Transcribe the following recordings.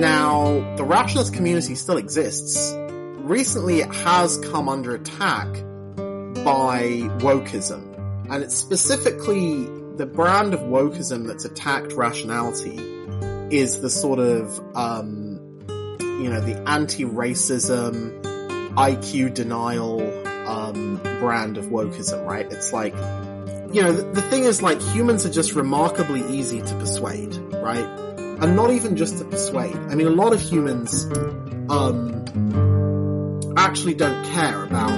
Now, the rationalist community still exists. Recently, it has come under attack by wokeism. And it's specifically the brand of wokeism that's attacked rationality is the sort of, um, you know, the anti-racism, IQ denial, um, brand of wokeism, right? It's like, you know, the, the thing is like humans are just remarkably easy to persuade, right? And not even just to persuade. I mean, a lot of humans, um, actually don't care about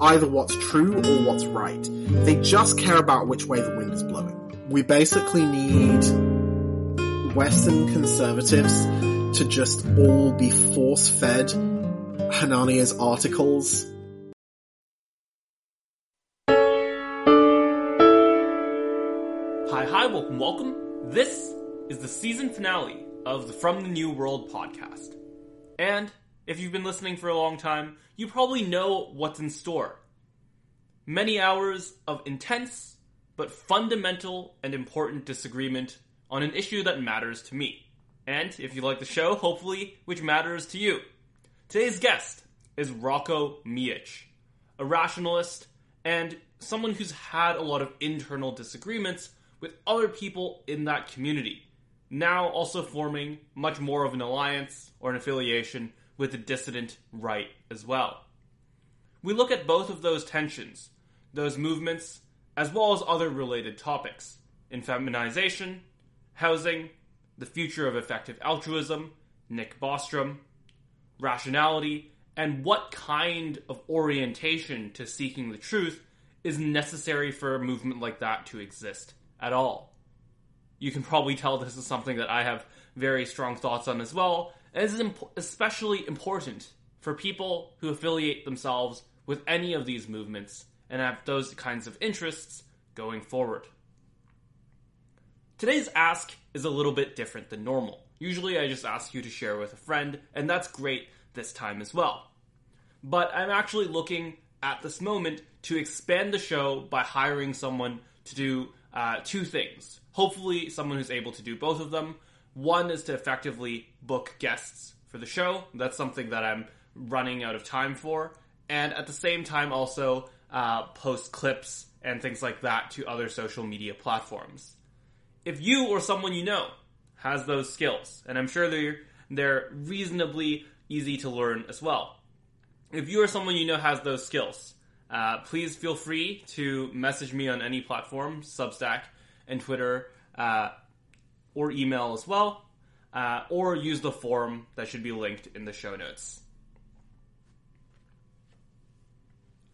either what's true or what's right. They just care about which way the wind is blowing. We basically need Western conservatives to just all be force fed Hanania's articles. Hi, hi, welcome, welcome. This is the season finale of the From the New World podcast. And if you've been listening for a long time, you probably know what's in store. Many hours of intense but fundamental and important disagreement on an issue that matters to me. And if you like the show, hopefully, which matters to you. Today's guest is Roko Mijic, a rationalist and someone who's had a lot of internal disagreements with other people in that community, now also forming much more of an alliance or an affiliation with the dissident right as well. We look at both of those tensions, those movements, as well as other related topics in feminization, housing, the future of effective altruism, Nick Bostrom, rationality, and what kind of orientation to seeking the truth is necessary for a movement like that to exist at all. You can probably tell this is something that I have very strong thoughts on as well, and this is imp- especially important for people who affiliate themselves with any of these movements and have those kinds of interests going forward. Today's ask is a little bit different than normal. Usually I just ask you to share with a friend, and that's great this time as well. But I'm actually looking at this moment to expand the show by hiring someone to do uh, two things. Hopefully, someone who's able to do both of them. One is to effectively book guests for the show. That's something that I'm running out of time for. And at the same time, also uh, post clips and things like that to other social media platforms. If you or someone you know has those skills, and I'm sure they're, they're reasonably easy to learn as well. If you or someone you know has those skills, uh, please feel free to message me on any platform, Substack and Twitter, uh, or email as well, uh, or use the form that should be linked in the show notes.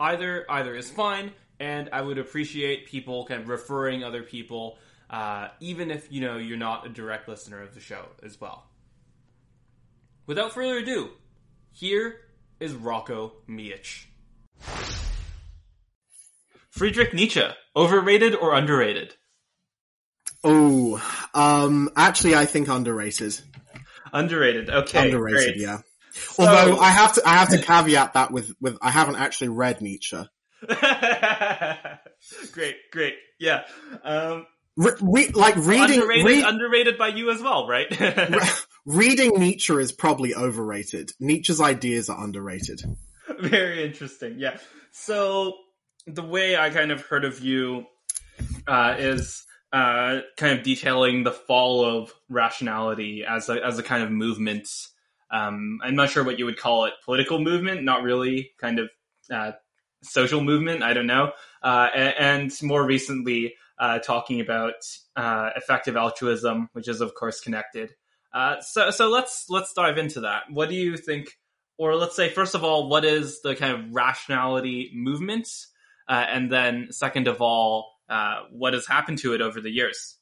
Either either is fine, and I would appreciate people kind of referring other people, uh, even if you know you're not a direct listener of the show as well. Without further ado, here is Roko Mijic. Friedrich Nietzsche, overrated or underrated? Oh, um, actually, I think underrated. Underrated. Okay, underrated, great. yeah. Although I have to, I have to caveat that with, with I haven't actually read Nietzsche. great, great. Yeah. Um, Re- re- like reading, underrated, re- underrated by you as well, right? reading Nietzsche is probably overrated. Nietzsche's ideas are underrated. Very interesting. Yeah. So the way I kind of heard of you uh, is uh, kind of detailing the fall of rationality as a as a kind of movement. Um, I'm not sure what you would call it, political movement, not really, kind of uh, social movement. I don't know. Uh, and, and more recently, uh, talking about uh, effective altruism, which is of course connected. So so let's let's dive into that. What do you think? Or let's say first of all, what is the kind of rationality movement? Uh, and then second of all, uh, what has happened to it over the years?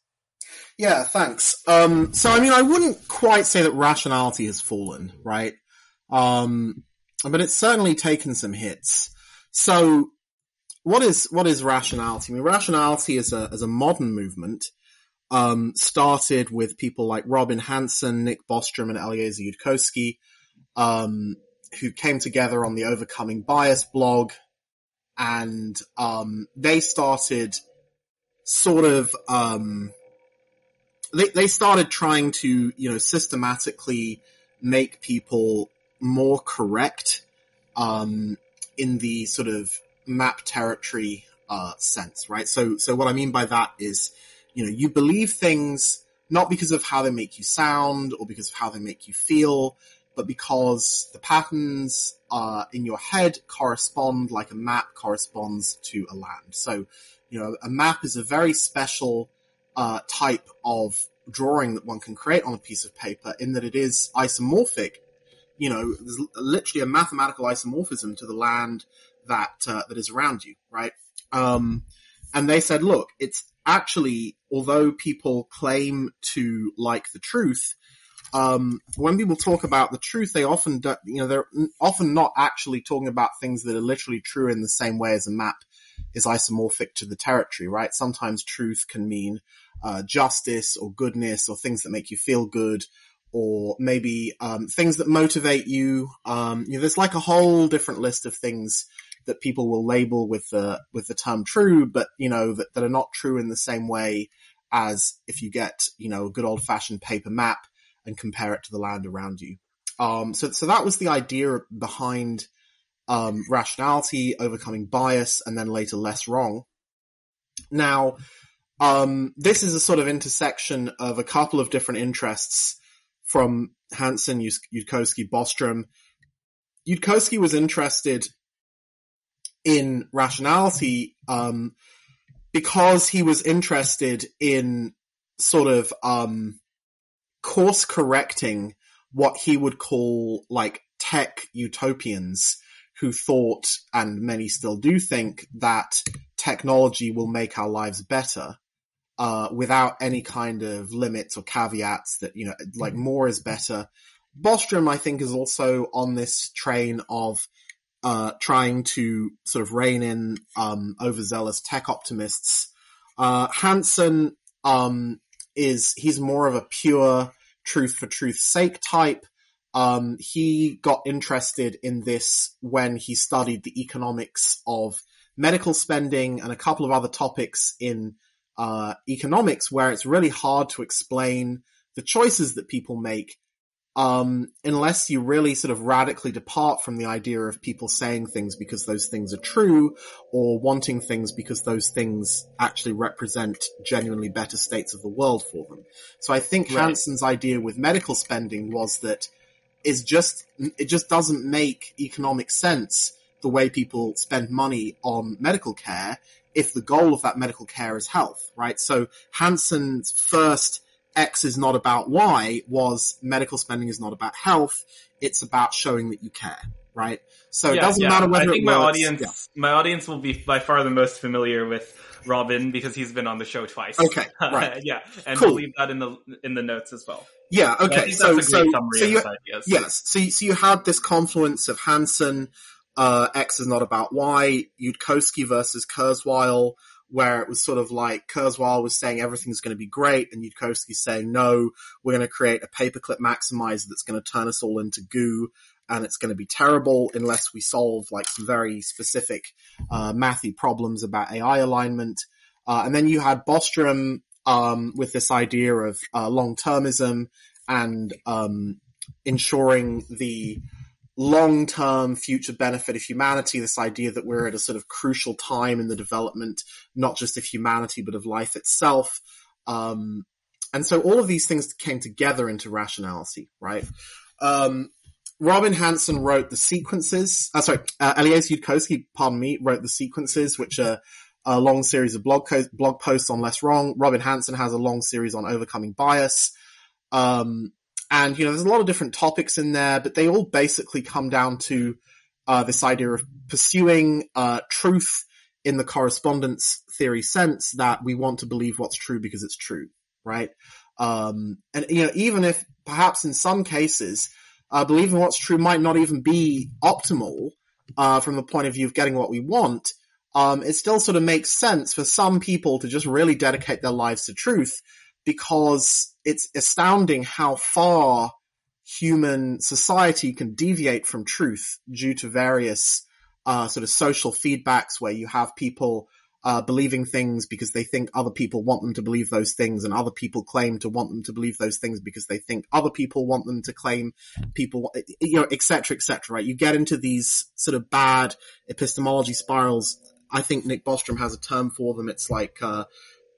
Yeah, thanks. Um, so I mean, I wouldn't quite say that rationality has fallen, right? Um, but it's certainly taken some hits. So what is, what is rationality? I mean, rationality is a, as a modern movement, um, started with people like Robin Hanson, Nick Bostrom, and Eliezer Yudkowsky, um, who came together on the Overcoming Bias blog, and um, they started sort of um, they, they started trying to, you know, systematically make people more correct, um, in the sort of map territory, uh, sense, right? So, so what I mean by that is, you know, you believe things not because of how they make you sound or because of how they make you feel, but because the patterns uh, in your head correspond like a map corresponds to a land. So, you know, a map is a very special uh, type of drawing that one can create on a piece of paper in that it is isomorphic. You know, there's literally a mathematical isomorphism to the land that uh, that is around you, right? Um, and they said, look, it's actually, although people claim to like the truth, um, when people talk about the truth, they often, do, you know, they're often not actually talking about things that are literally true in the same way as a map is isomorphic to the territory, right? Sometimes truth can mean uh, justice or goodness or things that make you feel good or maybe um, things that motivate you. Um, you know, there's like a whole different list of things that people will label with the with the term true, but you know that, that are not true in the same way as if you get you know a good old fashioned paper map and compare it to the land around you. Um, so so that was the idea behind um, rationality, overcoming bias, and then later less wrong. Now, um, this is a sort of intersection of a couple of different interests from Hanson, Yudkowsky, Bostrom. Yudkowsky was interested in rationality um, because he was interested in sort of um, course correcting what he would call like tech utopians who thought, and many still do think, that technology will make our lives better. Uh, without any kind of limits or caveats that, you know, like more is better. Bostrom, I think, is also on this train of uh, trying to sort of rein in um, overzealous tech optimists. Uh, Hanson um, is he's more of a pure truth for truth's sake type. Um, he got interested in this when he studied the economics of medical spending and a couple of other topics in uh, economics where it's really hard to explain the choices that people make um, unless you really sort of radically depart from the idea of people saying things because those things are true or wanting things because those things actually represent genuinely better states of the world for them. So I think right. Hanson's idea with medical spending was that is just, it just doesn't make economic sense the way people spend money on medical care if the goal of that medical care is health, right? So Hanson's first X is not about Y was medical spending is not about health. It's about showing that you care, right? So yeah, it doesn't yeah. matter whether I think my works. audience, yeah. my audience will be by far the most familiar with Robin because he's been on the show twice. Okay, right. yeah, and cool. we'll leave that in the in the notes as well. Yeah. Okay. So so, so you, yes. So so you had this confluence of Hanson. Uh, X is not about Y. Yudkowsky versus Kurzweil where it was sort of like Kurzweil was saying everything's going to be great and Yudkowsky saying, no, we're going to create a paperclip maximizer that's going to turn us all into goo and it's going to be terrible unless we solve like some very specific, uh, mathy problems about AI alignment. Uh, and then you had Bostrom, um, with this idea of, uh, long-termism and, um, ensuring the, long-term future benefit of humanity, this idea that we're at a sort of crucial time in the development, not just of humanity, but of life itself. Um, and so all of these things came together into rationality, right? Um, Robin Hanson wrote the sequences, uh, sorry, uh, Eliezer Yudkowsky, pardon me, wrote the sequences, which are a long series of blog, co- blog posts on Less Wrong. Robin Hanson has a long series on overcoming bias. Um, and, you know, there's a lot of different topics in there, but they all basically come down to, uh, this idea of pursuing, uh, truth in the correspondence theory sense that we want to believe what's true because it's true, right? Um, and, you know, even if perhaps in some cases, uh, believing what's true might not even be optimal, uh, from the point of view of getting what we want, um, it still sort of makes sense for some people to just really dedicate their lives to truth because it's astounding how far human society can deviate from truth due to various uh, sort of social feedbacks where you have people uh, believing things because they think other people want them to believe those things, and other people claim to want them to believe those things because they think other people want them to claim people, you know, et cetera, et cetera, right? You get into these sort of bad epistemology spirals. I think Nick Bostrom has a term for them. It's like, uh,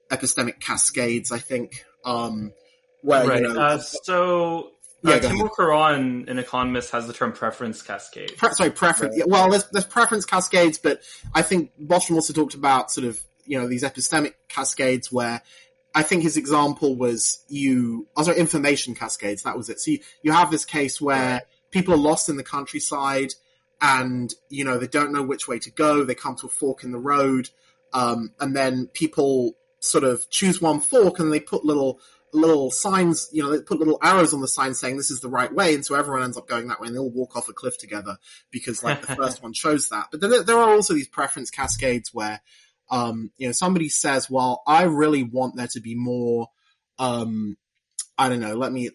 epistemic cascades, I think. Um, where, right. you know, uh, so Yeah, uh, Timur Kuran, an economist, has the term preference cascade. Pre- sorry, preference. yeah, Well, there's, there's preference cascades, but I think Bostrom also talked about sort of, you know, these epistemic cascades where I think his example was you, oh, sorry, information cascades. That was it. So you, you have this case where people are lost in the countryside and, you know, they don't know which way to go. They come to a fork in the road. Um, and then people sort of choose one fork and they put little little signs, you know, they put little arrows on the sign saying this is the right way, and so everyone ends up going that way, and they all walk off a cliff together because like the first one chose that. But then there- there are also these preference cascades where, um, you know, somebody says, "Well, I really want there to be more." Um, I don't know. Let me.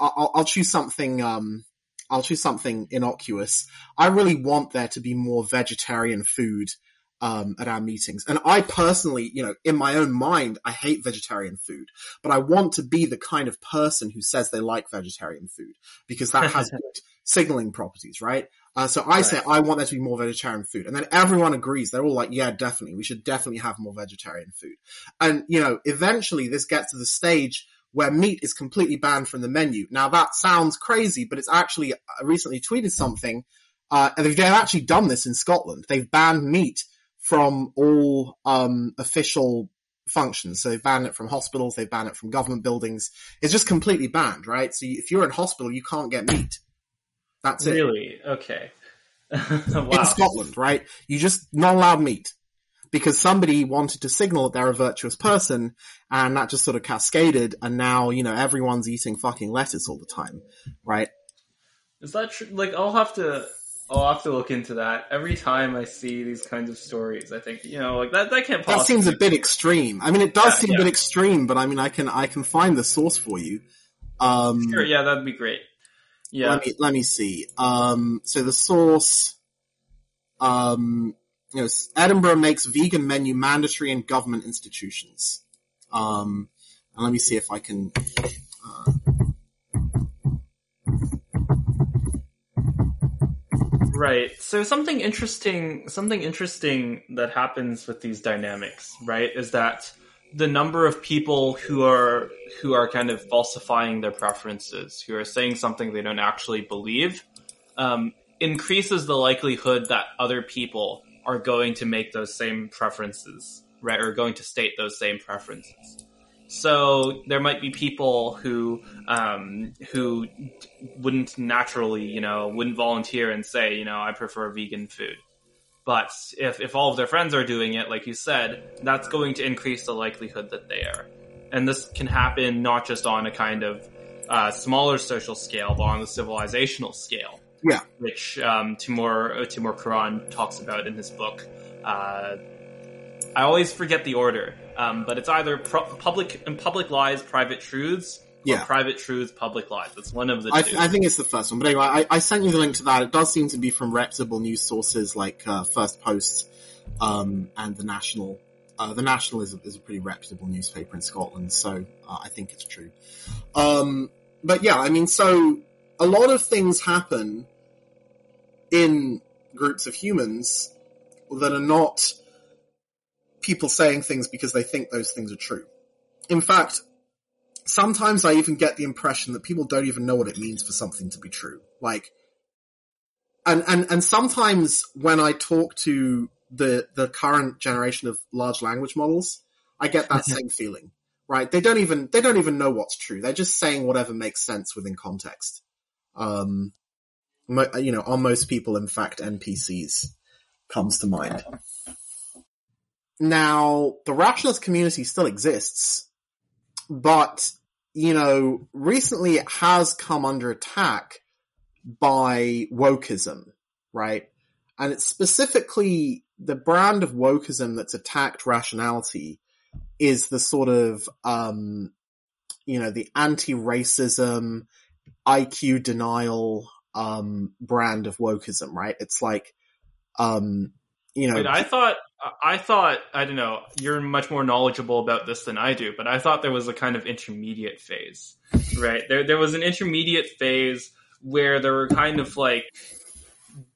I'll, I'll choose something. Um, I'll choose something innocuous. I really want there to be more vegetarian food um, at our meetings. And I personally, you know, in my own mind, I hate vegetarian food, but I want to be the kind of person who says they like vegetarian food because that has good signaling properties, right? Uh, so I say I want there to be more vegetarian food, and then everyone agrees. They're all like, "Yeah, definitely, we should definitely have more vegetarian food." And you know, eventually this gets to the stage where meat is completely banned from the menu. Now that sounds crazy, but it's actually I recently tweeted something, uh, and they've, they've actually done this in Scotland. They've banned meat from all um, official functions. So they've banned it from hospitals, they ban it from government buildings. It's just completely banned, right? So if you're in hospital, you can't get meat. That's it. Really? Okay. In. Scotland, right? You just not allowed meat. Because somebody wanted to signal that they're a virtuous person, and that just sort of cascaded, and now, you know, everyone's eating fucking lettuce all the time, right? Is that true? Like, I'll have to. I'll have to look into that. Every time I see these kinds of stories, I think, you know, like that, that can't That seems a bit extreme. I mean, it does Yeah, seem a bit extreme, but I mean, I can, I can find the source for you. Um, Sure, yeah, that'd be great. Yeah. Let me let me see. Um, so the source, um, you know, Edinburgh makes vegan menu mandatory in government institutions. Um, and let me see if I can. Uh, Right. So something interesting, something interesting that happens with these dynamics, right, is that the number of people who are who are kind of falsifying their preferences, who are saying something they don't actually believe, um, increases the likelihood that other people are going to make those same preferences, right, or going to state those same preferences. So there might be people who um, who wouldn't naturally, you know, wouldn't volunteer and say, you know, I prefer vegan food. But if, if all of their friends are doing it, like you said, that's going to increase the likelihood that they are. And this can happen not just on a kind of uh, smaller social scale, but on the civilizational scale. Yeah. Which um, Timur uh, Timur Kuran talks about in his book. Uh, I always forget the order, um, but it's either pro- public and public lies, private truths, or Yeah. private truths, public lies. It's one of the I, th- I think it's the first one, but anyway, I, I sent you the link to that. It does seem to be from reputable news sources like uh, First Post um, and the National. Uh, the National is a, is a pretty reputable newspaper in Scotland, so uh, I think it's true. Um, but yeah, I mean, so a lot of things happen in groups of humans that are not people saying things because they think those things are true. In fact, sometimes I even get the impression that people don't even know what it means for something to be true. Like, and, and, and sometimes when I talk to the, the current generation of large language models, I get that same feeling, right? They don't even, they don't even know what's true. They're just saying whatever makes sense within context. Um, mo- you know, on most people, in fact, NPCs comes to mind. Now, the rationalist community still exists, but, you know, recently it has come under attack by wokeism, right? And it's specifically the brand of wokeism that's attacked rationality is the sort of, um, you know, the anti-racism, IQ denial, um, brand of wokeism, right? It's like, um, you know, Wait, I thought I thought I don't know. You're much more knowledgeable about this than I do, but I thought there was a kind of intermediate phase, right? There, there was an intermediate phase where there were kind of like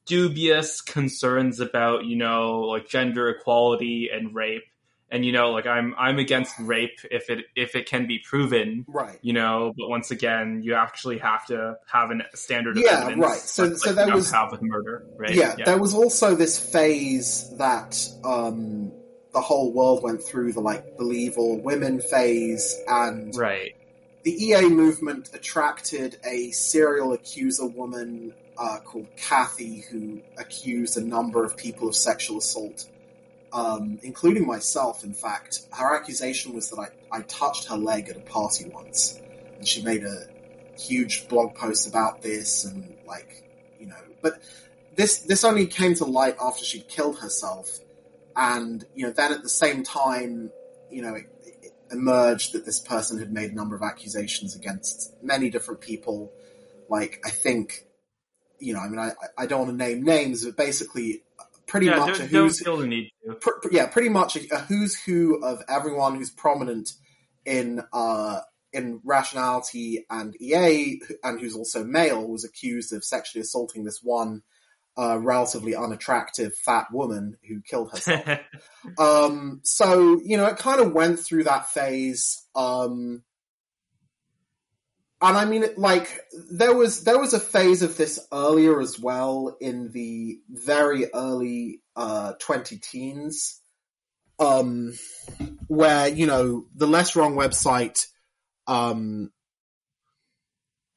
dubious concerns about you know like gender equality and rape and you know like i'm i'm against rape if it if it can be proven right. you know but once again you actually have to have a standard of Yeah, right. So- like, so there was- have with murder right? Yeah, there was also this phase that um, the whole world went through the like believe all women phase, and right. the EA movement attracted a serial accuser woman uh, called Kathy, who accused a number of people of sexual assault, um, including myself. In fact, her accusation was that I, I touched her leg at a party once, and she made a huge blog post about this, and like, you know, but this this only came to light after she'd killed herself, and you know, then at the same time, you know, it, it emerged that this person had made a number of accusations against many different people. Like, I think, you know, I mean, I I don't want to name names, but basically, pretty yeah much a don't who's feel the need to pr- pr- yeah, pretty much a, a who's who of everyone who's prominent in uh, in rationality and EA, and who's also male, was accused of sexually assaulting this one uh, relatively unattractive fat woman who killed herself. um, so you know, it kind of went through that phase. Um, and I mean, like there was there was a phase of this earlier as well in the very early uh, twenty teens, um, where you know the less wrong website, um,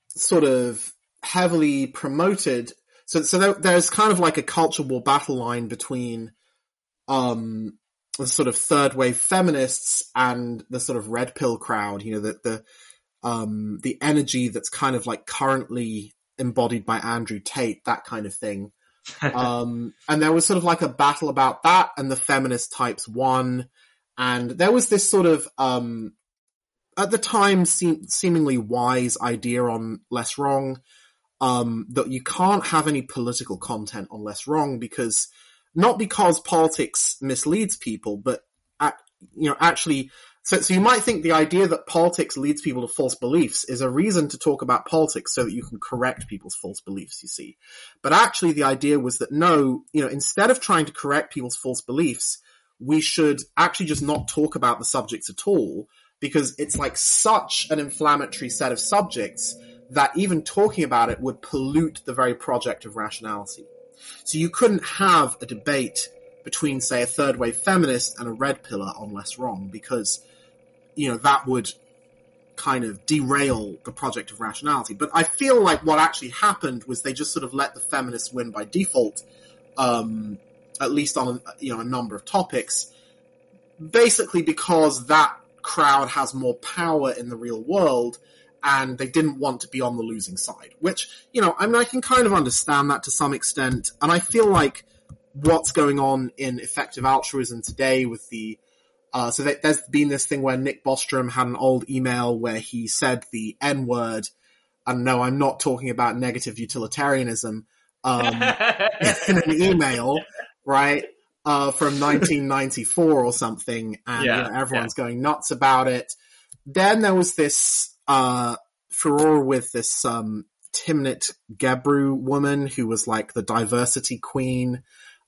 sort of heavily promoted. So so there, there's kind of like a culture war battle line between um the sort of third wave feminists and the sort of red pill crowd. You know the the um, the energy that's kind of like currently embodied by Andrew Tate, that kind of thing. um, and there was sort of like a battle about that, and the feminist types won. And there was this sort of, um, at the time, seem- seemingly wise idea on Less Wrong, um, that you can't have any political content on Less Wrong because, not because politics misleads people, but, at, you know, actually, so, so you might think the idea that politics leads people to false beliefs is a reason to talk about politics so that you can correct people's false beliefs, you see. But actually the idea was that no, you know, instead of trying to correct people's false beliefs, we should actually just not talk about the subjects at all because it's like such an inflammatory set of subjects that even talking about it would pollute the very project of rationality. So you couldn't have a debate between, say, a third wave feminist and a red pillar on less wrong because you know, that would kind of derail the project of rationality. But I feel like what actually happened was they just sort of let the feminists win by default, um, at least on, you know, a number of topics, basically because that crowd has more power in the real world and they didn't want to be on the losing side, which, you know, I mean, I can kind of understand that to some extent. And I feel like what's going on in effective altruism today with the uh, so th- there's been this thing where Nick Bostrom had an old email where he said the N word, and no, I'm not talking about negative utilitarianism, um, in an email, right, uh, from 1994 or something, and Yeah, you know, everyone's going nuts about it. Then there was this, uh, furore with this, um, Timnit Gebru woman who was like the diversity queen,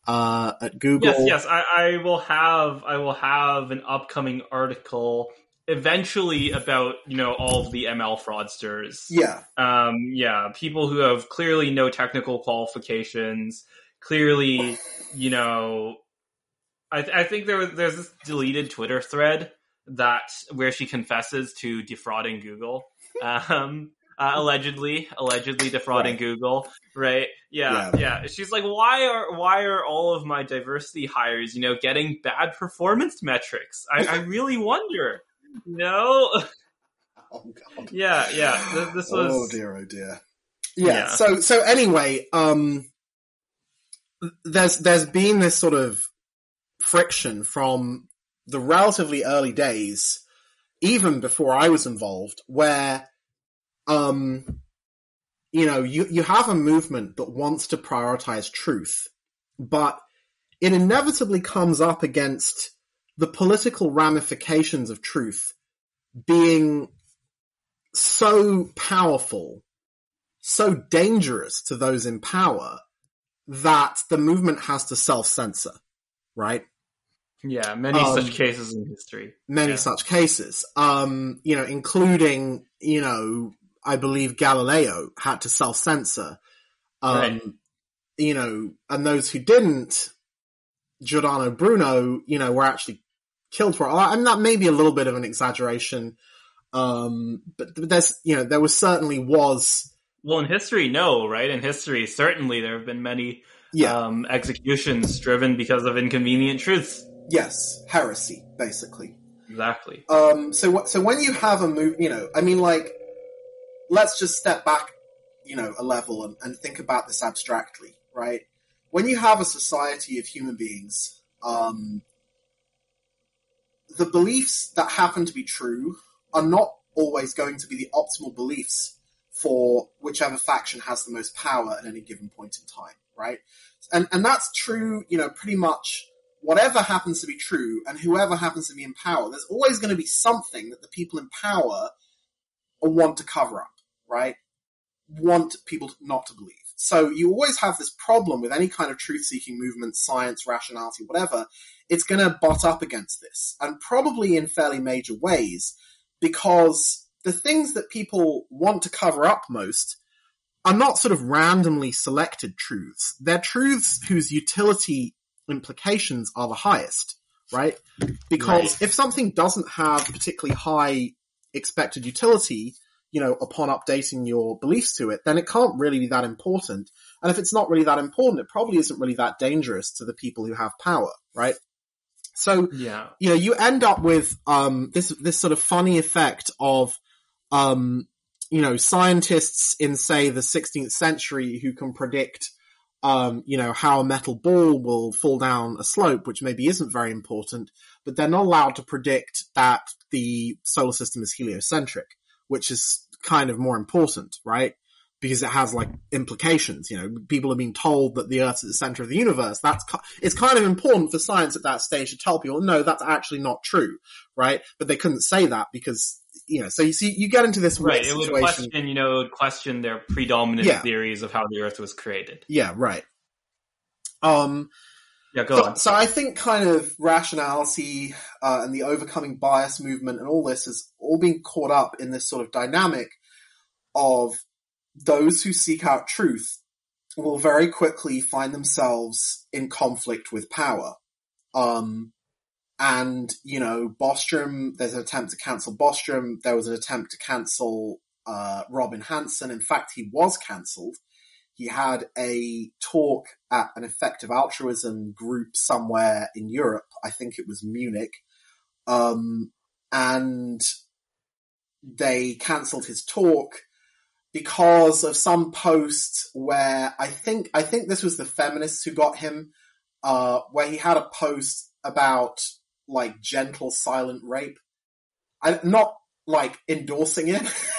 uh, at Google. Yes, yes. I, I will have I will have an upcoming article eventually about you know all of the ML fraudsters. Yeah. Um, yeah, people who have clearly no technical qualifications, clearly, you know, I, I think there was there's this deleted Twitter thread that where she confesses to defrauding Google. Um, uh, allegedly, allegedly defrauding Right. Google, right? Yeah, Yeah. yeah, She's like, why are why are all of my diversity hires, you know, getting bad performance metrics? I, I really wonder. No, Oh god. yeah, yeah. Th- This was Oh dear, oh dear. Yeah, Yeah. So so anyway, um, there's there's been this sort of friction from the relatively early days, even before I was involved, where, um, you know, you you have a movement that wants to prioritize truth, but it inevitably comes up against the political ramifications of truth being so powerful, so dangerous to those in power that the movement has to self-censor, right? Yeah, many Um, such cases in history. Many Yeah. such cases, um, you know, including, you know, I believe Galileo had to self-censor, um, Right. you know, and those who didn't, Giordano Bruno, you know, were actually killed for it. I mean, that may be a little bit of an exaggeration, um, but there's, you know, there was certainly was, Well, in history, no, right? In history, certainly there have been many yeah, um, executions driven because of inconvenient truths. yes, heresy, basically. Exactly. Um, so so when you have a move, you know, I mean, like, let's just step back, you know, a level and, and think about this abstractly, right? When you have a society of human beings, um, the beliefs that happen to be true are not always going to be the optimal beliefs for whichever faction has the most power at any given point in time, right? And, and that's true, you know, pretty much whatever happens to be true and whoever happens to be in power, there's always going to be something that the people in power want to cover up, right? Want people not to believe. So you always have this problem with any kind of truth seeking movement, science, rationality, whatever. It's going to butt up against this and probably in fairly major ways because the things that people want to cover up most are not sort of randomly selected truths. They're truths whose utility implications are the highest, right? Because Right. if something doesn't have particularly high expected utility, you know, upon updating your beliefs to it, then it can't really be that important. And if it's not really that important, it probably isn't really that dangerous to the people who have power, right? So, Yeah. you know, you end up with um, this this sort of funny effect of, um, you know, scientists in say the 16th century who can predict, um, you know, how a metal ball will fall down a slope, which maybe isn't very important, but they're not allowed to predict that the solar system is heliocentric, which is kind of more important, right? Because it has like implications, you know, people are being told that the Earth is the center of the universe. That's, it's kind of important for science at that stage to tell people, no, that's actually not true, right? But they couldn't say that because, you know, so you see, you get into this Right. It would situation. question, you know, it would question their predominant Yeah. theories of how the Earth was created. Yeah, right. Um, Yeah, go so, on. so I think kind of rationality uh, and the overcoming bias movement and all this has all been caught up in this sort of dynamic of those who seek out truth will very quickly find themselves in conflict with power. Um, and, you know, Bostrom, there's an attempt to cancel Bostrom. There was an attempt to cancel uh, Robin Hanson. In fact, he was cancelled. He had a talk at an effective altruism group somewhere in Europe. I think it was Munich. Um, and they cancelled his talk because of some post where I think, I think this was the feminists who got him, uh, where he had a post about like gentle silent rape. I, not like endorsing it,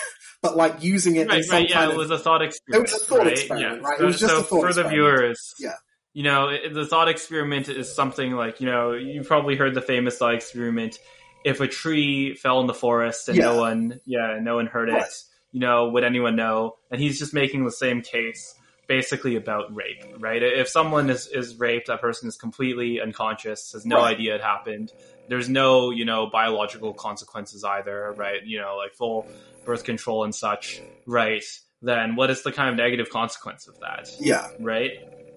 but like using it in Right, right. Yeah, it was a thought experiment. It was a thought right? experiment, yeah. right? It So, was just so a thought for the viewers, Yeah. you know, it, the thought experiment is something like, you know, you probably heard the famous thought experiment. If a tree fell in the forest and Yeah. no one, yeah, no one heard it, you know, would anyone know? And he's just making the same case basically about rape, right? If someone is, is raped, that person is completely unconscious, has no Right. idea it happened. There's no, you know, biological consequences either, right? You know, like full birth control and such, right? Then what is the kind of negative consequence of that, Yeah. right?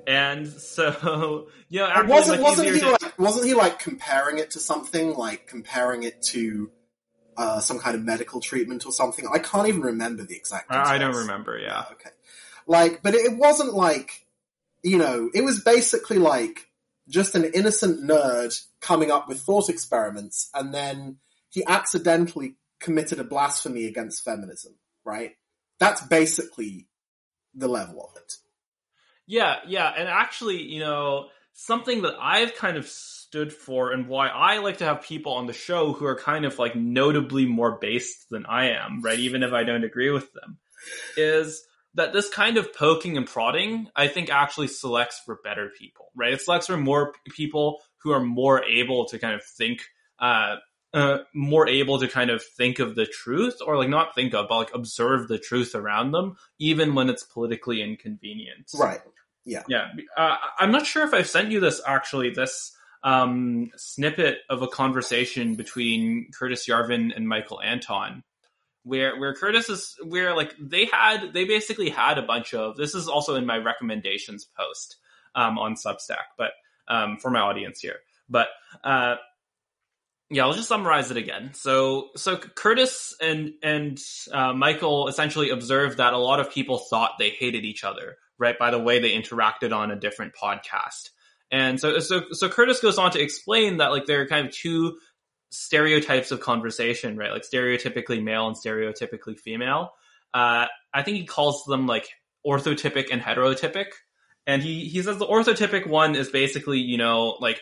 And so, you know, actually, wasn't like, wasn't he to- like wasn't he like comparing it to something like comparing it to uh, some kind of medical treatment or something? I can't even remember the exact. I I don't remember, yeah. Okay. Like, but it wasn't like you know, it was basically like just an innocent nerd coming up with thought experiments, and then he accidentally committed a blasphemy against feminism. Right? That's basically the level of it. Yeah, yeah, and actually, you know, something that I've kind of stood for and why I like to have people on the show who are kind of like notably more based than I am, right? Even if I don't agree with them, is that this kind of poking and prodding, I think, actually selects for better people, right? It selects for more people who are more able to kind of think, uh, uh, more able to kind of think of the truth, or like not think of, but like observe the truth around them, even when it's politically inconvenient. Right. Yeah. Yeah. Uh, I'm not sure if I've sent you this actually. This um, snippet of a conversation between Curtis Yarvin and Michael Anton where where Curtis is where like they had they basically had a bunch of this is also in my recommendations post um, on Substack, but um, for my audience here, but uh, yeah, I'll just summarize it again. So so Curtis and and uh, Michael essentially observed that a lot of people thought they hated each other, right, by the way they interacted on a different podcast. And so, so, so Curtis goes on to explain that like there are kind of two stereotypes of conversation, right? Like stereotypically male and stereotypically female. Uh, I think he calls them like orthotypic and heterotypic. And he, he says the orthotypic one is basically, you know, like,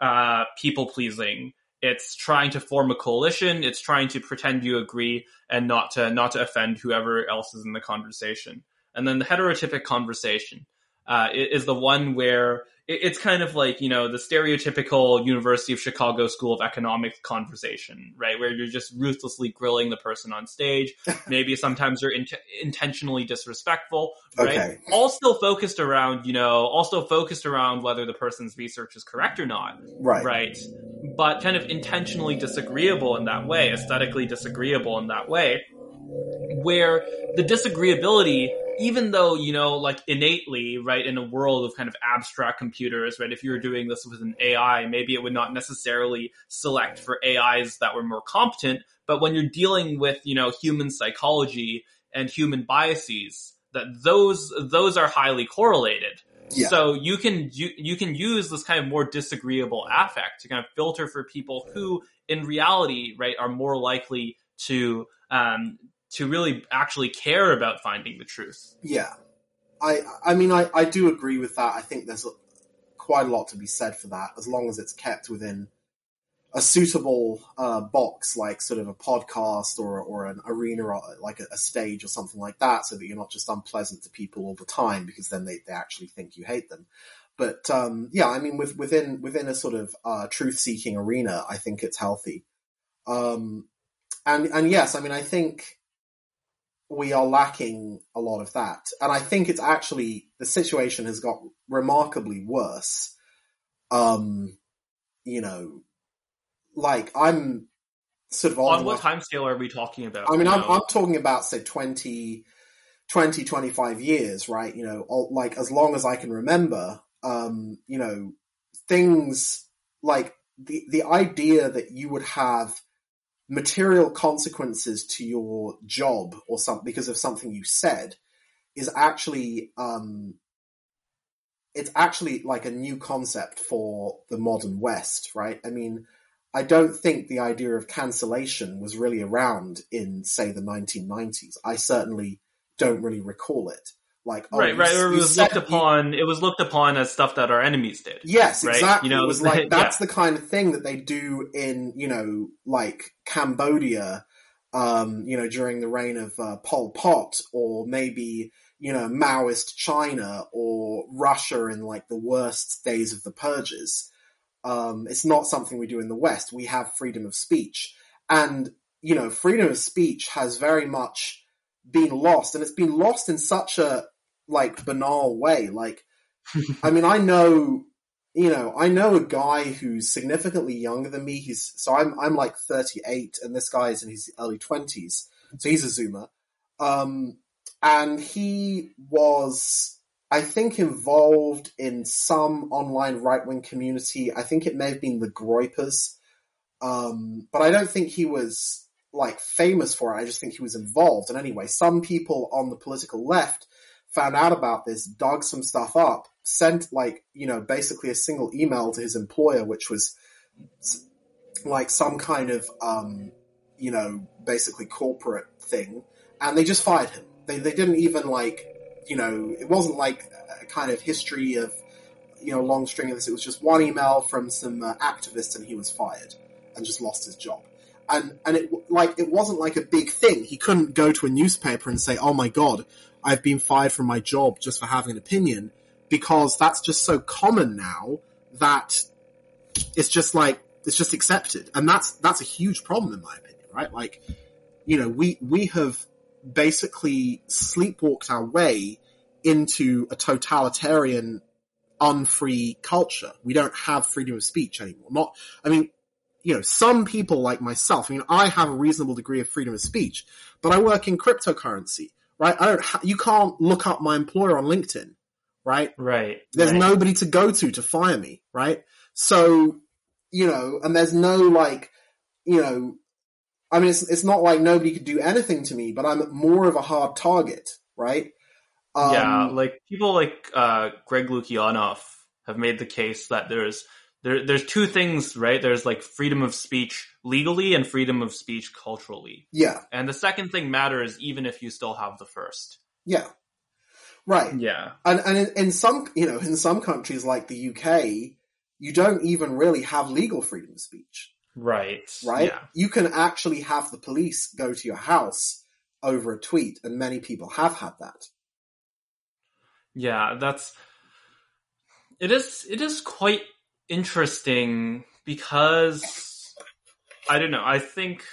uh, people pleasing. It's trying to form a coalition. It's trying to pretend you agree and not to, not to offend whoever else is in the conversation. And then the heterotypic conversation, uh, is the one where it's kind of like you know the stereotypical University of Chicago School of Economics conversation, right? Where you're just ruthlessly grilling the person on stage. Maybe sometimes you're in- intentionally disrespectful, right? Okay. All still focused around you know, all still focused around whether the person's research is correct or not, right? Right, but kind of intentionally disagreeable in that way, aesthetically disagreeable in that way, where the disagreeability even though, you know, like innately, right, in a world of kind of abstract computers, right, if you were doing this with an AI, maybe it would not necessarily select for AIs that were more competent. But when you're dealing with, you know, human psychology and human biases, that those, those are highly correlated. Yeah. So you can you, you can use this kind of more disagreeable affect to kind of filter for people who, in reality, right, are more likely to um, to really actually care about finding the truth. Yeah. I I mean I, I do agree with that. I think there's quite a lot to be said for that as long as it's kept within a suitable uh, box like sort of a podcast or or an arena or like a, a, stage or something like that so that you're not just unpleasant to people all the time because then they, they actually think you hate them but um, yeah i mean with, within within a sort of uh, truth seeking arena i think it's healthy um, and and yes i mean i think we are lacking a lot of that. And I think it's actually, the situation has got remarkably worse. Um, you know, like I'm sort of on what time scale are we talking about? I mean, I'm, I'm, talking about say 20, 20, 25 years, right? You know, like as long as I can remember, um, you know, things like the, the idea that you would have material consequences to your job or something because of something you said is actually um, it's actually like a new concept for the modern West, right? I mean, I don't think the idea of cancellation was really around in, say, the 1990s. I certainly don't really recall it. Like, oh, right, right. it was looked upon. You, it was looked upon as stuff that our enemies did. Yes, right? exactly. You know, it was like that's yeah. the kind of thing that they do in you know, like Cambodia, um, you know, during the reign of uh, Pol Pot, or maybe you know, Maoist China or Russia in like the worst days of the purges. Um, it's not something we do in the West. We have freedom of speech, and you know, freedom of speech has very much been lost, and it's been lost in such a like banal way. Like, I mean, I know, you know, I know a guy who's significantly younger than me. He's so I'm I'm like 38, and this guy is in his early 20s, so he's a Zoomer, um, and he was. I think involved in some online right wing community. I think it may have been the Groypers, um, but I don't think he was like famous for it. I just think he was involved. And anyway, some people on the political left found out about this, dug some stuff up, sent like, you know, basically a single email to his employer, which was like some kind of, um, you know, basically corporate thing. And they just fired him. They, they didn't even like, you know, it wasn't like a kind of history of, you know, long string of this. It was just one email from some uh, activists and he was fired and just lost his job and and it like it wasn't like a big thing. He couldn't go to a newspaper and say, "Oh my god, I've been fired from my job just for having an opinion because that's just so common now that it's just like, it's just accepted. And that's, that's a huge problem in my opinion, right? Like, you know, we, we have basically sleepwalked our way into a totalitarian, unfree culture. We don't have freedom of speech anymore. Not, I mean, you know, some people like myself, I mean, I have a reasonable degree of freedom of speech, but I work in cryptocurrency, right? I don't, you can't look up my employer on LinkedIn, right? Right. There's right. nobody to go to to fire me, right? So, you know, and there's no like, you know, I mean, it's, it's not like nobody could do anything to me, but I'm more of a hard target, right? Um, yeah, like people like uh, Greg Lukianoff have made the case that there's there there's two things, right? There's like freedom of speech legally and freedom of speech culturally. yeah, And the second thing matters even if you still have the first. yeah, right. Yeah. And and in, in some, you know, in some countries like the UK, you don't even really have legal freedom of speech, Right. right? Yeah. You can actually have the police go to your house over a tweet, and many people have had that. Yeah, that's it is it is quite interesting because I don't know, I think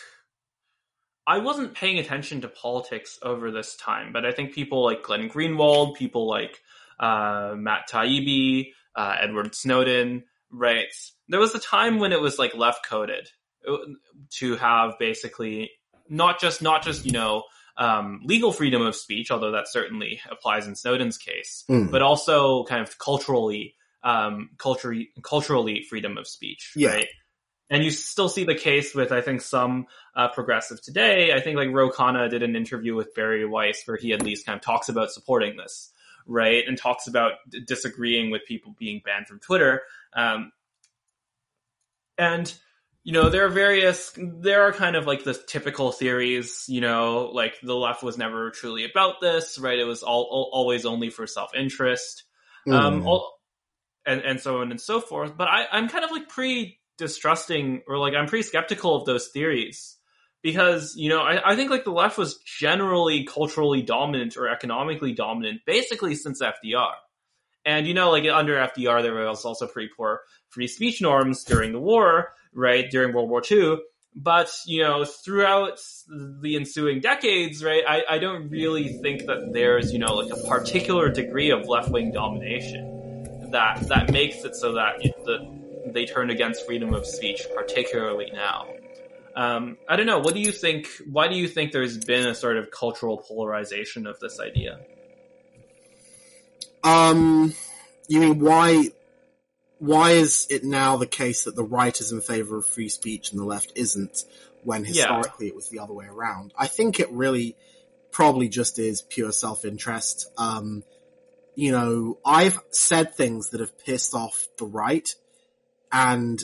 I wasn't paying attention to politics over this time, but I think people like Glenn Greenwald, people like uh, Matt Taibbi, uh, Edward Snowden, right? There was a time when it was like left coded to have basically not just not just you know um, legal freedom of speech, although that certainly applies in Snowden's case, Mm. but also kind of culturally, um, culturally, culturally freedom of speech, Yeah. right? And you still see the case with, I think, some uh, progressive today. I think like Ro Khanna did an interview with Bari Weiss where he at least kind of talks about supporting this, right? And talks about d- disagreeing with people being banned from Twitter. Um, and you know, there are various, there are kind of like the typical theories, you know, like the left was never truly about this, right? It was all, all always only for self-interest, um, Mm. all, and, and so on and so forth. But I, I'm kind of like pre distrusting or like I'm pretty skeptical of those theories because, you know, I, I think like the left was generally culturally dominant or economically dominant basically since FDR. And you know, like under FDR, there was also pretty poor free speech norms during the war, right? During World War II. But, you know, throughout the ensuing decades, right, I, I don't really think that there's, you know, like a particular degree of left wing domination that, that makes it so that it, the, they turn against freedom of speech, particularly now. Um, I don't know. What do you think? Why do you think there's been a sort of cultural polarization of this idea? Um, you mean why? Why is it now the case that the right is in favor of free speech and the left isn't, when Yeah. historically it was the other way around? I think it really probably just is pure self-interest. Um, you know, I've said things that have pissed off the right, and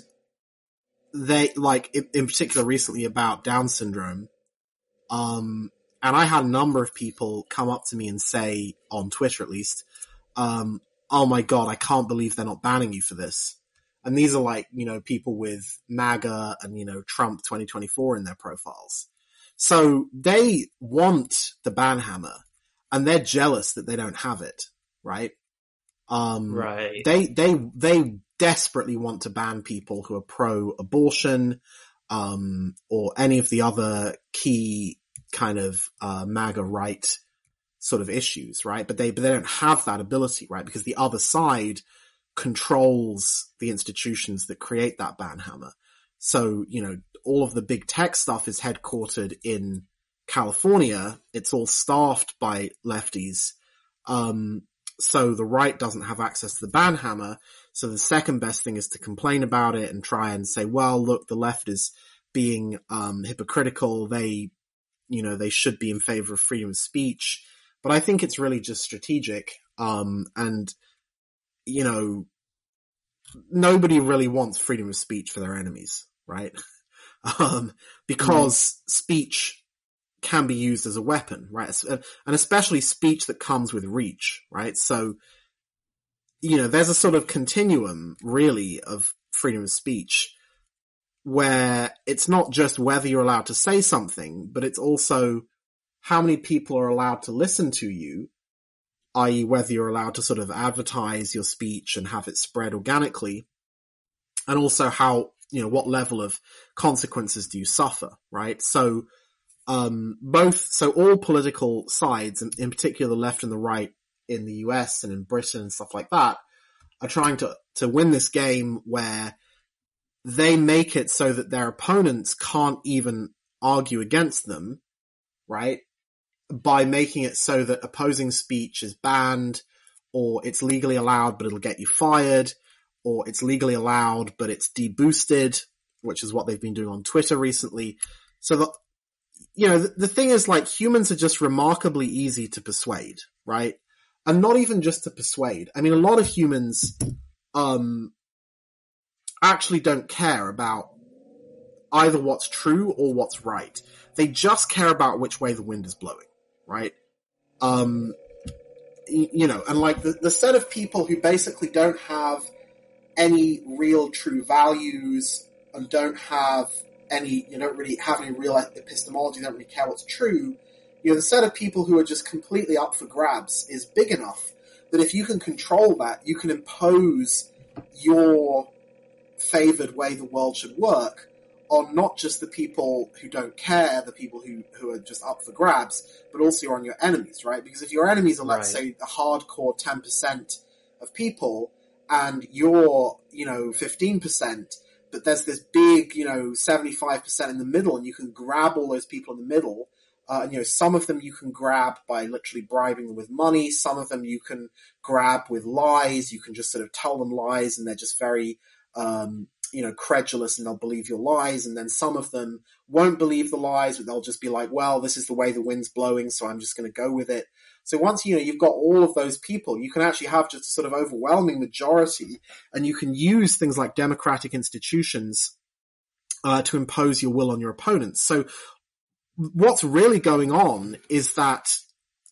they like in, in particular recently about Down syndrome. Um, and I had a number of people come up to me and say on Twitter, at least, um, oh my god, I can't believe they're not banning you for this. And these are like, you know, people with MAGA and, you know, Trump 2024 in their profiles. So they want the ban hammer and they're jealous that they don't have it, right? Um, Right. they, they, they desperately want to ban people who are pro-abortion, um, or any of the other key kind of, uh, MAGA right sort of issues, right? But they, but they don't have that ability, right? Because the other side controls the institutions that create that ban hammer. So, you know, all of the big tech stuff is headquartered in California. It's all staffed by lefties. Um, so the right doesn't have access to the ban hammer. So the second best thing is to complain about it and try and say, well, look, the left is being, um, hypocritical. They, you know, they should be in favor of freedom of speech. But I think it's really just strategic. Um, and, you know, nobody really wants freedom of speech for their enemies, right? Um, because speech can be used as a weapon, right? Uh, and especially speech that comes with reach, right? So, you know, there's a sort of continuum really of freedom of speech where it's not just whether you're allowed to say something, but it's also how many people are allowed to listen to you i.e. whether you're allowed to sort of advertise your speech and have it spread organically, and also how, you know, what level of consequences do you suffer, right? So, um, both, so all political sides, and in particular the left and the right in the US and in Britain and stuff like that, are trying to, to win this game where they make it so that their opponents can't even argue against them, right? By making it so that opposing speech is banned, or it's legally allowed but it'll get you fired, or it's legally allowed but it's deboosted, which is what they've been doing on Twitter recently. So that, you know, the, the thing is like humans are just remarkably easy to persuade, right? And not even just to persuade. I mean, a lot of humans, um, actually don't care about either what's true or what's right. They just care about which way the wind is blowing, right? Um, you know, and like the, the set of people who basically don't have any real true values and don't have any, you don't really have any real epistemology, you don't really care what's true, you know, the set of people who are just completely up for grabs is big enough that if you can control that, you can impose your favored way the world should work on not just the people who don't care, the people who, who are just up for grabs, but also on your enemies, right? Because if your enemies are, let's right. say, the hardcore 10% of people, and you're, you know, 15%, but there's this big, you know, 75% in the middle, and you can grab all those people in the middle, uh, and you know, some of them you can grab by literally bribing them with money. Some of them you can grab with lies. You can just sort of tell them lies, and they're just very um, you know, credulous and they'll believe your lies. And then some of them won't believe the lies, but they'll just be like, well, this is the way the wind's blowing, so I'm just going to go with it. So once, you know, you've got all of those people, you can actually have just a sort of overwhelming majority and you can use things like democratic institutions uh, to impose your will on your opponents. So what's really going on is that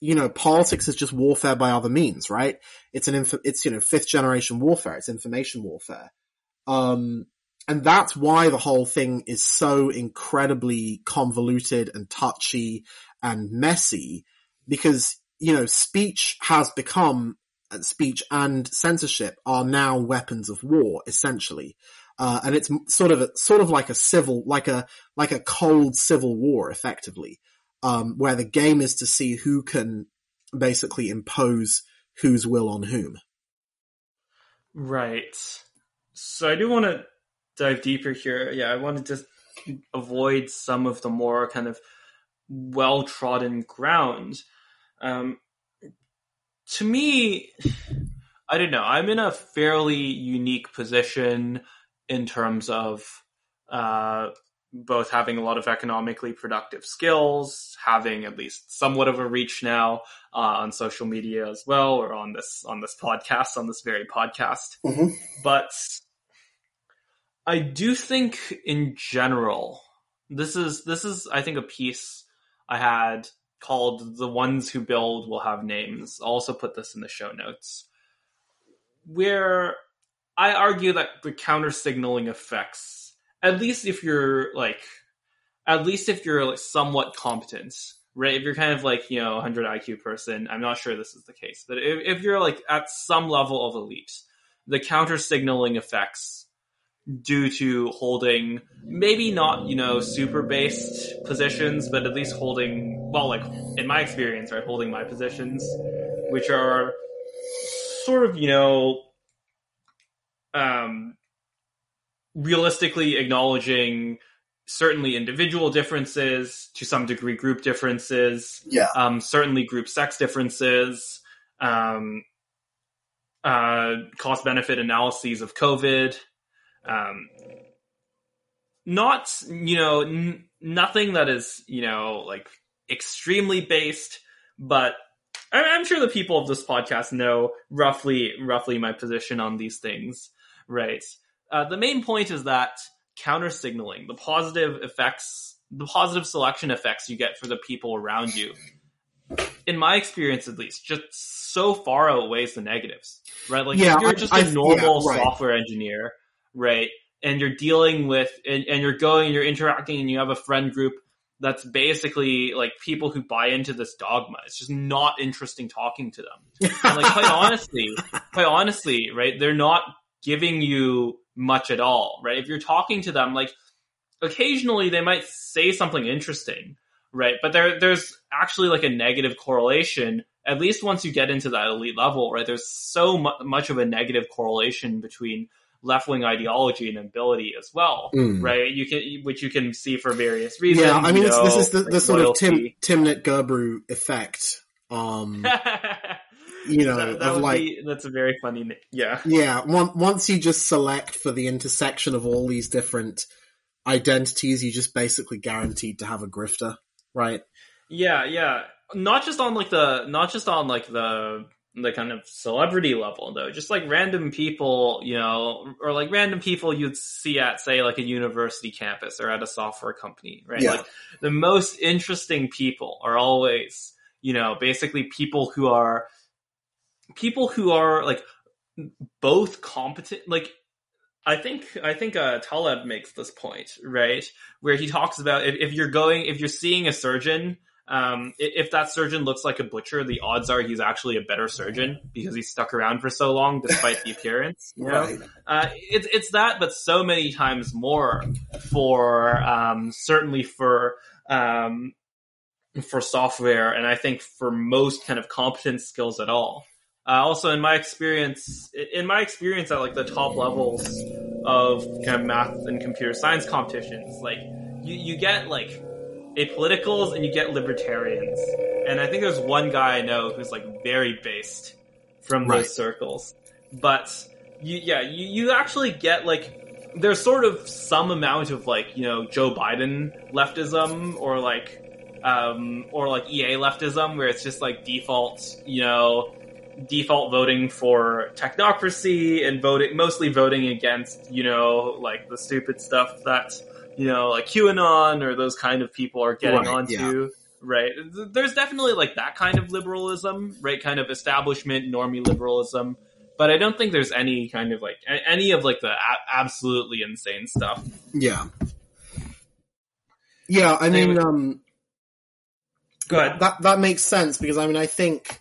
you know, politics is just warfare by other means, right? It's an, inf- it's, you know, fifth generation warfare. It's information warfare. Um, and that's why the whole thing is so incredibly convoluted and touchy and messy because, you know, speech has become, uh, speech and censorship are now weapons of war, essentially. Uh, and it's sort of a, sort of like a civil, like a, like a cold civil war, effectively, um, where the game is to see who can basically impose whose will on whom. Right. So I do want to dive deeper here. Yeah, I want to just avoid some of the more kind of well trodden ground. Um, to me, I don't know. I'm in a fairly unique position in terms of uh, both having a lot of economically productive skills, having at least somewhat of a reach now uh, on social media as well, or on this on this podcast, on this very podcast. Mm-hmm. But I do think, in general, this is this is I think a piece I had called "The Ones Who Build Will Have Names." I'll also put this in the show notes, where I argue that the counter signaling effects at least if you're like, at least if you're like somewhat competent, right? If you're kind of like, you know, 100 IQ person, I'm not sure this is the case, but if, if you're like at some level of elite, the counter signaling effects due to holding maybe not, you know, super based positions, but at least holding, well, like in my experience, right, holding my positions, which are sort of, you know, um, realistically acknowledging certainly individual differences, to some degree group differences, yeah, um, certainly group sex differences, um, uh, cost benefit analyses of COVID. Um, not you know n- nothing that is you know like extremely based, but I'm sure the people of this podcast know roughly roughly my position on these things, right? Uh, the main point is that counter signaling, the positive effects, the positive selection effects you get for the people around you, in my experience at least, just so far outweighs the negatives, right? Like yeah, if you're just I, a normal yeah, right. software engineer, right? And you're dealing with, and, and you're going, and you're interacting, and you have a friend group that's basically like people who buy into this dogma. It's just not interesting talking to them. And like quite honestly, quite honestly, right? They're not giving you much at all, right? If you're talking to them, like occasionally they might say something interesting, right? But there there's actually like a negative correlation. At least once you get into that elite level, right? There's so mu- much of a negative correlation between left wing ideology and ability as well, Mm. right? You can, which you can see for various reasons. Yeah, I mean, it's, know, this is the, the like sort of Tim. Timnit Gebru effect. Um, you know, that, that of like, be, that's a very funny. Yeah, yeah, one, once you just select for the intersection of all these different identities, you just basically guaranteed to have a grifter, right? yeah, yeah. Not just on like the, not just on like the the kind of celebrity level though. Just like random people, you know, or like random people you'd see at say like a university campus or at a software company, right? Yeah. Like the most interesting people are always, you know, basically people who are people who are like both competent like I think I think uh, Taleb makes this point right where he talks about if, if you're going if you're seeing a surgeon um, if that surgeon looks like a butcher the odds are he's actually a better surgeon because he's stuck around for so long despite the appearance you know? Uh, it's it's that, but so many times more for um, certainly for um, for software, and I think for most kind of competence skills at all. Uh, also, in my experience, in my experience at like the top levels of kind of math and computer science competitions, like you, you get like apoliticals and you get libertarians, and I think there's one guy I know who's like very based from Right. those circles, but you, yeah, you, you actually get like there's sort of some amount of like you know Joe Biden leftism or like um or like EA leftism where it's just like default you know default voting for technocracy and voting mostly voting against you know like the stupid stuff that you know like QAnon or those kind of people are getting Right, onto right there's definitely like that kind of liberalism right kind of establishment normie liberalism but I don't think there's any kind of like any of like the a- absolutely insane stuff. Yeah. Yeah, I mean, Anyway. um, Go ahead. that that makes sense because I mean I think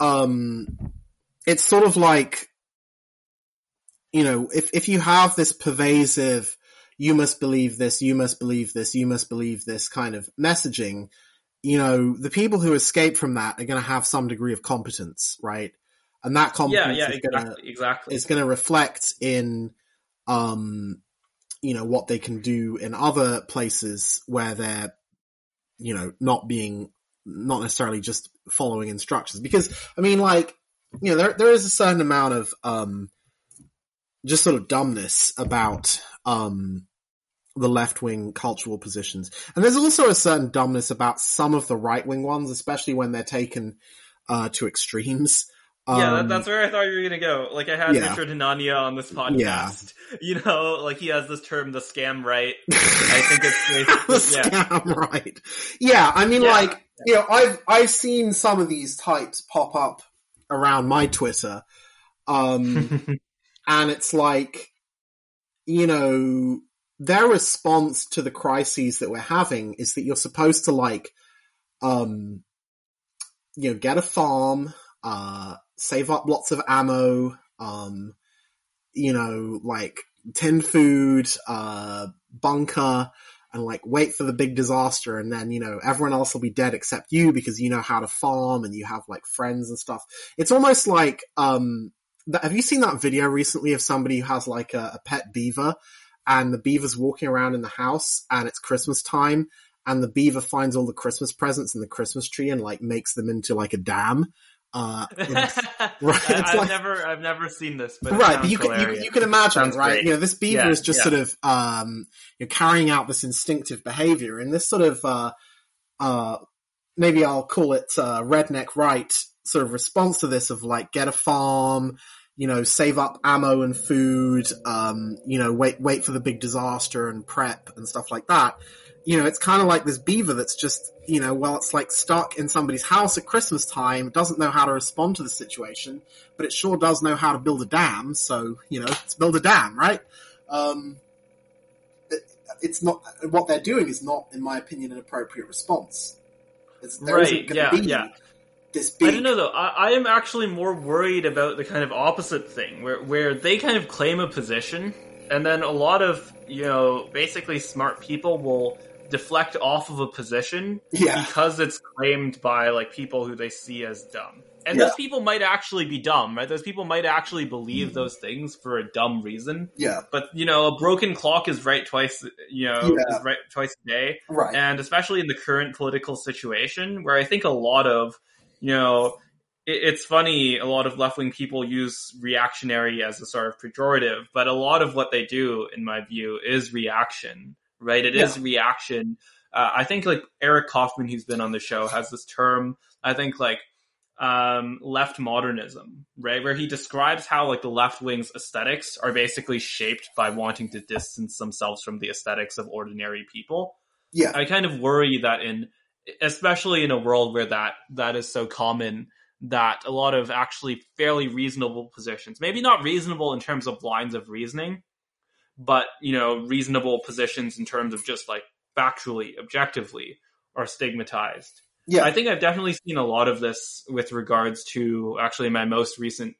um it's sort of like you know if if you have this pervasive you must believe this you must believe this you must believe this kind of messaging you know the people who escape from that are going to have some degree of competence right and that Yeah, competence yeah, is going to exactly, exactly. is going to reflect in um you know what they can do in other places where they're you know not being not necessarily just following instructions because i mean like you know there there is a certain amount of um just sort of dumbness about um the left wing cultural positions and there's also a certain dumbness about some of the right wing ones especially when they're taken uh to extremes yeah, that, Um, that's where I thought you were gonna go. Like I had Yeah. Richard Hanania on this podcast. Yeah. You know, like he has this term, the scam right. I think it's the yeah. scam, right? Yeah, I mean, Yeah. like you know, I've I've seen some of these types pop up around my Twitter, um, and it's like, you know, their response to the crises that we're having is that you're supposed to like, um, you know, get a farm, uh, save up lots of ammo, um, you know, like tin food, uh, bunker, and like wait for the big disaster and then, you know, everyone else will be dead except you because you know how to farm and you have like friends and stuff. It's almost like, um, have you seen that video recently of somebody who has like a, a pet beaver and the beaver's walking around in the house and it's Christmas time and the beaver finds all the Christmas presents in the Christmas tree and like makes them into like a dam. Uh, it's- Right, I, it's I've like- never, I've never seen this, but right, but you can, you, you can imagine, Sounds it, right? great. You know, this beaver Yeah, is just yeah. sort of, um, you're carrying out this instinctive behavior and this sort of, uh, uh, maybe I'll call it, uh, redneck right sort of response to this of like, get a farm, you know, save up ammo and food, um, you know, wait, wait for the big disaster and prep and stuff like that. You know, it's kind of like this beaver that's just, you know, well, it's like stuck in somebody's house at Christmas time, doesn't know how to respond to the situation, but it sure does know how to build a dam. So, you know, let's build a dam, right? Um, it's not what they're doing is not, in my opinion, an appropriate response. It's, there Right, isn't going yeah, to be yeah. This I don't know though. I, I am actually more worried about the kind of opposite thing, where where they kind of claim a position, and then a lot of you know basically smart people will deflect off of a position Yeah, because it's claimed by like people who they see as dumb. And Yeah. those people might actually be dumb, right? Those people might actually believe mm-hmm. those things for a dumb reason. yeah, But you know, a broken clock is right twice. You know, Yeah. is right twice a day right. and especially in the current political situation where I think a lot of, you know, it, it's funny, a lot of left wing people use reactionary as a sort of pejorative, but a lot of what they do, in my view, is reaction, right? It is reaction. Uh, I think like Eric Kaufmann, who's been on the show, has this term, I think like, um, left modernism, right? Where he describes how like the left wing's aesthetics are basically shaped by wanting to distance themselves from the aesthetics of ordinary people. yeah, I kind of worry that in, especially in a world where that that is so common, that a lot of actually fairly reasonable positions, maybe not reasonable in terms of lines of reasoning, but you know, reasonable positions in terms of just like factually, objectively, are stigmatized. yeah, I think I've definitely seen a lot of this with regards to actually my most recent,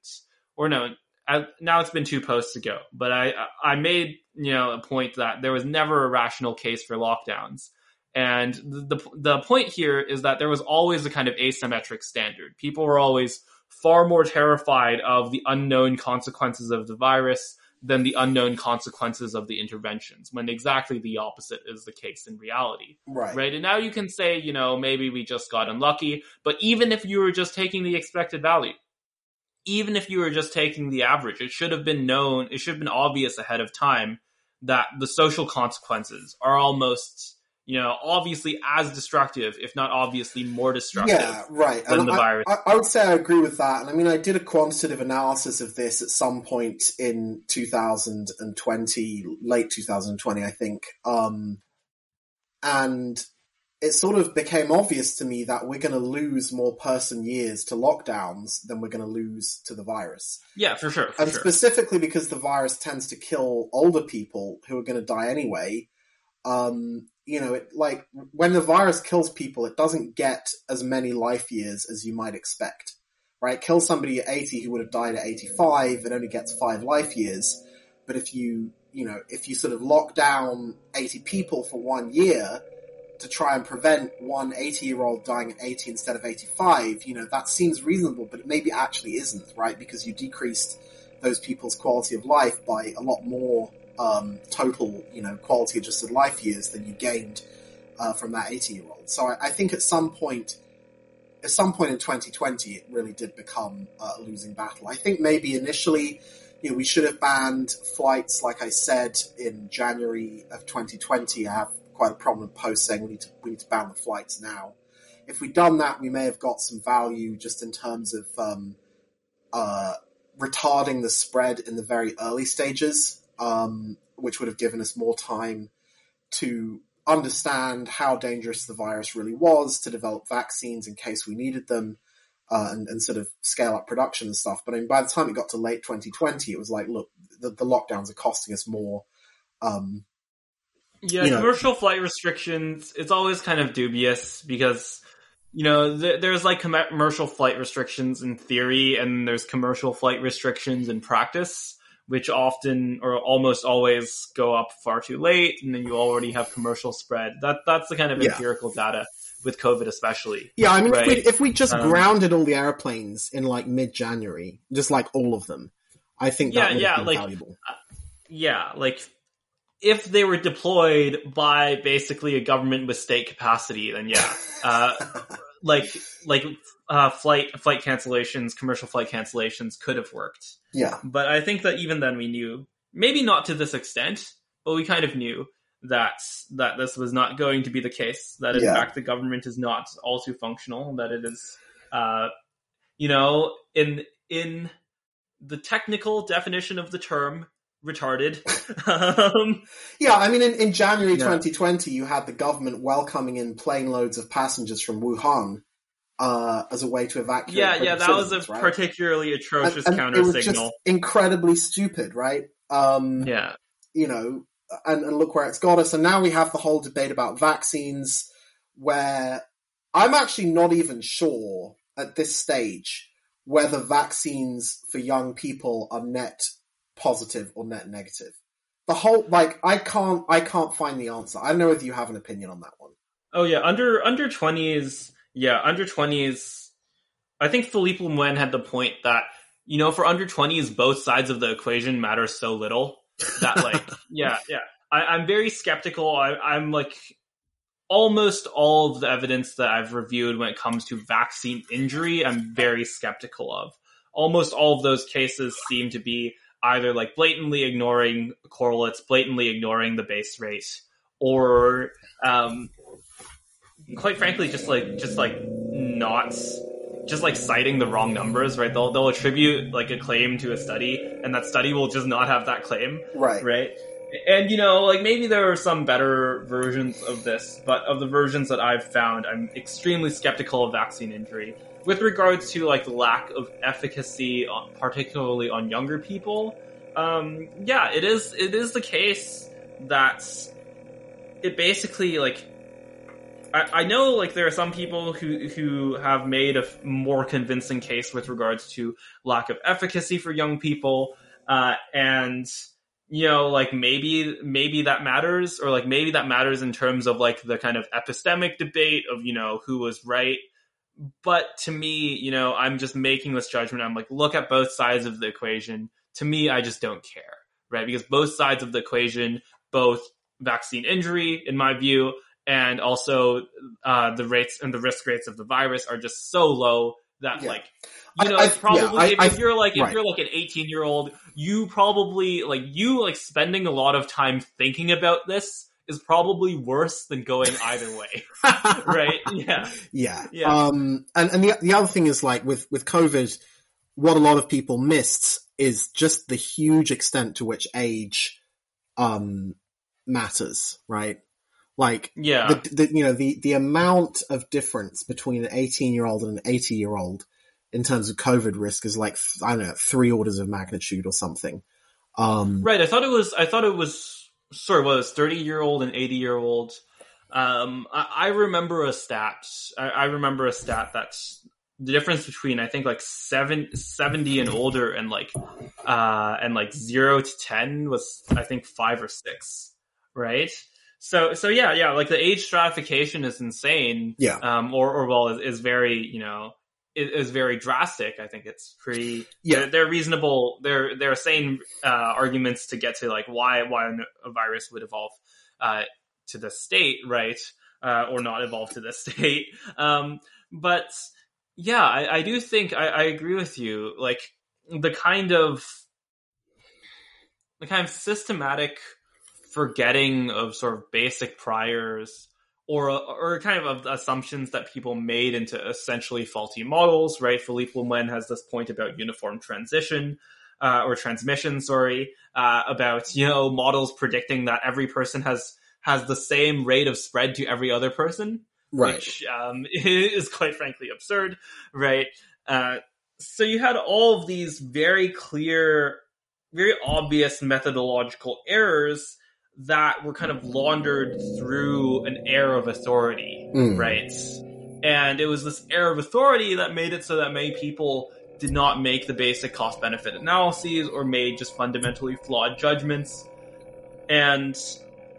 or no, I, now it's been two posts ago, but I I made you know a point that there was never a rational case for lockdowns, and the the point here is that there was always a kind of asymmetric standard. People were always far more terrified of the unknown consequences of the virus than the unknown consequences of the interventions, when exactly the opposite is the case in reality right. right? And now you can say, you know, maybe we just got unlucky, but even if you were just taking the expected value, even if you were just taking the average, it should have been known, it should have been obvious ahead of time that the social consequences are almost, you know, obviously as destructive, if not obviously more destructive. Yeah, right. than And the I, virus. I, I would say I agree with that. And I mean, I did a quantitative analysis of this at some point in 2020, late 2020, I think. Um, and it sort of became obvious to me that we're going to lose more person years to lockdowns than we're going to lose to the virus. Yeah, for sure. For and sure. specifically because the virus tends to kill older people who are going to die anyway. Um, you know, it, like when the virus kills people, it doesn't get as many life years as you might expect. Right? Kill somebody at 80 who would have died at 85, it only gets five life years. But if you, you know, if you sort of lock down 80 people for one year to try and prevent one 80 year old dying at 80 instead of 85, you know, that seems reasonable, but it maybe actually isn't, right? Because you decreased those people's quality of life by a lot more um, total, you know, quality adjusted life years than you gained uh, from that 80 year old. So I, I think at some point, at some point in 2020, it really did become a losing battle. I think maybe initially, you know, we should have banned flights, like I said, in January of 2020. I have quite a prominent post saying we need to, we need to ban the flights now. If we'd done that, we may have got some value just in terms of, um, uh, retarding the spread in the very early stages, um, which would have given us more time to understand how dangerous the virus really was, to develop vaccines in case we needed them, uh, and, and sort of scale up production and stuff. But I mean, by the time it got to late 2020, it was like, look, the, the lockdowns are costing us more. Um, Yeah, you know- commercial flight restrictions, it's always kind of dubious because, you know, th- there's like commercial flight restrictions in theory and there's commercial flight restrictions in practice, which often or almost always go up far too late and then you already have commercial spread. That That's the kind of Yeah. empirical data with COVID especially. yeah, I mean, Right. if, we, if we just Um, grounded all the airplanes in like mid-January, just like all of them, I think Yeah, that would yeah, like- valuable. Yeah, like if they were deployed by basically a government with state capacity, then yeah. Uh, like like uh, flight flight cancellations, commercial flight cancellations could have worked. Yeah, But I think that even then we knew, maybe not to this extent, but we kind of knew that that this was not going to be the case. That in Yeah. fact the government is not all too functional. That it is, uh, you know, in in the technical definition of the term, retarded. um, Yeah, I mean, in, in January Yeah. 2020, you had the government welcoming in plane loads of passengers from Wuhan uh, as a way to evacuate. yeah, yeah, that was a right? particularly atrocious And- and counter It was signal. just incredibly stupid, right? Um, Yeah. You know, and, and look where it's got us. And now we have the whole debate about vaccines, where I'm actually not even sure at this stage whether vaccines for young people are net positive or net negative. The whole like I can't I can't find the answer. I don't know whether you have an opinion on that one. Oh yeah, under under twenties, yeah, under twenties. I think Philippe Lemoine had the point that you know for under twenties, both sides of the equation matter so little that like yeah yeah. I, I'm very skeptical. I, I'm like almost all of the evidence that I've reviewed when it comes to vaccine injury, I'm very skeptical of. Almost all of those cases seem to be either like blatantly ignoring correlates, blatantly ignoring the base rate, or um, quite frankly, just like just like not just like citing the wrong numbers, right? They'll they'll attribute like a claim to a study, and that study will just not have that claim, Right. right? And you know, like maybe there are some better versions of this, but of the versions that I've found, I'm extremely skeptical of vaccine injury. With regards to like the lack of efficacy, on, particularly on younger people, um, yeah, it is. It is the case that it basically like I, I know like there are some people who who have made a more convincing case with regards to lack of efficacy for young people, uh, and you know like maybe maybe that matters or like maybe that matters in terms of like the kind of epistemic debate of you know who was right. But to me you know i'm just making this judgment. I'm like look at both sides of the equation. To me i just don't care right? Because both sides of the equation both vaccine injury in my view and also uh, the rates and the risk rates of the virus are just so low that Yeah. like you know I- it's probably yeah, if, I- if you're like if right. you're like an 18 year old you probably like you like spending a lot of time thinking about this is probably worse than going either way right yeah Yeah. Yeah. Um, and, and the, the other thing is like with, with COVID, what a lot of people missed is just the huge extent to which age, um, matters, right? Like, yeah the, the, you know, the, the amount of difference between an 18 year old and an 80 year old in terms of COVID risk is like, I don't know, three orders of magnitude or something. Um, Right. I thought it was. I thought it was. Sorry, was thirty year old and eighty year old. Um, I, I remember a stat. I, I remember a stat that's the difference between I think like seven, 70 and older and like uh and like zero to ten was I think five or six. Right. So so yeah yeah like the age stratification is insane. Yeah. Um. Or or well is, is very you know is, is very drastic. I think it's pretty Yeah. they're, they're reasonable. They're they're sane uh, arguments to get to like why why a virus would evolve uh, to the state, right? Uh, or not evolve to the state. Um, but yeah, I, I do think I, I agree with you. Like the kind of the kind of systematic forgetting of sort of basic priors or or kind of, assumptions that people made into essentially faulty models, right? Philippe Lemoine has this point about uniform transition uh, or transmission, sorry, uh, about you know models predicting that every person has has the same rate of spread to every other person, right. which um, is quite frankly absurd, right? Uh, so you had all of these very clear, very obvious methodological errors that were kind of laundered through an air of authority, Mm. right? And it was this air of authority that made it so that many people did not make the basic cost benefit analyses or made just fundamentally flawed judgments. And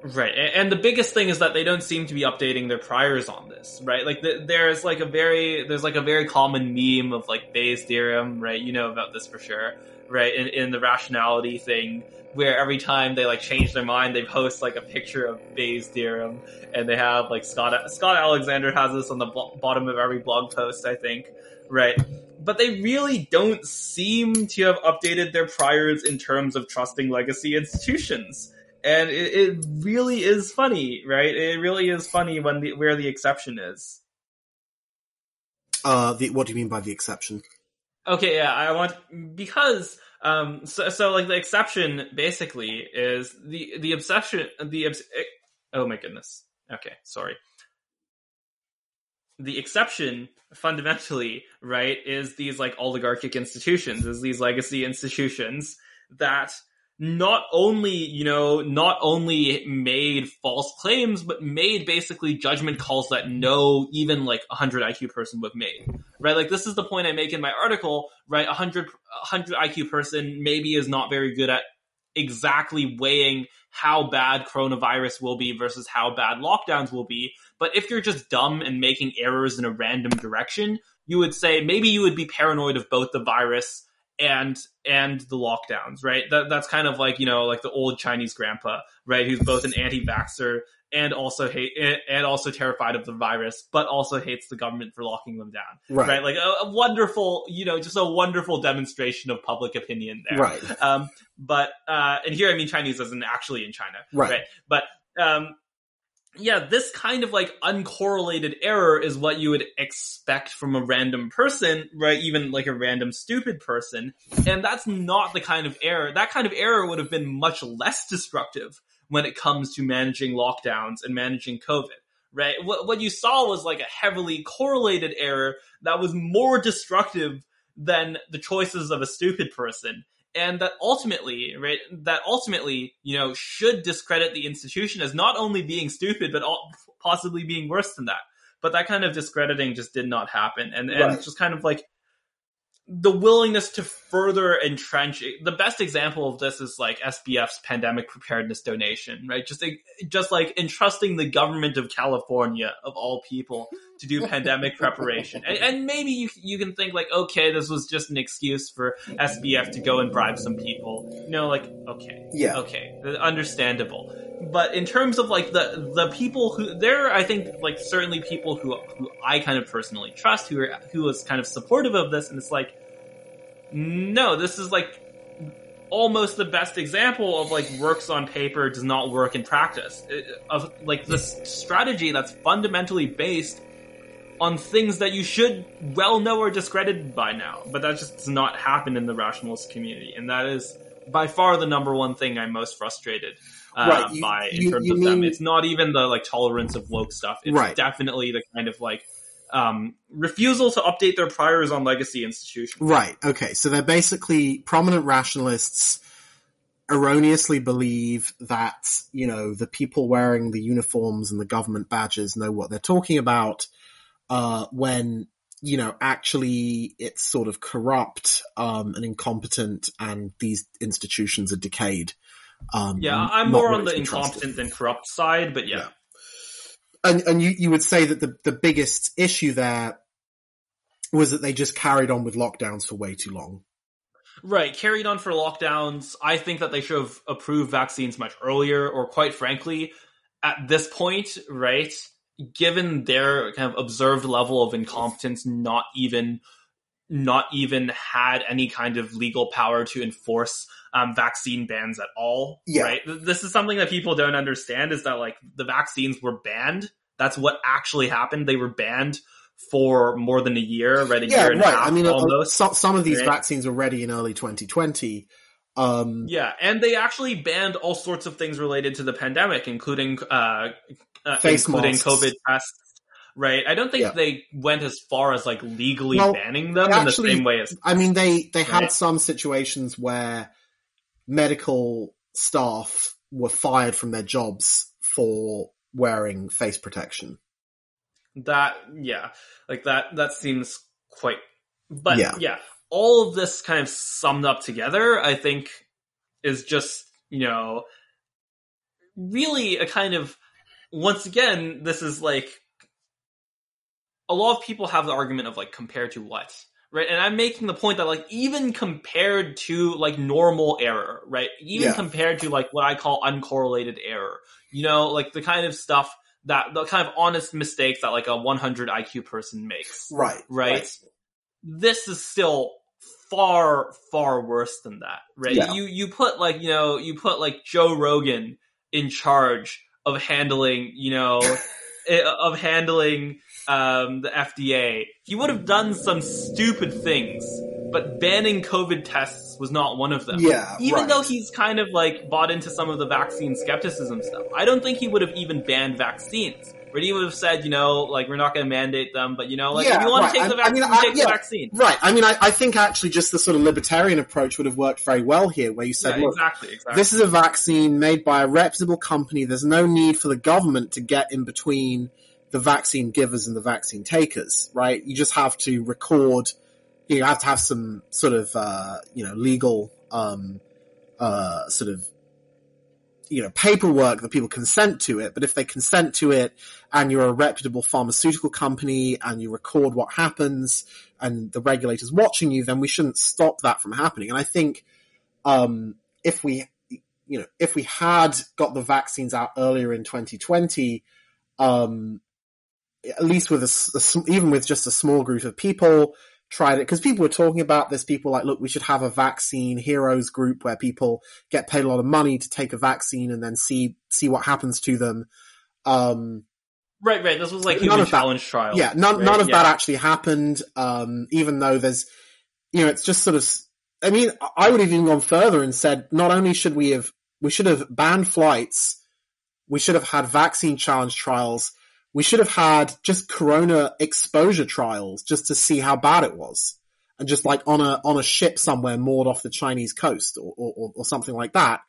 right, and the biggest thing is that they don't seem to be updating their priors on this, right? Like the, there's like a very there's like a very common meme of like Bayes' theorem, right? You know about this for sure, right? In, in the rationality thing, where every time they like change their mind, they post like a picture of Bayes' theorem, and they have like Scott Scott Alexander has this on the bo- bottom of every blog post, I think, right? But they really don't seem to have updated their priors in terms of trusting legacy institutions. And it, it really is funny, right? It really is funny when the where the exception is. Uh, the, what do you mean by the exception? Okay, yeah, I want because um so so like the exception basically is the the obsession the obs- eh, oh my goodness. Okay, sorry. The exception fundamentally, right, is these like oligarchic institutions, is these legacy institutions that not only, you know, not only made false claims, but made basically judgment calls that no even like a 100 IQ person would made. Right? Like this is the point I make in my article, right? A 100 100 IQ person maybe is not very good at exactly weighing how bad coronavirus will be versus how bad lockdowns will be. But if you're just dumb and making errors in a random direction, you would say maybe you would be paranoid of both the virus and and the lockdowns, right? That that's kind of like you know like the old Chinese grandpa, right? Who's both an anti-vaxxer and also hate and also terrified of the virus, but also hates the government for locking them down, right? right? Like a, a, wonderful, you know, just a wonderful demonstration of public opinion there, right? Um, but uh, and here I mean Chinese as in actually in China, right? right? But um, yeah, this kind of like uncorrelated error is what you would expect from a random person, right? Even like a random stupid person. And that's not the kind of error. That kind of error would have been much less destructive when it comes to managing lockdowns and managing COVID, right? What, what you saw was like a heavily correlated error that was more destructive than the choices of a stupid person and that ultimately, right, that ultimately, you know, should discredit the institution as not only being stupid, but possibly being worse than that. But that kind of discrediting just did not happen, and and right. it's just kind of like the willingness to further entrench the best example of this is like SBF's pandemic preparedness donation, right? Just just like entrusting the government of California of all people to do pandemic preparation. And, and, maybe you you can think like, okay, this was just an excuse for SBF to go and bribe some people. You know, like okay, yeah, okay, understandable. But in terms of like the the people who there, I think like certainly people who who I kind of personally trust who are who is kind of supportive of this, and it's like, no, this is like almost the best example of like works on paper does not work in practice. of like this strategy that's fundamentally based on things that you should well know are discredited by now. But that just does not happen in the rationalist community, and that is by far the number one thing I'm most frustrated uh, right. you, by in you, terms you of mean, them. It's not even the like tolerance of woke stuff. It's right. definitely the kind of like um, refusal to update their priors on legacy institutions. Right. Okay. So they're basically prominent rationalists erroneously believe that you know the people wearing the uniforms and the government badges know what they're talking about uh, when you know actually it's sort of corrupt um, and incompetent, and these institutions are decayed. Um, yeah, I'm more on the incompetent than corrupt side, but yeah. yeah. And and you you would say that the the biggest issue there was that they just carried on with lockdowns for way too long. Right, carried on for lockdowns. I think that they should have approved vaccines much earlier, or quite frankly, at this point, right, given their kind of observed level of incompetence, not even not even had any kind of legal power to enforce um, vaccine bans at all. Yeah. Right. This is something that people don't understand is that like the vaccines were banned. That's what actually happened. They were banned for more than a year, right? A yeah, year and right. a half. I mean, uh, almost, some, some of these right? vaccines were ready in early 2020. Um, yeah, and they actually banned all sorts of things related to the pandemic, including uh, uh, including masks. COVID tests. Right. I don't think yeah. they went as far as like legally well, banning them actually, in the same way as. I mean, they they had some situations where medical staff were fired from their jobs for wearing face protection. That yeah, like that that seems quite. But yeah, yeah all of this kind of summed up together, I think, is just you know really a kind of once again, this is like a lot of people have the argument of like compared to what, right? And I'm making the point that like even compared to like normal error, right? Even yeah. compared to like what I call uncorrelated error, you know, like the kind of stuff that the kind of honest mistakes that like a 100 IQ person makes, right? Right. right. This is still far far worse than that, right? Yeah. You you put like you know you put like Joe Rogan in charge of handling, you know, eh, of handling um, the FDA. He would have done some stupid things, but banning COVID tests was not one of them. Yeah, even right. though he's kind of like bought into some of the vaccine skepticism stuff, I don't think he would have even banned vaccines. Or he would have said, you know, like we're not going to mandate them, but you know, like Yeah, if you want right. to take I- the I vaccine, mean, I- take yeah. the vaccine. Right. I mean, I, I think actually just the sort of libertarian approach would have worked very well here, where you said, Yeah, look, exactly, exactly. this is a vaccine made by a reputable company. There's no need for the government to get in between the vaccine givers and the vaccine takers, right? You just have to record, you know, have to have some sort of, uh, you know, legal, um, uh, sort of, you know, paperwork that people consent to it. But if they consent to it and you're a reputable pharmaceutical company and you record what happens and the regulators watching you, then we shouldn't stop that from happening. And I think, um, if we, you know, if we had got the vaccines out earlier in 2020, um, at least with a, a even with just a small group of people, tried it because people were talking about this. People like, look, we should have a vaccine heroes group where people get paid a lot of money to take a vaccine and then see see what happens to them. Um, right, right. This was like human of that- challenge trial. yeah, none right? none of Yeah. that actually happened. Um, even though there's, you know, it's just sort of. I mean, I would have even gone further and said, not only should we have, we should have banned flights, we should have had vaccine challenge trials, we should have had just corona exposure trials just to see how bad it was, and just like on a on a ship somewhere moored off the Chinese coast or or, or something like that.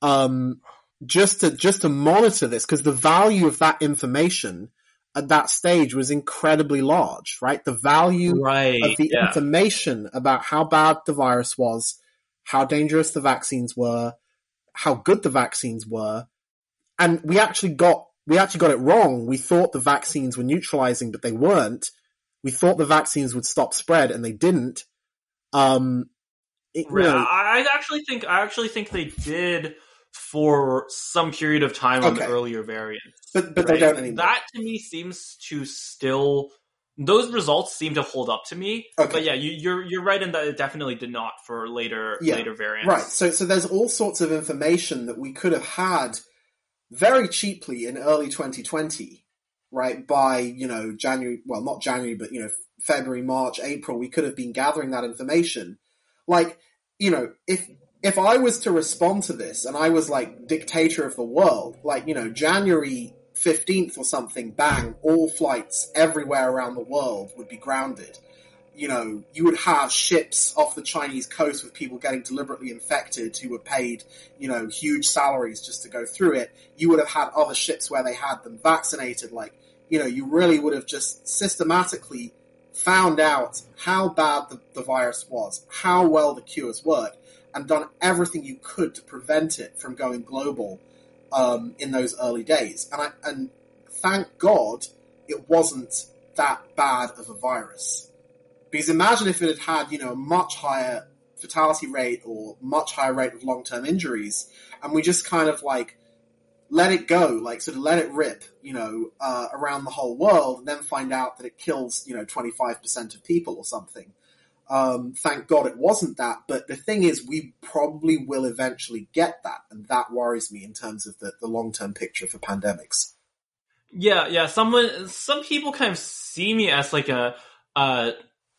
Um, just to just to monitor this because the value of that information at that stage was incredibly large, right? The value right. of the yeah. information about how bad the virus was, how dangerous the vaccines were, how good the vaccines were, and we actually got we actually got it wrong. We thought the vaccines were neutralizing, but they weren't. We thought the vaccines would stop spread, and they didn't. Um, it- you know, I actually think I actually think they did for some period of time on the earlier variants. but but they don't anymore. That to me seems to still those results seem to hold up to me. Okay. But yeah, you, you're you're right in that it definitely did not for later Yeah. later variants. Right. So, so there's all sorts of information that we could have had very cheaply in early 2020, right? By, you know, January, well, not January, but, you know, February, March, April, we could have been gathering that information. Like, you know, if, if I was to respond to this and I was like dictator of the world, like, you know, January 15th or something, bang, all flights everywhere around the world would be grounded you know, you would have ships off the Chinese coast with people getting deliberately infected who were paid, you know, huge salaries just to go through it. You would have had other ships where they had them vaccinated. Like, you know, you really would have just systematically found out how bad the, the virus was, how well the cures worked, and done everything you could to prevent it from going global um, in those early days. And I, and thank God it wasn't that bad of a virus. Because imagine if it had had, you know, a much higher fatality rate or much higher rate of long term injuries, and we just kind of like let it go, like sort of let it rip, you know, uh, around the whole world, and then find out that it kills, you know, 25% of people or something. Um, thank God it wasn't that, but the thing is, we probably will eventually get that, and that worries me in terms of the, the long term picture for pandemics. Yeah, yeah. Someone, some people kind of see me as like a, uh,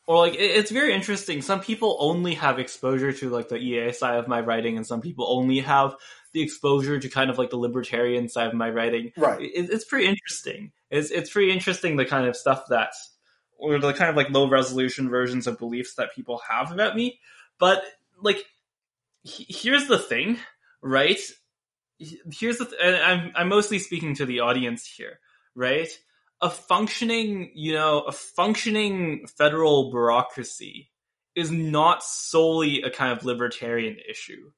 or like it- it's very interesting. Some people only have exposure to like the EA side of my writing, and some people only have the exposure to kind of like the libertarian side of my writing. Right. It, it's pretty interesting. It's it's pretty interesting the kind of stuff that, or the kind of like low resolution versions of beliefs that people have about me. But like, he- here's the thing, right? Here's the, th- and I'm I'm mostly speaking to the audience here, right? A functioning, you know, a functioning federal bureaucracy is not solely a kind of libertarian issue,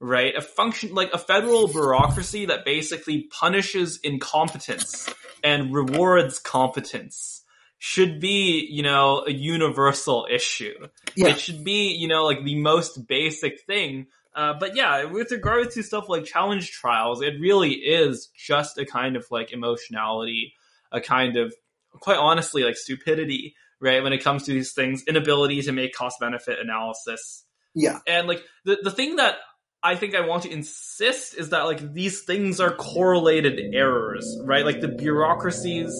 right? A function like a federal bureaucracy that basically punishes incompetence and rewards competence should be, you know, a universal issue. Yeah. It should be, you know, like the most basic thing. Uh, but yeah, with regards to stuff like challenge trials, it really is just a kind of like emotionality, a kind of, quite honestly, like stupidity, right? When it comes to these things, inability to make cost benefit analysis. Yeah. And like the, the thing that I think I want to insist is that like these things are correlated errors, right? Like the bureaucracies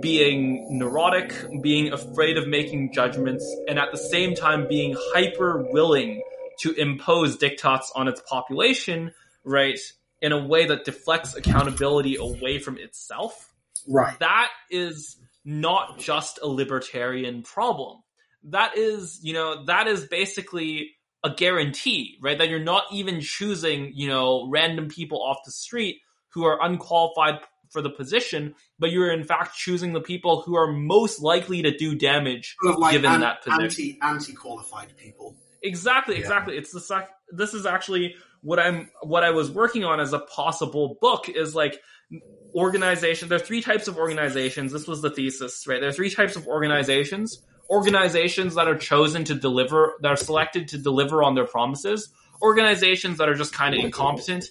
being neurotic, being afraid of making judgments, and at the same time being hyper willing to impose diktats on its population, right? In a way that deflects accountability away from itself. Right. That is not just a libertarian problem. That is, you know, that is basically a guarantee, right? That you're not even choosing, you know, random people off the street who are unqualified for the position, but you're in fact choosing the people who are most likely to do damage Sort of like given an- that position. anti anti qualified people. Exactly, Yeah. exactly. It's the sec- this is actually what I'm what I was working on as a possible book is like organization. There are three types of organizations. This was the thesis, right? There are three types of organizations. Organizations that are chosen to deliver, that are selected to deliver on their promises. Organizations that are just kind of incompetent,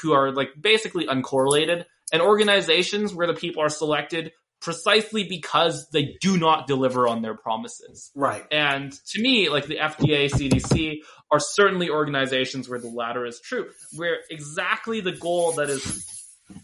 who are like basically uncorrelated, and organizations where the people are selected precisely because they do not deliver on their promises. Right. And to me, like the FDA, CDC are certainly organizations where the latter is true, where exactly the goal that is,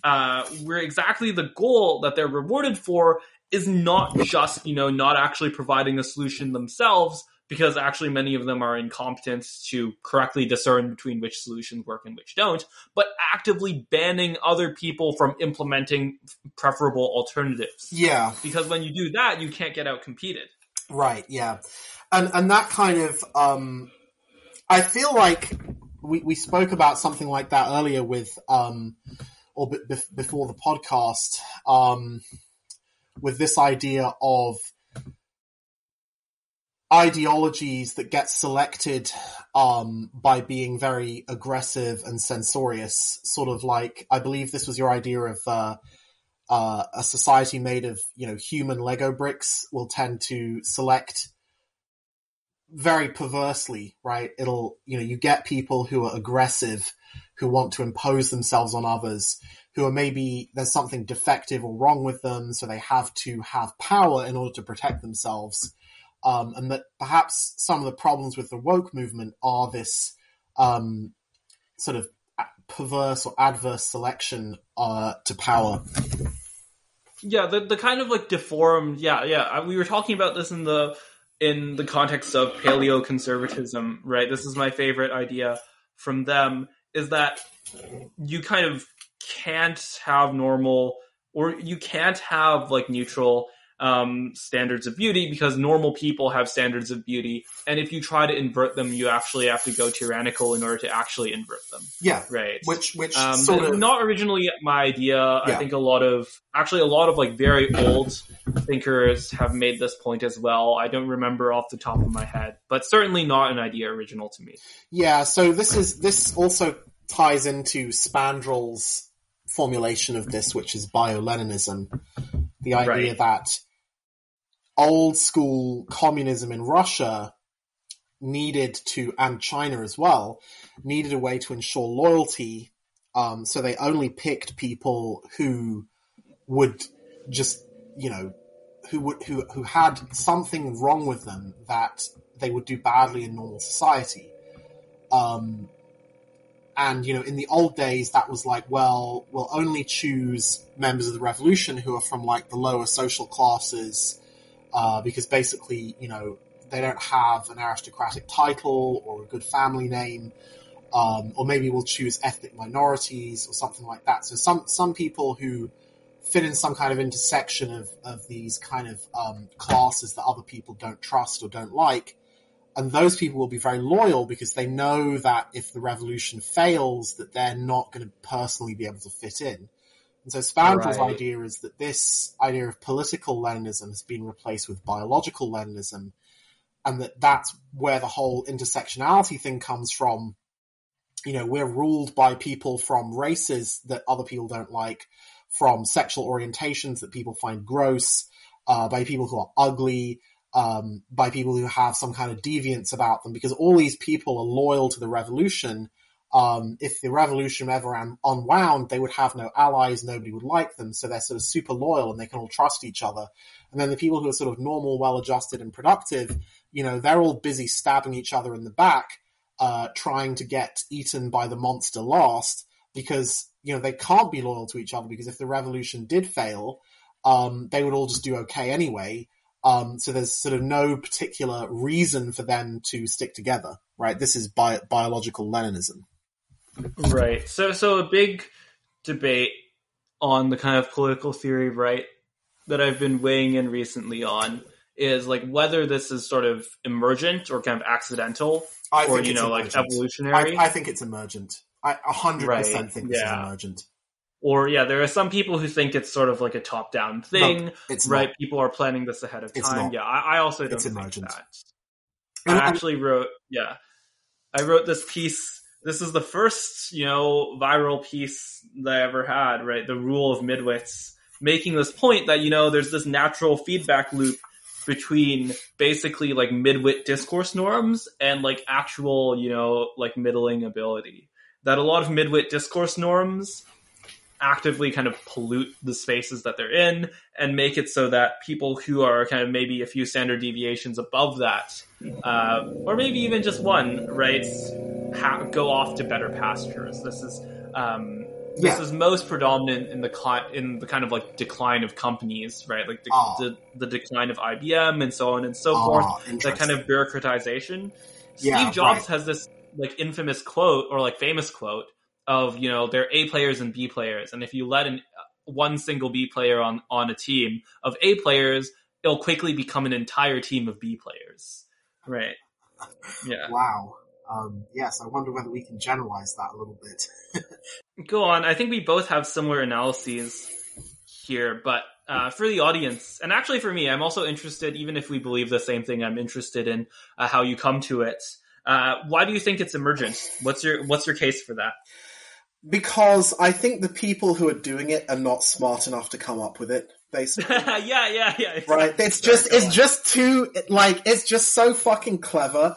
uh, where exactly the goal that they're rewarded for is not just, you know, not actually providing a solution themselves, because actually many of them are incompetent to correctly discern between which solutions work and which don't, but actively banning other people from implementing preferable alternatives. Yeah. Because when you do that, you can't get out competed. Right, yeah. And and that kind of um I feel like we we spoke about something like that earlier with um or b- bef- before the podcast um with this idea of ideologies that get selected um by being very aggressive and censorious sort of like I believe this was your idea of uh uh, a society made of you know human Lego bricks will tend to select very perversely, right? It'll you know you get people who are aggressive, who want to impose themselves on others, who are maybe there's something defective or wrong with them, so they have to have power in order to protect themselves, um, and that perhaps some of the problems with the woke movement are this um, sort of perverse or adverse selection uh, to power. Yeah, the the kind of like deformed. Yeah, yeah. We were talking about this in the in the context of paleo conservatism, right? This is my favorite idea from them is that you kind of can't have normal or you can't have like neutral um, standards of beauty because normal people have standards of beauty, and if you try to invert them, you actually have to go tyrannical in order to actually invert them, Yeah, right? which which Um, sort of not originally my idea. I think a lot of actually a lot of like very old thinkers have made this point as well. I don't remember off the top of my head, but certainly not an idea original to me. Yeah, so this is this also ties into Spandrell's formulation of this, which is bio-Leninism. The idea Right. that old school communism in Russia needed to, and China as well, needed a way to ensure loyalty. Um, so they only picked people who would just, you know, who would who who had something wrong with them that they would do badly in normal society. Um, and you know, in the old days, that was like, well, we'll only choose members of the revolution who are from like the lower social classes, uh, because basically, you know, they don't have an aristocratic title or a good family name, um, or maybe we'll choose ethnic minorities or something like that. So some some people who fit in some kind of intersection of, of these kind of um, classes that other people don't trust or don't like. And those people will be very loyal because they know that if the revolution fails, that they're not going to personally be able to fit in. And so Spandrell's Right. idea is that this idea of political Leninism has been replaced with biological Leninism, and that that's where the whole intersectionality thing comes from. You know, we're ruled by people from races that other people don't like, from sexual orientations that people find gross, uh, by people who are ugly, um, by people who have some kind of deviance about them, because all these people are loyal to the revolution. Um, if the revolution ever un- unwound, they would have no allies, nobody would like them, so they're sort of super loyal and they can all trust each other. And then the people who are sort of normal, well adjusted, and productive, you know, they're all busy stabbing each other in the back, uh, trying to get eaten by the monster last, because, you know, they can't be loyal to each other, because if the revolution did fail, um, they would all just do okay anyway. Um, so there's sort of no particular reason for them to stick together, right? This is bi- biological Leninism. Right. So so a big debate on the kind of political theory right that I've been weighing in recently on is like whether this is sort of emergent or kind of accidental I or think you know like emergent. evolutionary. I, I think it's emergent. I a hundred Right, percent think this yeah. is emergent. or yeah, there are some people who think it's sort of like a top-down thing, It's right? not. People are planning this ahead of It's time. not. Yeah, I, I also don't It's think emergent. that. I- actually wrote, yeah, I wrote this piece. This is the first, you know, viral piece that I ever had, right? The rule of midwits, making this point that, you know, there's this natural feedback loop between basically like midwit discourse norms and like actual, you know, like middling ability. That a lot of midwit discourse norms actively kind of pollute the spaces that they're in and make it so that people who are kind of maybe a few standard deviations above that, uh, or maybe even just one, right, ha- go off to better pastures. This is um, this Yeah. is most predominant in the cli- in the kind of like decline of companies, right? Like the, Ah. the, the decline of IBM and so on and so Ah, forth. That kind of bureaucratization. Yeah, Steve Jobs right. has this like infamous quote or like famous quote of you know there are A players and B players, and if you let an one single B player on on a team of A players, it'll quickly become an entire team of B players. Right. Yeah. Wow. Um, yes, I wonder whether we can generalize that a little bit. Go on. I think we both have similar analyses here, but uh, for the audience, and actually for me, I'm also interested. Even if we believe the same thing, I'm interested in uh, how you come to it. Uh, why do you think it's emergent? What's your What's your case for that? Because I think the people who are doing it are not smart enough to come up with it, basically. yeah, yeah, yeah. right? It's just, it's just too, like, it's just so fucking clever,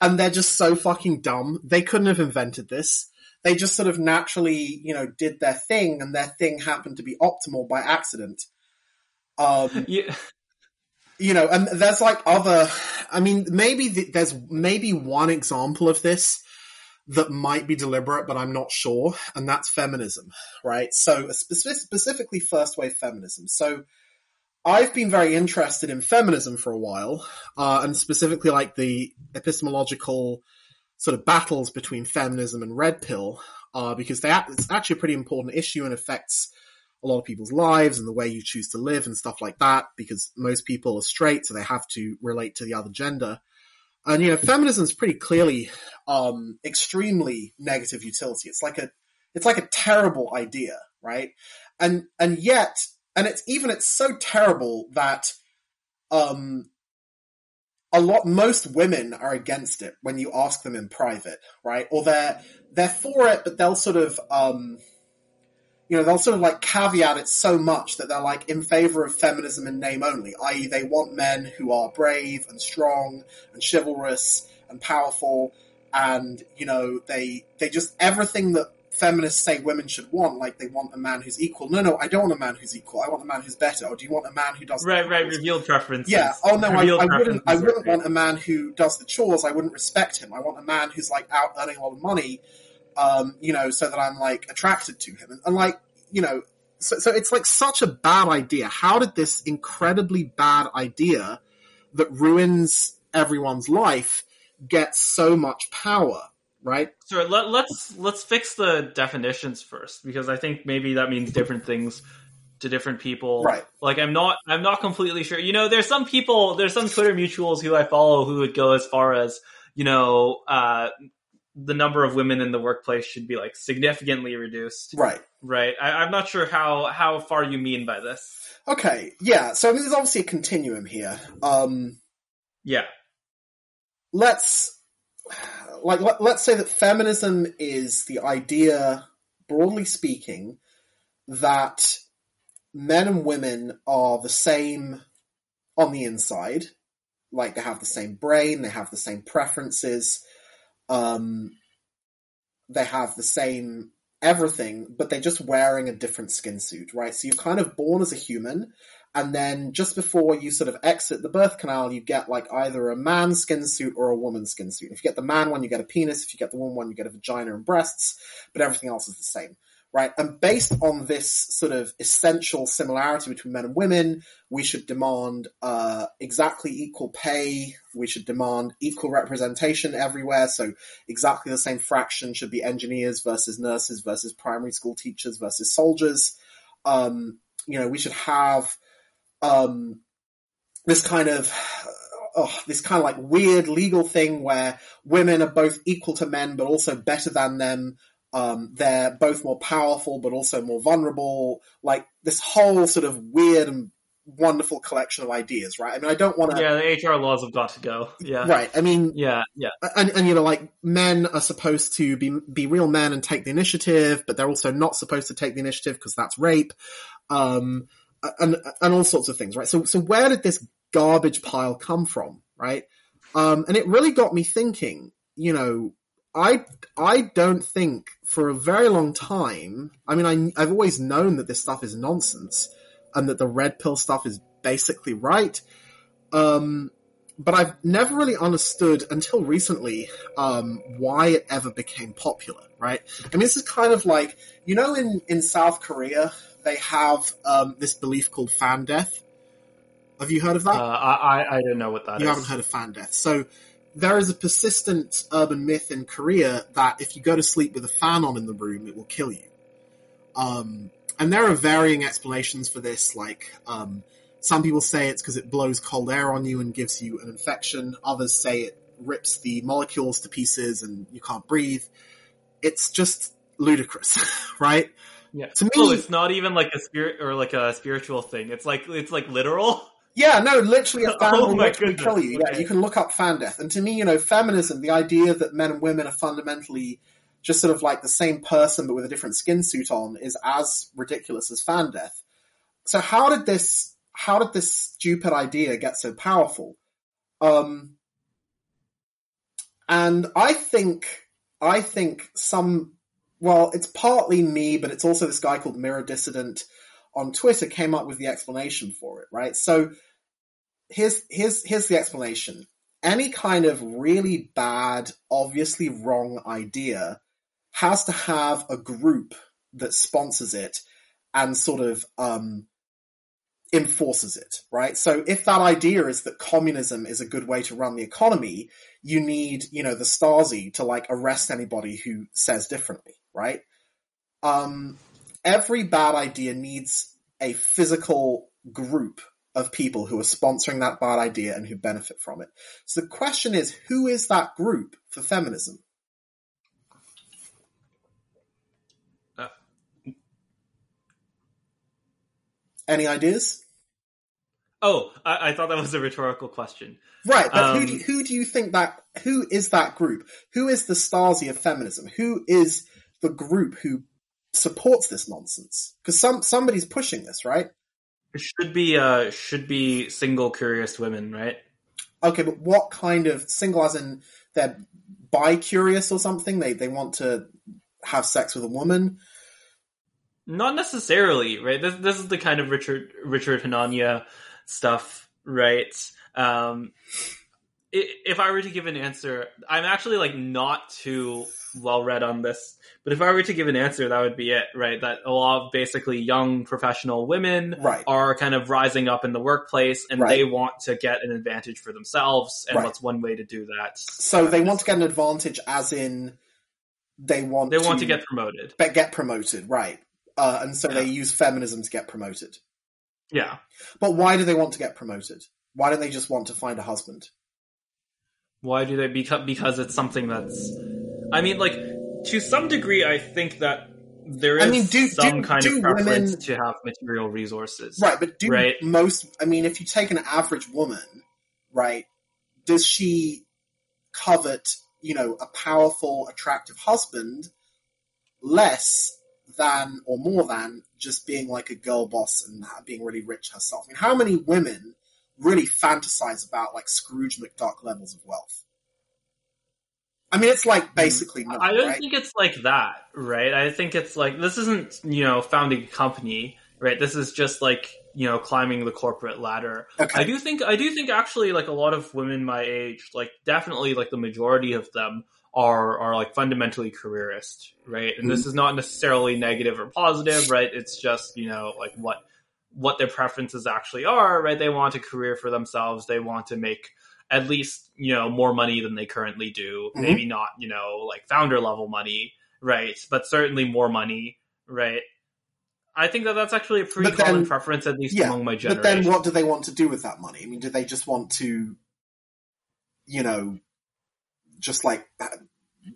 and they're just so fucking dumb. They couldn't have invented this. They just sort of naturally, you know, did their thing, and their thing happened to be optimal by accident. Um, Yeah. you know, and there's like other, I mean, maybe th- there's maybe one example of this that might be deliberate, but I'm not sure, and that's feminism, right? So spe- specifically first wave feminism. So I've been very interested in feminism for a while, uh, and specifically like the epistemological sort of battles between feminism and red pill, uh, because they it's actually a pretty important issue and affects a lot of people's lives and the way you choose to live and stuff like that, because most people are straight, so they have to relate to the other gender. And you know, feminism is pretty clearly um, extremely negative utility. It's like a it's like a terrible idea, right? And and yet, and it's even it's so terrible that um a lot most women are against it when you ask them in private, right? Or they're they're for it, but they'll sort of um you know, they'll sort of like caveat it so much that they're like in favor of feminism in name only, i.e. they want men who are brave and strong and chivalrous and powerful and, you know, they, they just, everything that feminists say women should want, like they want a man who's equal. No, no, I don't want a man who's equal. I want a man who's better. Or do you want a man who does Right, right. Revealed preferences. yeah. Oh no, I, Revealed I wouldn't. I wouldn't are- want a man who does the chores. I wouldn't respect him. I want a man who's like out earning a lot of money, um, you know, so that I'm like attracted to him. And, and like, you know, so, so it's like such a bad idea. How did this incredibly bad idea that ruins everyone's life get so much power? Right? So let, let's let's fix the definitions first because I think maybe that means different things to different people. Right. Like I'm not I'm not completely sure. You know, there's some people, there's some Twitter mutuals who I follow who would go as far as you know, uh, the number of women in the workplace should be like significantly reduced. Right. Right. I, I'm not sure how how far you mean by this. Okay. Yeah. So I mean, there's obviously a continuum here. Um, Yeah. let's like let, let's say that feminism is the idea broadly speaking that men and women are the same on the inside like they have the same brain they have the same preferences um they have the same everything but they're just wearing a different skin suit right so you're kind of born as a human and then just before you sort of exit the birth canal, you get like either a man skin suit or a woman skin suit. If you get the man one, you get a penis. If you get the woman one, you get a vagina and breasts, but everything else is the same, right? And based on this sort of essential similarity between men and women, we should demand uh, exactly equal pay. We should demand equal representation everywhere. So exactly the same fraction should be engineers versus nurses versus primary school teachers versus soldiers. um, you know, we should have, um, this kind of, oh, this kind of like weird legal thing where women are both equal to men, but also better than them. Um, they're both more powerful, but also more vulnerable. Like this whole sort of weird and wonderful collection of ideas, right? I mean, I don't want to. Yeah, the HR laws have got to go. Yeah. Right. I mean, Yeah, yeah. and, and you know, like men are supposed to be be real men and take the initiative, but they're also not supposed to take the initiative because that's rape, um, and and all sorts of things, right? So so where did this garbage pile come from, right? Um, and it really got me thinking. You know, I I don't think for a very long time. I mean, I I've always known that this stuff is nonsense, and that the red pill stuff is basically right. Um, but I've never really understood until recently um, why it ever became popular, right? I mean, this is kind of like you know, in in South Korea they have um, this belief called fan death. Have you heard of Uh, that? I, I I don't know what that is. you haven't heard of fan death, so there is a persistent urban myth in Korea that if you go to sleep with a fan on in the room, it will kill you. Um, and there are varying explanations for this, like um, some people say it's because it blows cold air on you and gives you an infection. Others say it rips the molecules to pieces and you can't breathe. It's just ludicrous, right? Yeah. To me- oh, it's not even like a spirit or like a spiritual thing. It's like it's like literal. Yeah, no, literally a fan Oh will literally goodness, kill you. Yeah, okay. you can look up fan death. And to me, you know, feminism, the idea that men and women are fundamentally just sort of like the same person but with a different skin suit on is as ridiculous as fan death. So how did this how did this stupid idea get so powerful? Um and I think I think some well, it's partly me, but it's also this guy called Mirror Dissident on Twitter came up with the explanation for it, right? So here's here's here's the explanation. Any kind of really bad, obviously wrong idea has to have a group that sponsors it and sort of um, enforces it, right? So if that idea is that communism is a good way to run the economy, you need, you know, the Stasi to like arrest anybody who says differently, right? Um, every bad idea needs a physical group of people who are sponsoring that bad idea and who benefit from it. So the question is, who is that group for feminism? Uh. Any ideas? Oh, I, I thought that was a rhetorical question. Right, but who, Um, do, who do you think that, who is that group? Who is the Stasi of feminism? Who is the group who supports this nonsense? Because some, somebody's pushing this, right? It should be uh should be single curious women, right? Okay, but what kind of single as in they're bi-curious or something? They, they want to have sex with a woman? Not necessarily, right? This this is the kind of Richard Richard Hanania stuff, right? Um, if I were to give an answer, I'm actually like not too well read on this, but if I were to give an answer, that would be it, right? That a lot of basically young professional women Right. are kind of rising up in the workplace and Right. they want to get an advantage for themselves. And Right. what's one way to do that? So they want to get an advantage as in they want They want to get promoted. but get promoted, right? Uh, and so they use feminism to get promoted. Yeah. But why do they want to get promoted? Why don't they just want to find a husband? Why do they? Because because it's something that's. I mean, like to some degree, I think that there is I mean, do- some do- kind do of preference women- to have material resources. Right, but do Right. most, I mean, if you take an average woman, right, does she covet, you know, a powerful, attractive husband less than or more than just being like a girl boss and being really rich herself? I mean, how many women really fantasize about like Scrooge McDuck levels of wealth? I mean, it's like basically Mm, I don't right? think it's like that, right? I think it's like this isn't you know founding a company, right? This is just like you know climbing the corporate ladder. okay. I do think I do think actually like a lot of women my age, like definitely like the majority of them are are like fundamentally careerist, right? And this is not necessarily negative or positive, right? It's just, you know, like what what their preferences actually are, right? They want a career for themselves. They want to make at least, you know, more money than they currently do. Mhm. Maybe not, you know, like founder level money, right? But certainly more money, right? I think that that's actually a pretty then- common preference, at least Yeah, among my But then what do they want to do with that money? I mean, do they just want to, you know, just like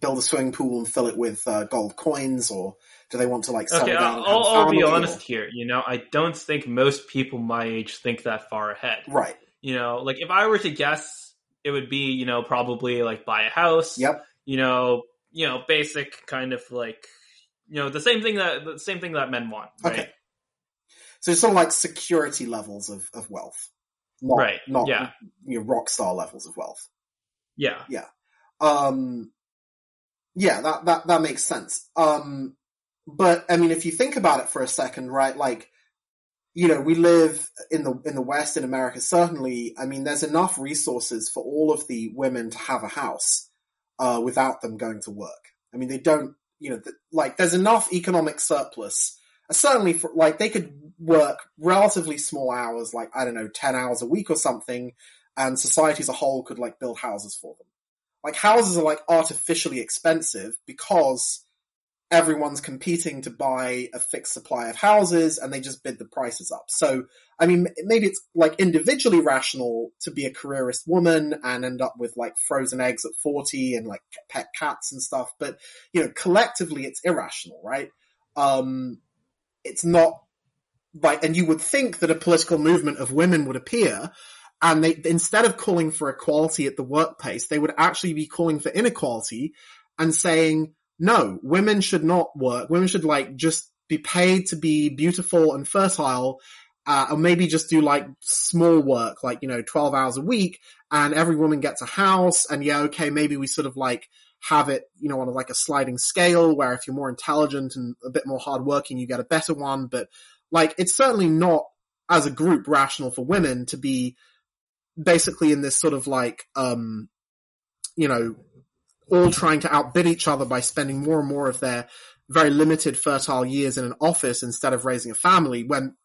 build a swimming pool and fill it with uh, gold coins, or do they want to like Okay, down? I'll, and have a I'll, I'll be or- honest here. You know, I don't think most people my age think that far ahead. Right. You know, like if I were to guess, it would be you know probably like buy a house. Yep. You know, you know, basic kind of like you know the same thing that the same thing that men want. Right. Okay. So it's sort of like security levels of, of wealth, not, Right, Not yeah. you know, rock star levels of wealth. Yeah, yeah. Um, yeah, that, that, that makes sense. Um, but I mean, if you think about it for a second, right, like, you know, we live in the, in the West, in America, certainly, I mean, there's enough resources for all of the women to have a house, uh, without them going to work. I mean, they don't, you know, like, there's enough economic surplus, uh, certainly for, like, they could work relatively small hours, like, I don't know, 10 hours a week or something, and society as a whole could, like, build houses for them like houses are like artificially expensive because everyone's competing to buy a fixed supply of houses and they just bid the prices up. So, I mean, maybe it's like individually rational to be a careerist woman and end up with like frozen eggs at 40 and like pet cats and stuff. But, you know, collectively it's irrational, right? Um, it's not like, and you would think that a political movement of women would appear and they instead of calling for equality at the workplace, they would actually be calling for inequality and saying, no, women should not work. Women should like just be paid to be beautiful and fertile, uh, or maybe just do like small work, like, you know, 12 hours a week and every woman gets a house. And yeah, okay, maybe we sort of like have it, you know, on like a sliding scale where if you're more intelligent and a bit more hardworking, you get a better one. But like, it's certainly not as a group rational for women to be basically in this sort of like, um, you know, all trying to outbid each other by spending more and more of their very limited fertile years in an office instead of raising a family when,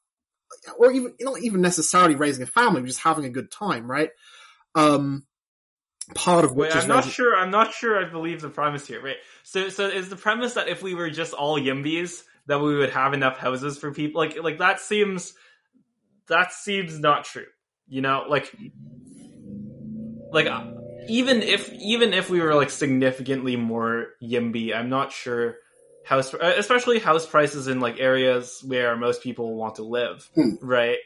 or even, not even necessarily raising a family, just having a good time, right? Um, part of which Wait, is I'm not raising- sure. I'm not sure. I believe the premise here. Right. So, so is the premise that if we were just all Yimbys, that we would have enough houses for people? Like, like that seems that seems not true. You know, like, like uh, even if even if we were like significantly more Yimby, I'm not sure house, uh, especially house prices in like areas where most people want to live, Hmm. right?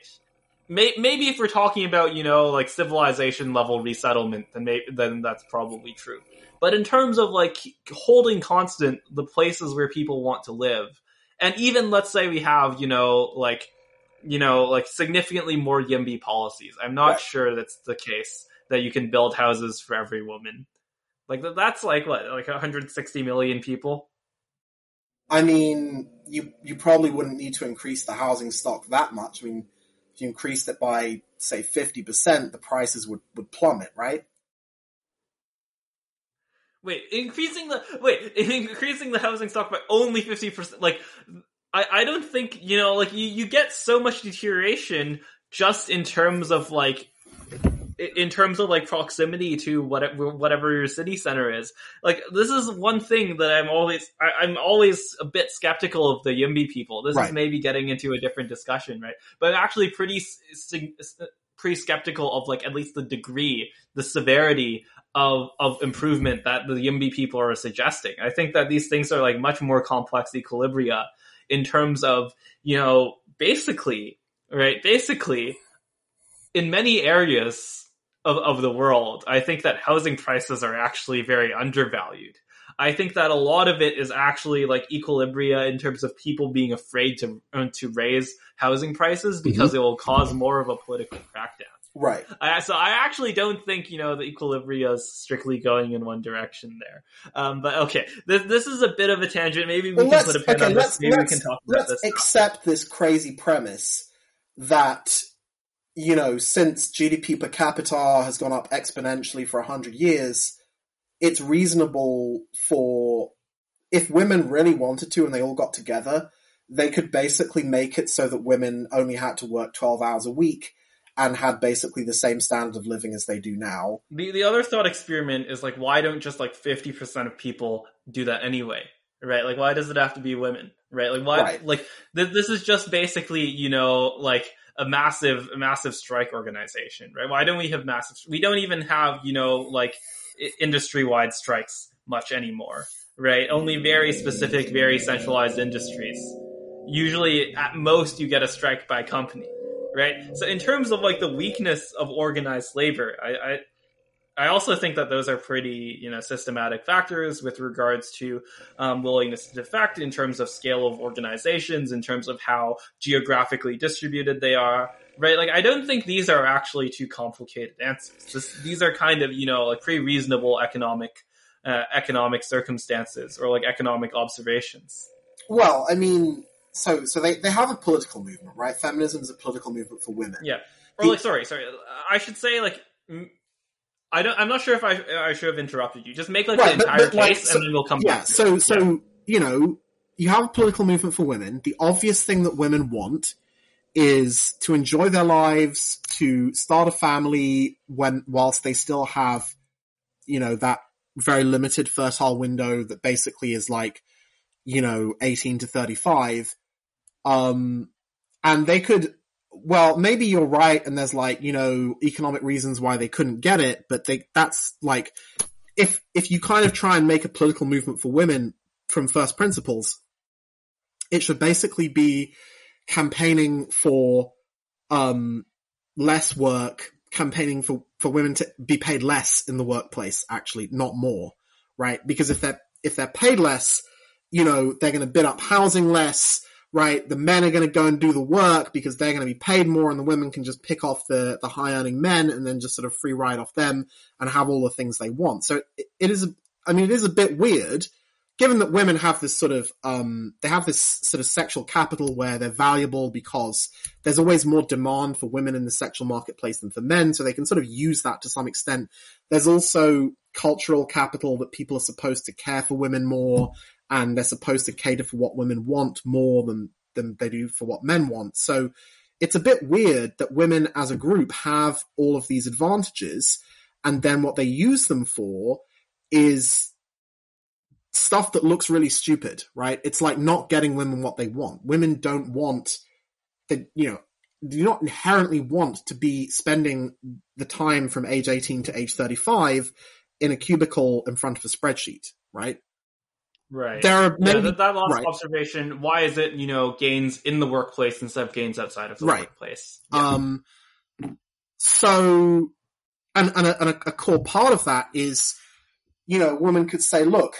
May- maybe if we're talking about you know like civilization level resettlement, then may- then that's probably true. But in terms of like holding constant the places where people want to live, and even let's say we have you know like you know like significantly more Yimby policies, I'm not Right. sure that's the case that you can build houses for every woman. Like that's like what like 160 million people. I mean, you you probably wouldn't need to increase the housing stock that much. I mean, if you increased it by say fifty percent, the prices would would plummet, right? Wait, increasing the wait, increasing the housing stock by only fifty percent. Like, I I don't think you know, like you you get so much deterioration just in terms of like. In terms of like proximity to whatever whatever your city center is, like this is one thing that I'm always I, I'm always a bit skeptical of the Yimby people. This Right. is maybe getting into a different discussion, right? But I'm actually pretty pretty skeptical of like at least the degree, the severity of of improvement that the Yimby people are suggesting. I think that these things are like much more complex equilibria in terms of, you know, basically, right? Basically, in many areas of, of the world, I think that housing prices are actually very undervalued. I think that a lot of it is actually like equilibria in terms of people being afraid to uh, to raise housing prices because it will cause more of a political crackdown. Right. I, so I actually don't think you know the equilibria is strictly going in one direction there. Um, but okay, this this is a bit of a tangent. Maybe we Well, can put a pin okay. on this. Maybe we can talk about let's this. accept this crazy premise that you know since GDP per capita has gone up exponentially for hundred years, it's reasonable for if women really wanted to and they all got together, they could basically make it so that women only had to work twelve hours a week and had basically the same standard of living as they do now. The the other thought experiment is like, why don't just like fifty percent of people do that anyway? right? Like, why does it have to be women, right? Like, why? Right. Like, th- this is just basically, you know, like a massive, a massive strike organization, right? Why don't we have massive? We don't even have, you know, like industry wide strikes much anymore, right? Only very specific, very centralized industries. Usually, at most, you get a strike by company, right? So, in terms of like the weakness of organized labor, I, I I also think that those are pretty, you know, systematic factors with regards to um, willingness to defect in terms of scale of organizations, in terms of how geographically distributed they are, right? Like, I don't think these are actually too complicated answers. These are kind of, you know, like pretty reasonable economic, uh, economic circumstances or like economic observations. Well, I mean, so so they, they have a political movement, right? Feminism is a political movement for women. Yeah. Or like, sorry, sorry. I should say like I don't. I'm not sure if I I should have interrupted you. Just make like right, the entire but, but, case, like, so, and then we'll come. Yeah. back so it. so yeah. you know, you have a political movement for women. The obvious thing that women want is to enjoy their lives, to start a family when whilst they still have, you know, that very limited fertile window that basically is like, you know, 18 to 35. Um, and they could well, maybe you're right, and there's like you know economic reasons why they couldn't get it, but they that's like if if you kind of try and make a political movement for women from first principles, it should basically be campaigning for um less work, campaigning for for women to be paid less in the workplace, actually, not more, right? Because if they're if they're paid less, you know they're going to bid up housing less right? The men are going to go and do the work because they're going to be paid more and the women can just pick off the, the high earning men and then just sort of free ride off them and have all the things they want. So it, it is, I mean, it is a bit weird given that women have this sort of, um, they have this sort of sexual capital where they're valuable because there's always more demand for women in the sexual marketplace than for men. So they can sort of use that to some extent. There's also cultural capital that people are supposed to care for women more and they're supposed to cater for what women want more than than they do for what men want. So it's a bit weird that women as a group have all of these advantages and then what they use them for is stuff that looks really stupid, right? It's like not getting women what they want. Women don't want the, you know, do not inherently want to be spending the time from age 18 to age 35 in a cubicle in front of a spreadsheet, right? Right. There are maybe, yeah, that, that last right. observation. Why is it you know gains in the workplace instead of gains outside of the right. workplace? Yeah. Um. So, and and a, and a, a core part of that is, you know, a woman could say, look,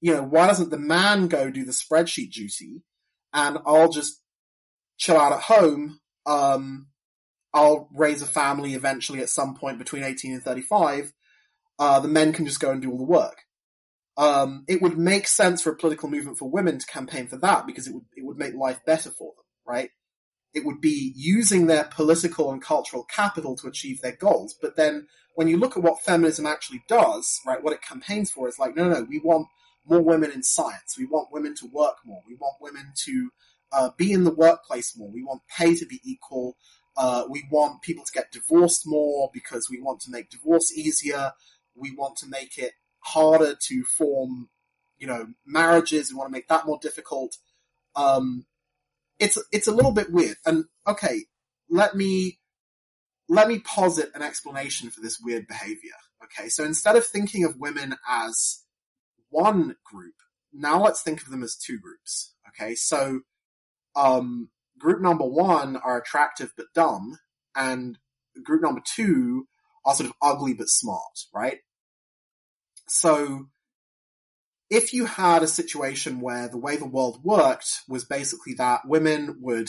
you know, why doesn't the man go do the spreadsheet duty, and I'll just chill out at home. Um, I'll raise a family eventually at some point between eighteen and thirty-five. Uh, the men can just go and do all the work um, it would make sense for a political movement for women to campaign for that because it would it would make life better for them, right? It would be using their political and cultural capital to achieve their goals. But then when you look at what feminism actually does, right, what it campaigns for is like, no, no, no, we want more women in science. We want women to work more. We want women to uh, be in the workplace more. We want pay to be equal. Uh, we want people to get divorced more because we want to make divorce easier. We want to make it harder to form, you know, marriages. We want to make that more difficult. Um, it's it's a little bit weird. And okay, let me let me posit an explanation for this weird behavior. Okay, so instead of thinking of women as one group, now let's think of them as two groups. Okay, so um, group number one are attractive but dumb, and group number two are sort of ugly but smart, right? So if you had a situation where the way the world worked was basically that women would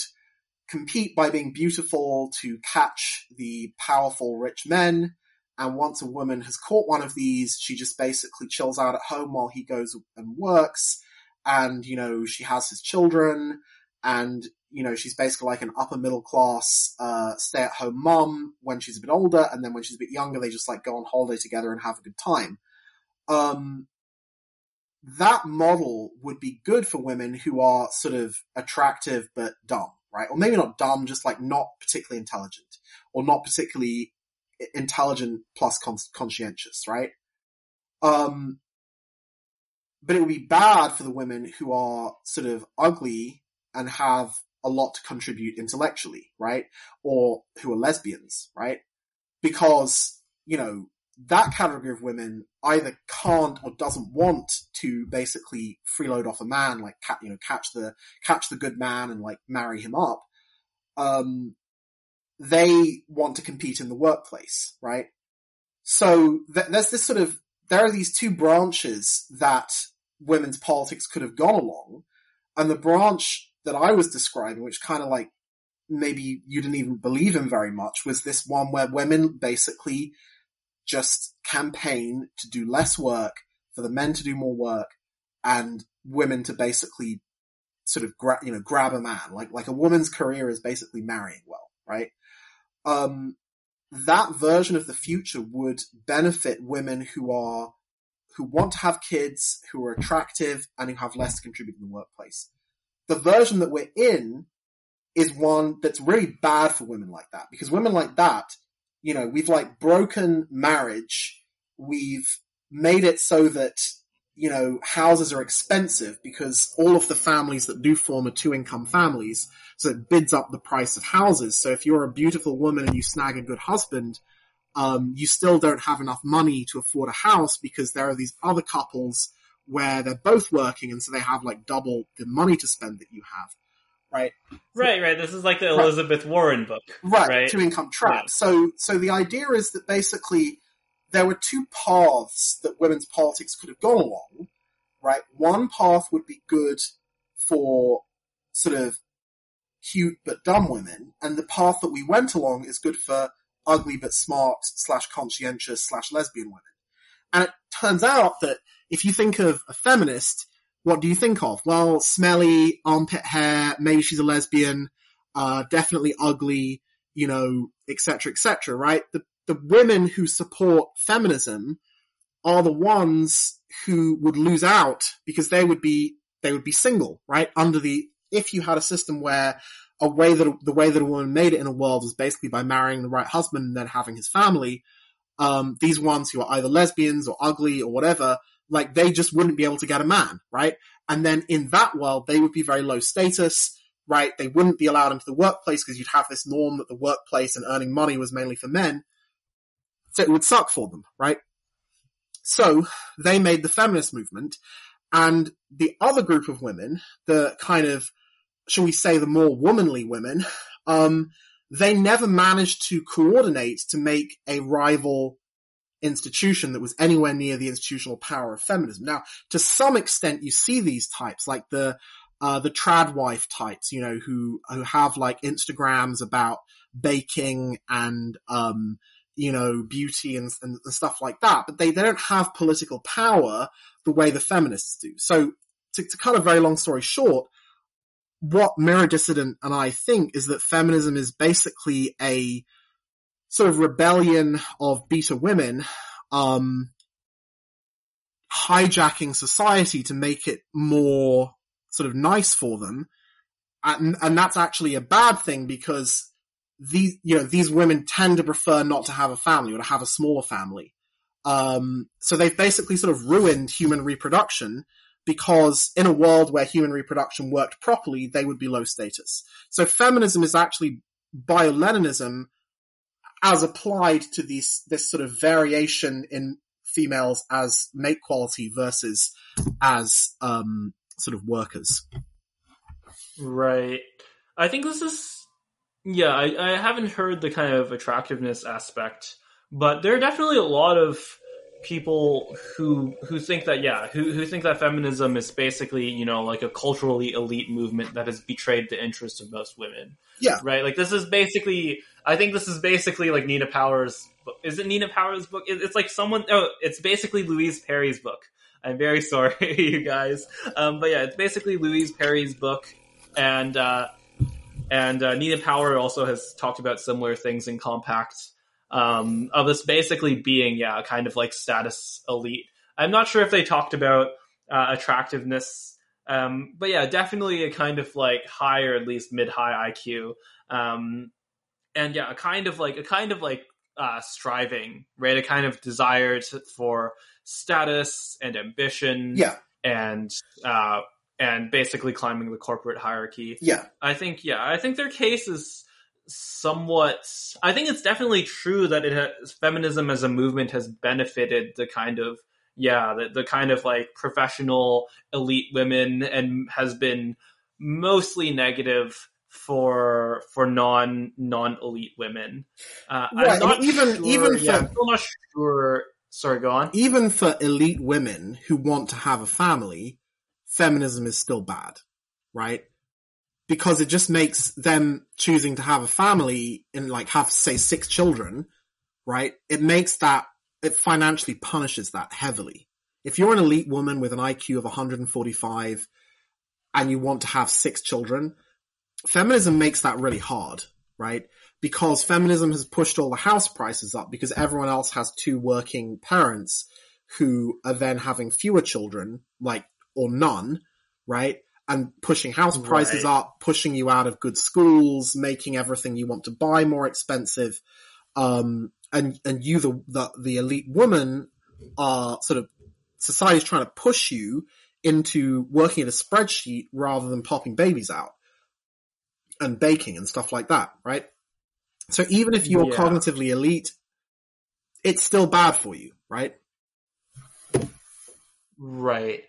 compete by being beautiful to catch the powerful rich men, and once a woman has caught one of these, she just basically chills out at home while he goes and works, and you know she has his children, and you know she's basically like an upper middle class uh, stay at home mom when she's a bit older, and then when she's a bit younger, they just like go on holiday together and have a good time um, that model would be good for women who are sort of attractive but dumb, right? Or maybe not dumb, just like not particularly intelligent or not particularly intelligent plus con- conscientious, right? Um, but it would be bad for the women who are sort of ugly and have a lot to contribute intellectually, right? Or who are lesbians, right? Because, you know, that category of women either can't or doesn't want to basically freeload off a man, like, you know, catch the, catch the good man and like marry him up. Um, they want to compete in the workplace, right? So th- there's this sort of, there are these two branches that women's politics could have gone along. And the branch that I was describing, which kind of like maybe you didn't even believe in very much, was this one where women basically just campaign to do less work, for the men to do more work, and women to basically sort of grab, you know, grab a man. Like, like a woman's career is basically marrying well, right? Um, that version of the future would benefit women who are, who want to have kids, who are attractive, and who have less to contribute in the workplace. The version that we're in is one that's really bad for women like that, because women like that you know, we've like broken marriage. We've made it so that, you know, houses are expensive because all of the families that do form are two income families. So it bids up the price of houses. So if you're a beautiful woman and you snag a good husband, um, you still don't have enough money to afford a house because there are these other couples where they're both working and so they have like double the money to spend that you have right? Right, right. This is like the Elizabeth right. Warren book, right? right? Two income trap. Yeah. So, so the idea is that basically there were two paths that women's politics could have gone along, right? One path would be good for sort of cute but dumb women, and the path that we went along is good for ugly but smart slash conscientious slash lesbian women. And it turns out that if you think of a feminist, what do you think of? Well, smelly, armpit hair, maybe she's a lesbian, uh, definitely ugly, you know, etc., etc., right? The, the women who support feminism are the ones who would lose out because they would be, they would be single, right? Under the, if you had a system where a way that, the way that a woman made it in a world was basically by marrying the right husband and then having his family, um, these ones who are either lesbians or ugly or whatever like they just wouldn't be able to get a man, right? And then in that world, they would be very low status, right? They wouldn't be allowed into the workplace because you'd have this norm that the workplace and earning money was mainly for men. So it would suck for them, right? So they made the feminist movement and the other group of women, the kind of, shall we say, the more womanly women, um, they never managed to coordinate to make a rival institution that was anywhere near the institutional power of feminism. Now, to some extent, you see these types, like the, uh, the trad wife types, you know, who, who have like Instagrams about baking and, um, you know, beauty and, and, stuff like that, but they, they don't have political power the way the feminists do. So to, to cut a very long story short, what Mirror Dissident and I think is that feminism is basically a sort of rebellion of beta women, um, hijacking society to make it more sort of nice for them. And, and that's actually a bad thing because these, you know, these women tend to prefer not to have a family or to have a smaller family. Um, so they've basically sort of ruined human reproduction because in a world where human reproduction worked properly, they would be low status. So feminism is actually bio-Leninism as applied to these, this sort of variation in females as mate quality versus as, um, sort of workers. Right. I think this is, yeah, I, I haven't heard the kind of attractiveness aspect, but there are definitely a lot of people who who think that yeah who who think that feminism is basically you know like a culturally elite movement that has betrayed the interests of most women yeah right like this is basically i think this is basically like nina powers is it nina powers book it's like someone oh it's basically louise perry's book i'm very sorry you guys um, but yeah it's basically louise perry's book and uh and uh, nina power also has talked about similar things in compact um, of this basically being, yeah, kind of like status elite. I'm not sure if they talked about uh, attractiveness, um, but yeah, definitely a kind of like high or at least mid high IQ. Um, and yeah, a kind of like a kind of like uh, striving, right? A kind of desire to, for status and ambition. Yeah. and uh, and basically climbing the corporate hierarchy. Yeah. I think yeah, I think their case is somewhat I think it's definitely true that it has feminism as a movement has benefited the kind of yeah, the, the kind of like professional elite women and has been mostly negative for for non non elite women. Uh, Right, I'm not even- sure, even for- yeah, I'm still not sure. Sorry, go on. Even for elite women who want to have a family, feminism is still bad, right? Because it just makes them choosing to have a family and like have say six children, right? It makes that, it financially punishes that heavily. If you're an elite woman with an IQ of 145 and you want to have six children, feminism makes that really hard, right? Because feminism has pushed all the house prices up because everyone else has two working parents who are then having fewer children, like, or none, right? And pushing house prices Right. up, pushing you out of good schools, making everything you want to buy more expensive. Um, and, and you, the, the, the elite woman are sort of, society's trying to push you into working at a spreadsheet rather than popping babies out and baking and stuff like that, right? So even if you're Yeah. cognitively elite, it's still bad for you, right? Right.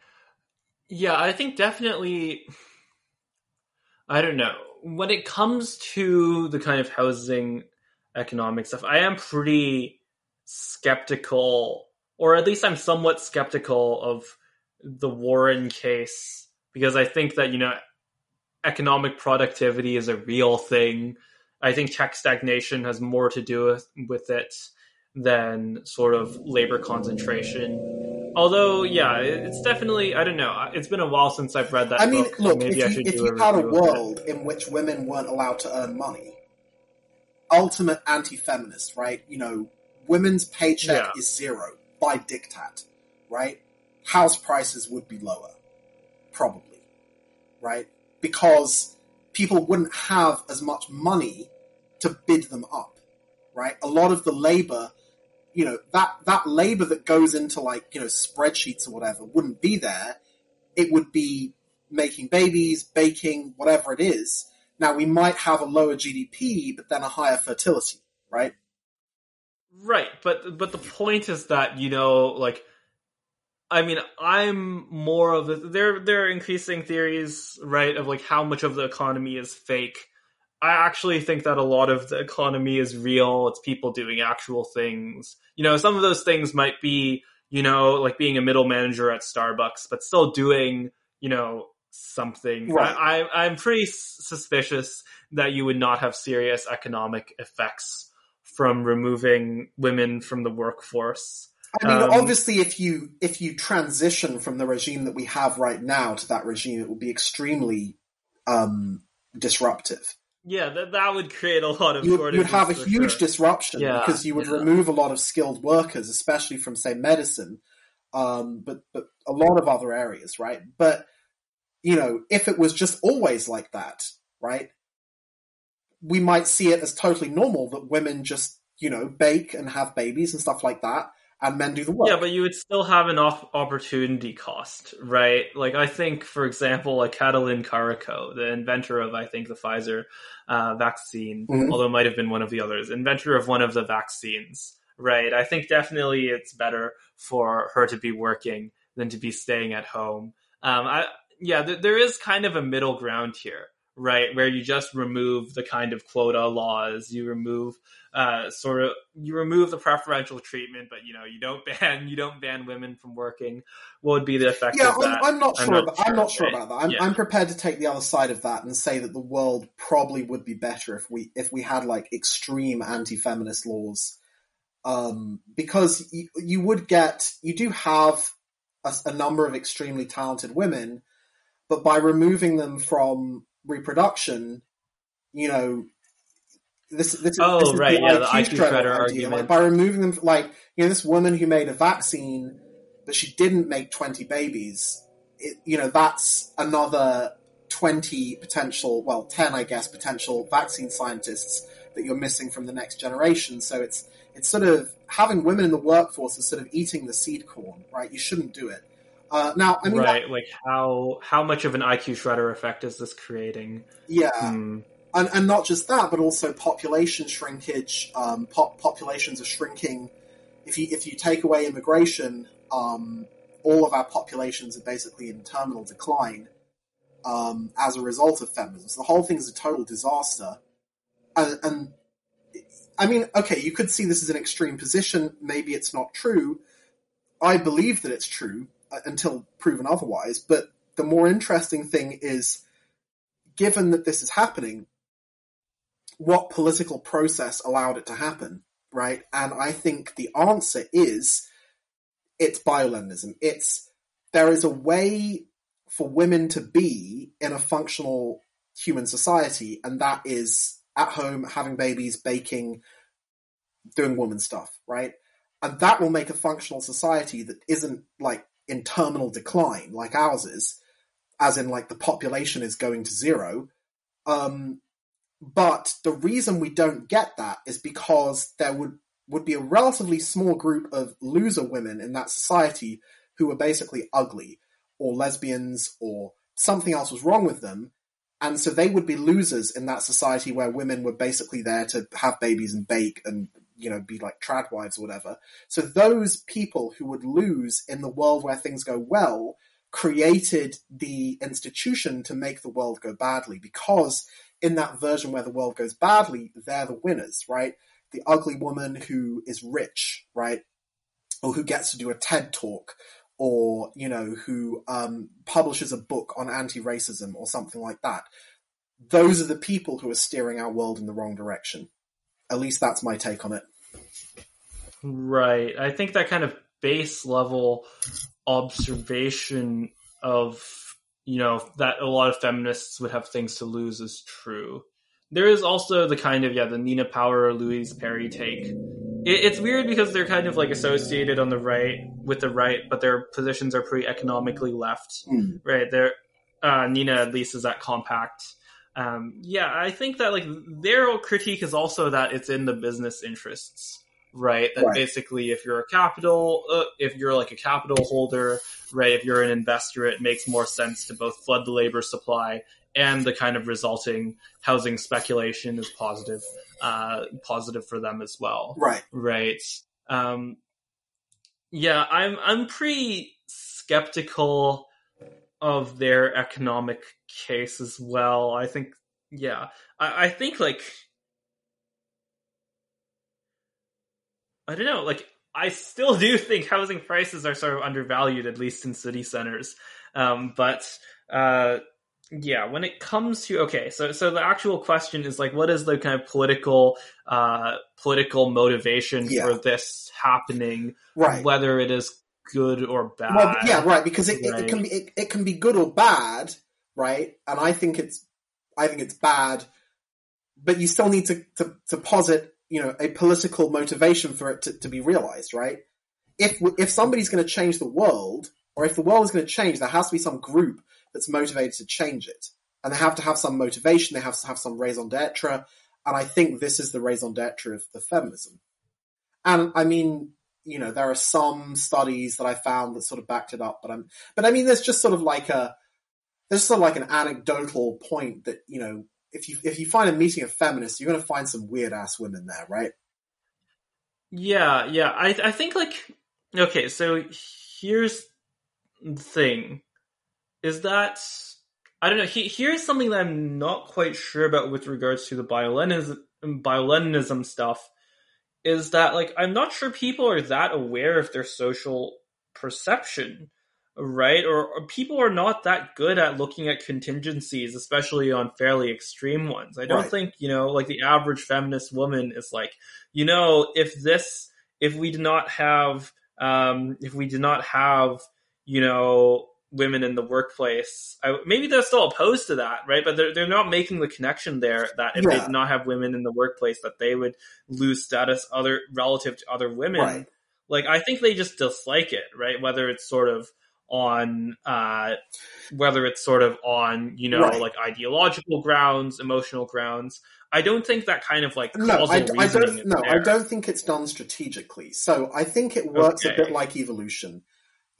Yeah, I think definitely. I don't know. When it comes to the kind of housing economic stuff, I am pretty skeptical, or at least I'm somewhat skeptical of the Warren case because I think that, you know, economic productivity is a real thing. I think tech stagnation has more to do with, it than sort of labor concentration. Although, yeah, it's definitely I don't know. It's been a while since I've read that. I mean, book. look, maybe if I you, should if do you had a of it. world in which women weren't allowed to earn money, ultimate anti-feminist, right? You know, women's paycheck Yeah. is zero by diktat, right? House prices would be lower, probably, right? Because people wouldn't have as much money to bid them up, right? A lot of the labor, you know, that, that labor that goes into like, you know, spreadsheets or whatever wouldn't be there. It would be making babies, baking, whatever it is. Now we might have a lower GDP, but then a higher fertility, right? Right, but but the point is that you know, like, I mean, I'm more of the there. There are increasing theories, right, of like how much of the economy is fake. I actually think that a lot of the economy is real. It's people doing actual things. You know, some of those things might be, you know, like being a middle manager at Starbucks, but still doing, you know, something. Right. I, I, I'm pretty s- suspicious that you would not have serious economic effects from removing women from the workforce. I mean, Um, obviously, if you if you transition from the regime that we have right now to that regime, it will be extremely um, disruptive. Yeah, that that would create a lot of You would, you'd have a huge sure. disruption Yeah, because you would yeah. remove a lot of skilled workers, especially from say medicine, um, but but a lot of other areas, right? But you know, if it was just always like that, right, we might see it as totally normal that women just you know bake and have babies and stuff like that, and men do the work. Yeah, but you would still have an op- opportunity cost, right? Like I think, for example, like Katalin Karikó, the inventor of I think the Pfizer uh, vaccine, Mhm. although it might have been one of the others, inventor of one of the vaccines, right? I think definitely it's better for her to be working than to be staying at home. Um, I yeah, th- there is kind of a middle ground here, right? Where you just remove the kind of quota laws, you remove uh, sort of you remove the preferential treatment, but you know you don't ban you don't ban women from working. What would be the effect Yeah, of I'm? I'm not I'm sure. not about, I'm not sure right? about that. I'm, Yeah. I'm prepared to take the other side of that and say that the world probably would be better if we if we had like extreme anti-feminist laws, um, because you, you would get you do have a, a number of extremely talented women, but by removing them from reproduction, you know. This, this, is- Oh, this is the yeah, the IQ, IQ shredder shredder idea. argument. Like by removing them, like you know, this woman who made a vaccine, but she didn't make twenty babies it, you know, that's another 20 potential, well, 10, I guess, potential vaccine scientists that you're missing from the next generation. So it's, it's sort of having women in the workforce is sort of eating the seed corn, right? You shouldn't do it. Uh, now, I mean, right? That, like how how much of an IQ shredder effect is this creating? Yeah, hmm. and and not just that, but also population shrinkage. Um, pop, populations are shrinking. If you if you take away immigration, um, all of our populations are basically in terminal decline um, as a result of feminism. So the whole thing is a total disaster. And, and I mean, okay, you could see this as an extreme position. Maybe it's not true. I believe that it's true Uh, until proven otherwise. But the more interesting thing is, given that this is happening, what political process allowed it to happen, right? And I think the answer is it's bioleninism. It's there is a way for women to be in a functional human society, and that is at home, having babies, baking, doing woman stuff, right? And that will make a functional society that isn't like in terminal decline like ours is, as in like the population is going to zero. Um, but the reason we don't get that is because there would would be a relatively small group of loser women in that society who were basically ugly or lesbians or something else was wrong with them. And so they would be losers in that society where women were basically there to have babies and bake and, you know, be like trad wives or whatever. So those people who would lose in the world where things go well created the institution to make the world go badly because in that version where the world goes badly, they're the winners, right? the ugly woman who is rich, right? Or who gets to do a TED talk, or, you know, who um, publishes a book on anti racism or something like that. Those are the people who are steering our world in the wrong direction. At least that's my take on it. Right. I think that kind of base level observation of, you know, that a lot of feminists would have things to lose is true there is also the kind of yeah the Nina Power or Louise Perry take. It, it's weird because they're kind of like associated on the right with the right, but their positions are pretty economically left. Mm. Right, they're uh, Nina at least is that compact. Um, yeah, I think that like their critique is also that it's in the business interests, right? That right. basically, if you're a capital, uh, if you're like a capital holder, right? If you're an investor, it makes more sense to both flood the labor supply and the kind of resulting housing speculation is positive, uh, positive for them as well. Right. Right. Um, yeah, I'm I'm pretty skeptical of their economic case as well. I think, yeah, I, I think like I don't know, like I still do think housing prices are sort of undervalued, at least in city centers. Um, but uh, yeah when it comes to okay so so the actual question is like what is the kind of political uh political motivation yeah. for this happening right whether it is good or bad well, yeah right because it, right. It, it, can be it, it can be good or bad right and i think it's i think it's bad but you still need to to, to posit you know a political motivation for it to, to be realized right if if somebody's going to change the world or if the world is going to change there has to be some group that's motivated to change it. And they have to have some motivation, they have to have some raison d'etre, and I think this is the raison d'etre of the feminism. And I mean, you know, there are some studies that I found that sort of backed it up, but I'm, but I mean, there's just sort of like a, there's sort of like an anecdotal point that, you know, if you, if you find a meeting of feminists, you're going to find some weird ass women there, right? Yeah, yeah. I, I think like, okay, so here's the thing is that I don't know. He, here's something that I'm not quite sure about with regards to the bioleninism, bioleninism stuff. Is that like I'm not sure people are that aware of their social perception, right? Or, or people are not that good at looking at contingencies, especially on fairly extreme ones. I don't right. think you know, like the average feminist woman is like, you know, if this, if we did not have, um, if we did not have, you know, women in the workplace. I, maybe they're still opposed to that, right? But they're they're not making the connection there that if yeah. they did not have women in the workplace, that they would lose status other relative to other women. Right. Like I think they just dislike it, right? Whether it's sort of on uh, whether it's sort of on you know right. like ideological grounds, emotional grounds. I don't think that kind of like no, I, I don't. No, there. I don't think it's done strategically. So I think it works okay. a bit like evolution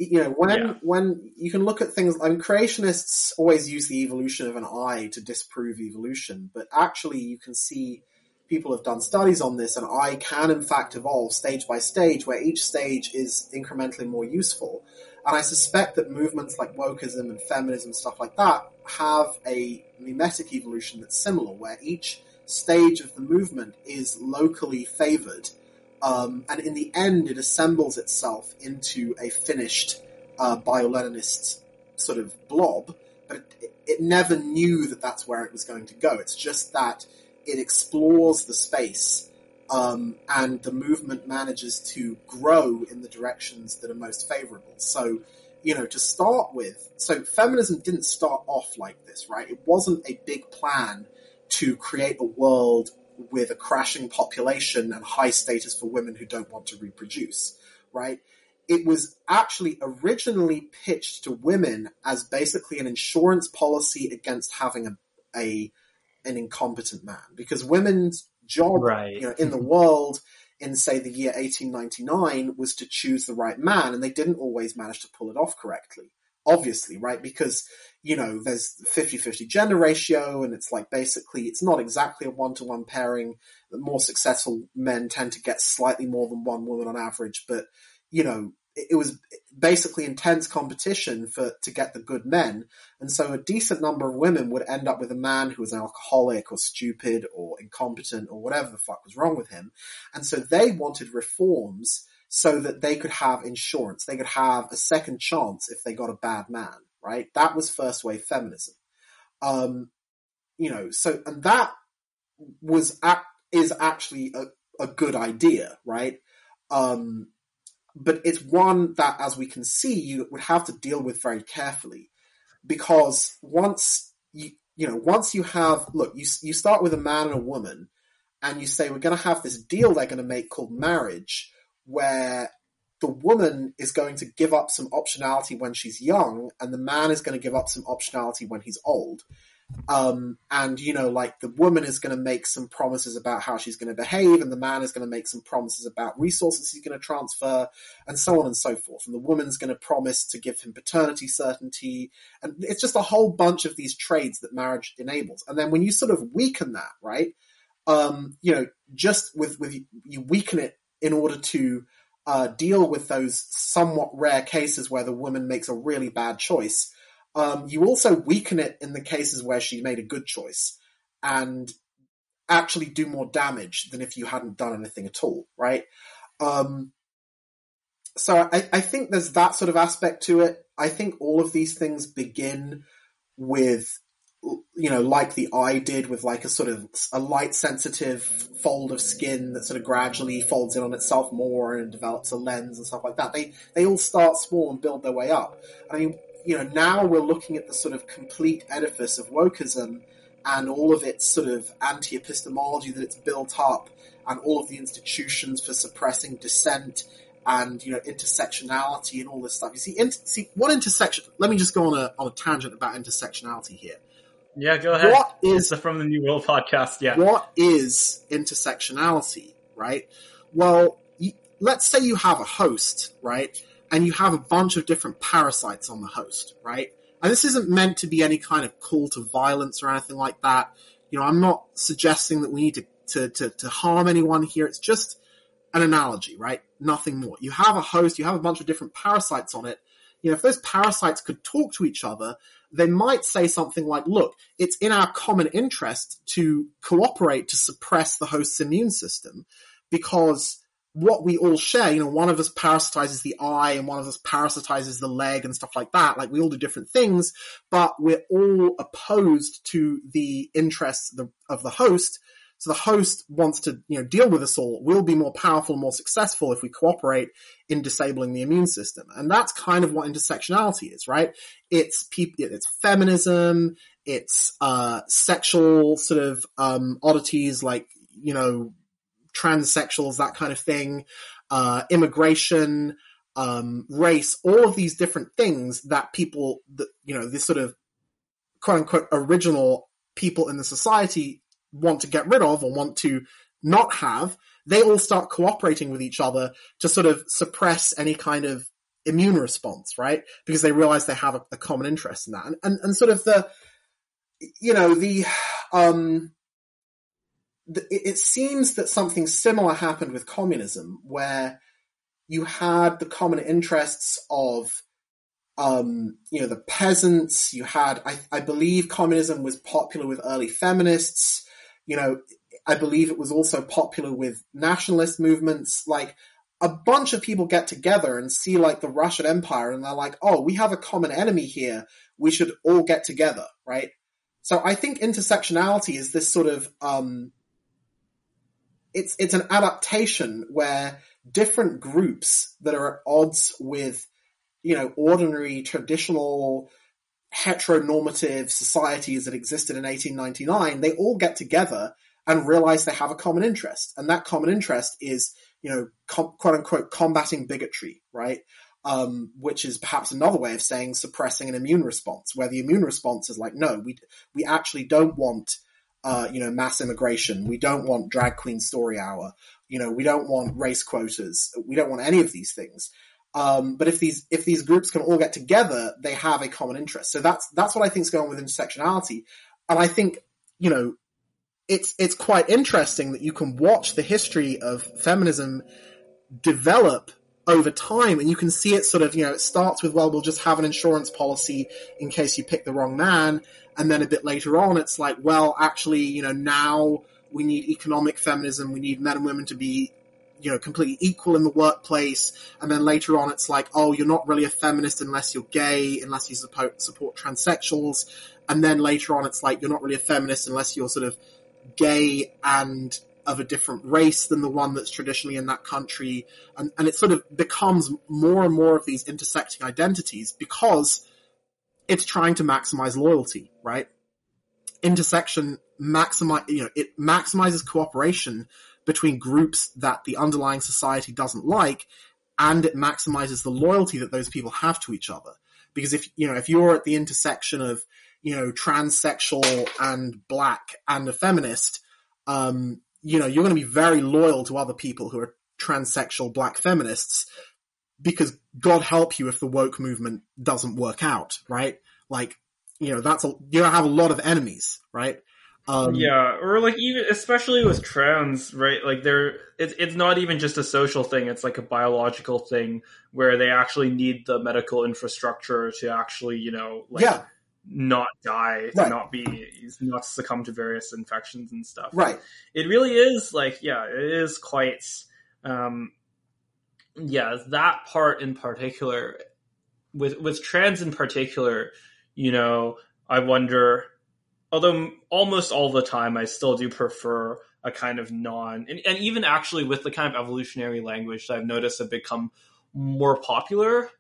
you know, when Yeah. when you can look at things, I mean, creationists always use the evolution of an eye to disprove evolution, but actually, you can see people have done studies on this, and eye can in fact evolve stage by stage, where each stage is incrementally more useful. And I suspect that movements like wokeism and feminism, stuff like that, have a mimetic evolution that's similar, where each stage of the movement is locally favored um, and in the end, it assembles itself into a finished uh, bio-Leninist sort of blob. But it, it never knew that that's where it was going to go. It's just that it explores the space, um, and the movement manages to grow in the directions that are most favorable. So, you know, to start with, so feminism didn't start off like this, right? It wasn't a big plan to create a world with a crashing population and high status for women who don't want to reproduce, right? It was actually originally pitched to women as basically an insurance policy against having a, a an incompetent man because women's job Right. you know in the mm-hmm. world in say the year 1899 was to choose the right man and they didn't always manage to pull it off correctly obviously right? Because you know there's 50-50 gender ratio and it's like basically it's not exactly a one-to-one pairing. The more successful men tend to get slightly more than one woman on average but you know it, was basically intense competition for to get the good men and so a decent number of women would end up with a man who was an alcoholic or stupid or incompetent or whatever the fuck was wrong with him and so they wanted reforms so that they could have insurance. They could have a second chance if they got a bad man, right? That was first wave feminism. Um, you know, so, and that was, is actually a, a good idea, right? Um, but it's one that, as we can see, you would have to deal with very carefully because once you, you know, once you have, look, you, you start with a man and a woman and you say, we're going to have this deal they're going to make called marriage where the woman is going to give up some optionality when she's young, and the man is going to give up some optionality when he's old. Um, and you know, like the woman is going to make some promises about how she's going to behave, and the man is going to make some promises about resources he's going to transfer, and so on and so forth. And the woman's going to promise to give him paternity certainty, and it's just a whole bunch of these trades that marriage enables. And then when you sort of weaken that, right? Um, you know, just with with you weaken it in order to uh, deal with those somewhat rare cases where the woman makes a really bad choice. Um, you also weaken it in the cases where she made a good choice and actually do more damage than if you hadn't done anything at all, right? Um, so I, I think there's that sort of aspect to it. I think all of these things begin with you know, like the eye did with like a sort of a light sensitive fold of skin that sort of gradually folds in on itself more and develops a lens and stuff like that. They they all start small and build their way up. I mean, you know, now we're looking at the sort of complete edifice of wokeism and all of its sort of anti-epistemology that it's built up and all of the institutions for suppressing dissent and you know intersectionality and all this stuff. You see, see what intersection? Let me just go on a on a tangent about intersectionality here. Yeah, go ahead. What the From the New World podcast. Yeah. what is intersectionality, right? Well, you, let's say you have a host, right? And you have a bunch of different parasites on the host, right? And this isn't meant to be any kind of call to violence or anything like that. You know, I'm not suggesting that we need to, to, to, to harm anyone here. It's just an analogy, right? Nothing more. You have a host, you have a bunch of different parasites on it. You know, if those parasites could talk to each other, they might say something like, look, it's in our common interest to cooperate to suppress the host's immune system because what we all share, you know, one of us parasitizes the eye and one of us parasitizes the leg and stuff like that. Like we all do different things, but we're all opposed to the interests of the, host. So the host wants to, you know, deal with us all. We'll be more powerful, more successful if we cooperate in disabling the immune system. And that's kind of what intersectionality is, right? It's people, it's feminism, it's, uh, sexual sort of, um, oddities like, you know, transsexuals, that kind of thing, uh, immigration, um, race, all of these different things that people, that, you know, this sort of quote unquote original people in the society want to get rid of or want to not have, they all start cooperating with each other to sort of suppress any kind of immune response, right? Because they realize they have a, a common interest in that. And, and, and sort of the, you know, the, um, it seems that something similar happened with communism where you had the common interests of, um, you know, the peasants. You had, I, I believe communism was popular with early feminists. You know, I believe it was also popular with nationalist movements. Like, a bunch of people get together and see like the Russian Empire and they're like, oh, we have a common enemy here. We should all get together, right? So I think intersectionality is this sort of, um, it's, it's an adaptation where different groups that are at odds with, you know, ordinary traditional heteronormative societies that existed in 1899, they all get together and realize they have a common interest. And that common interest is you know, com- quote unquote combating bigotry, right? Um, which is perhaps another way of saying suppressing an immune response, where the immune response is like, no, we we actually don't want, uh, you know, mass immigration. We don't want drag queen story hour. You know, we don't want race quotas. We don't want any of these things. Um, but if these if these groups can all get together, they have a common interest. So that's that's what I think is going on with intersectionality. And I think you know it's it's quite interesting that you can watch the history of feminism develop over time and you can see it sort of you know it starts with well we'll just have an insurance policy in case you pick the wrong man. And then a bit later on it's like well actually you know now we need economic feminism. We need men and women to be you know completely equal in the workplace. And then later on it's like oh you're not really a feminist unless you're gay unless you support, support transsexuals. And then later on it's like you're not really a feminist unless you're sort of gay and of a different race than the one that's traditionally in that country. And, and it sort of becomes more and more of these intersecting identities because it's trying to maximize loyalty, right? Intersection maximize, you know, it maximizes cooperation between groups that the underlying society doesn't like and it maximizes the loyalty that those people have to each other. Because if, you know, if you're at the intersection of you know, transsexual and black and a feminist, um, you know, you're going to be very loyal to other people who are transsexual black feminists because God help you if the woke movement doesn't work out, right? Like, you know, that's a, you're going to have a lot of enemies, right? Um, yeah, or like even especially with trans, right? Like they're it's it's not even just a social thing; it's like a biological thing where they actually need the medical infrastructure to actually, you know, like yeah not die, right. not be, not succumb to various infections and stuff. Right. It really is like, yeah, it is quite, um, yeah, that part in particular, with with trans in particular, you know, I wonder. Although almost all the time, I still do prefer a kind of non, and, and even actually with the kind of evolutionary language that I've noticed have become more popular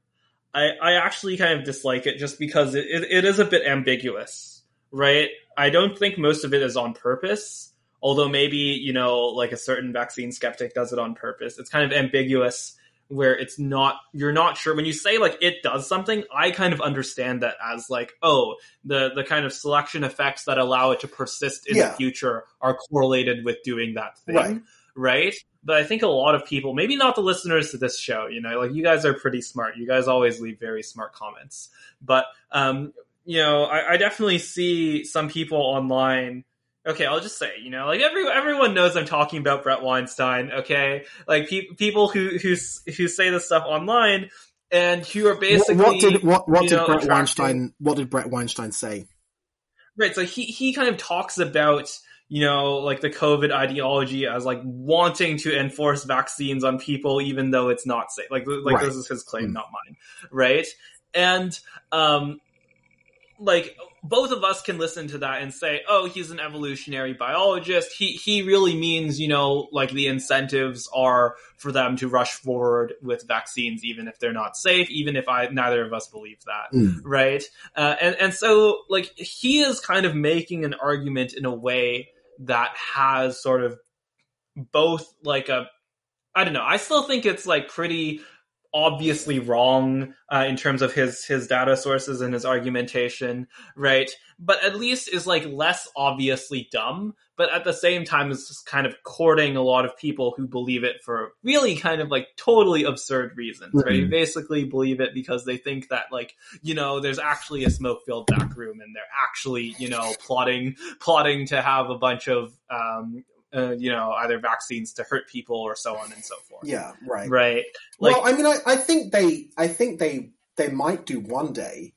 I, I actually kind of dislike it just because it, it, it is a bit ambiguous, right? I don't think most of it is on purpose, although maybe, you know, like a certain vaccine skeptic does it on purpose. It's kind of ambiguous where it's not, you're not sure. When you say like it does something, I kind of understand that as like, oh, the, the kind of selection effects that allow it to persist in yeah. the future are correlated with doing that thing. Right. Right? but I think a lot of people, maybe not the listeners to this show, you know, like you guys are pretty smart. You guys always leave very smart comments. But, um, you know, I, I definitely see some people online. Okay, I'll just say, you know, like every everyone knows I'm talking about Bret Weinstein. Okay, like pe- people who who who say this stuff online and who are basically what, what did what, what did know, Bret Weinstein what did Bret Weinstein say? Right, so he he kind of talks about you know, like the COVID ideology as like wanting to enforce vaccines on people, even though it's not safe. Like, like right. this is his claim, mm. not mine. Right. And, um, like both of us can listen to that and say, "Oh, he's an evolutionary biologist. He he really means, you know, like the incentives are for them to rush forward with vaccines, even if they're not safe, even if I neither of us believe that, mm. right? Uh, and and so like he is kind of making an argument in a way that has sort of both like a I don't know. I still think it's like pretty obviously wrong uh, in terms of his his data sources and his argumentation, right? But at least is like less obviously dumb, but at the same time is just kind of courting a lot of people who believe it for really kind of like totally absurd reasons, right? Mhm. You basically believe it because they think that like you know there's actually a smoke filled back room and they're actually you know plotting plotting to have a bunch of um uh, you know either vaccines to hurt people or so on and so forth. Yeah, right. Right. Like well, I mean, I, I think they, I think they, they might do one day,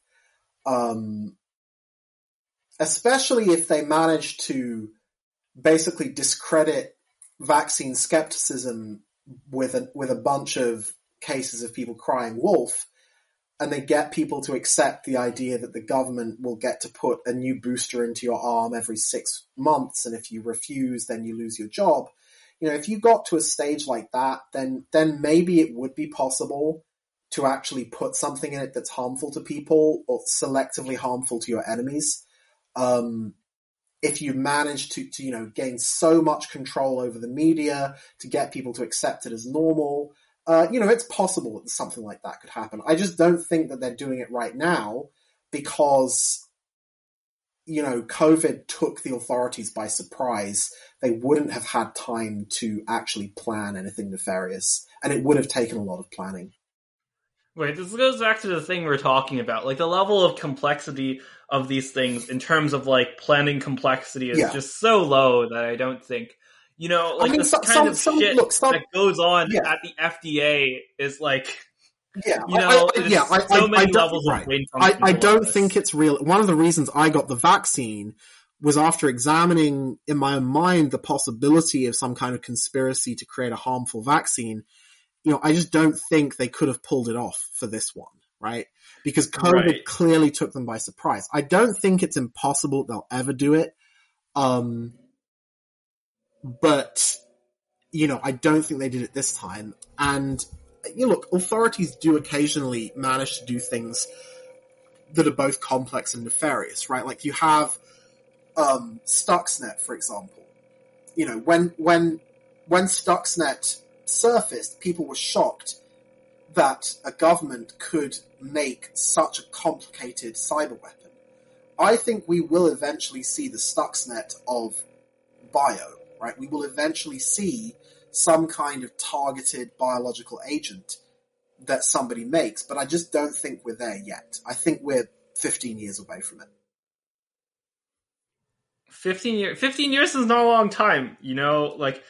um, especially if they manage to basically discredit vaccine skepticism with a with a bunch of cases of people crying wolf, and they get people to accept the idea that the government will get to put a new booster into your arm every six months, and if you refuse, then you lose your job you know, if you got to a stage like that, then then maybe it would be possible to actually put something in it that's harmful to people or selectively harmful to your enemies. Um, if you manage to, to, you know, gain so much control over the media to get people to accept it as normal, uh, you know, it's possible that something like that could happen. I just don't think that they're doing it right now because you know, COVID took the authorities by surprise. They wouldn't have had time to actually plan anything nefarious, and it would have taken a lot of planning. Wait, this goes back to the thing we're talking about. Like the level of complexity of these things in terms of like planning complexity is Yeah. just so low that I don't think you know, like mean, this some- kind some- of some- shit look, some- that goes on Yeah. at the FDA is like Yeah, you know, I, I, yeah, I, so I, many I don't, levels right. of brain I. I don't think it's real. One of the reasons I got the vaccine was after examining in my own mind the possibility of some kind of conspiracy to create a harmful vaccine. You know, I just don't think they could have pulled it off for this one, right? Because COVID Right. clearly took them by surprise. I don't think it's impossible they'll ever do it. Um, but, you know, I don't think they did it this time. And, you know, look, authorities do occasionally manage to do things that are both complex and nefarious, right? Like you have, um, Stuxnet, for example. You know, when, when, when Stuxnet surfaced, people were shocked that a government could make such a complicated cyber weapon. I think we will eventually see the Stuxnet of bio, right? We will eventually see some kind of targeted biological agent that somebody makes, but I just don't think we're there yet. I think we're 15 years away from it. 15 years 15 years is not a long time you know like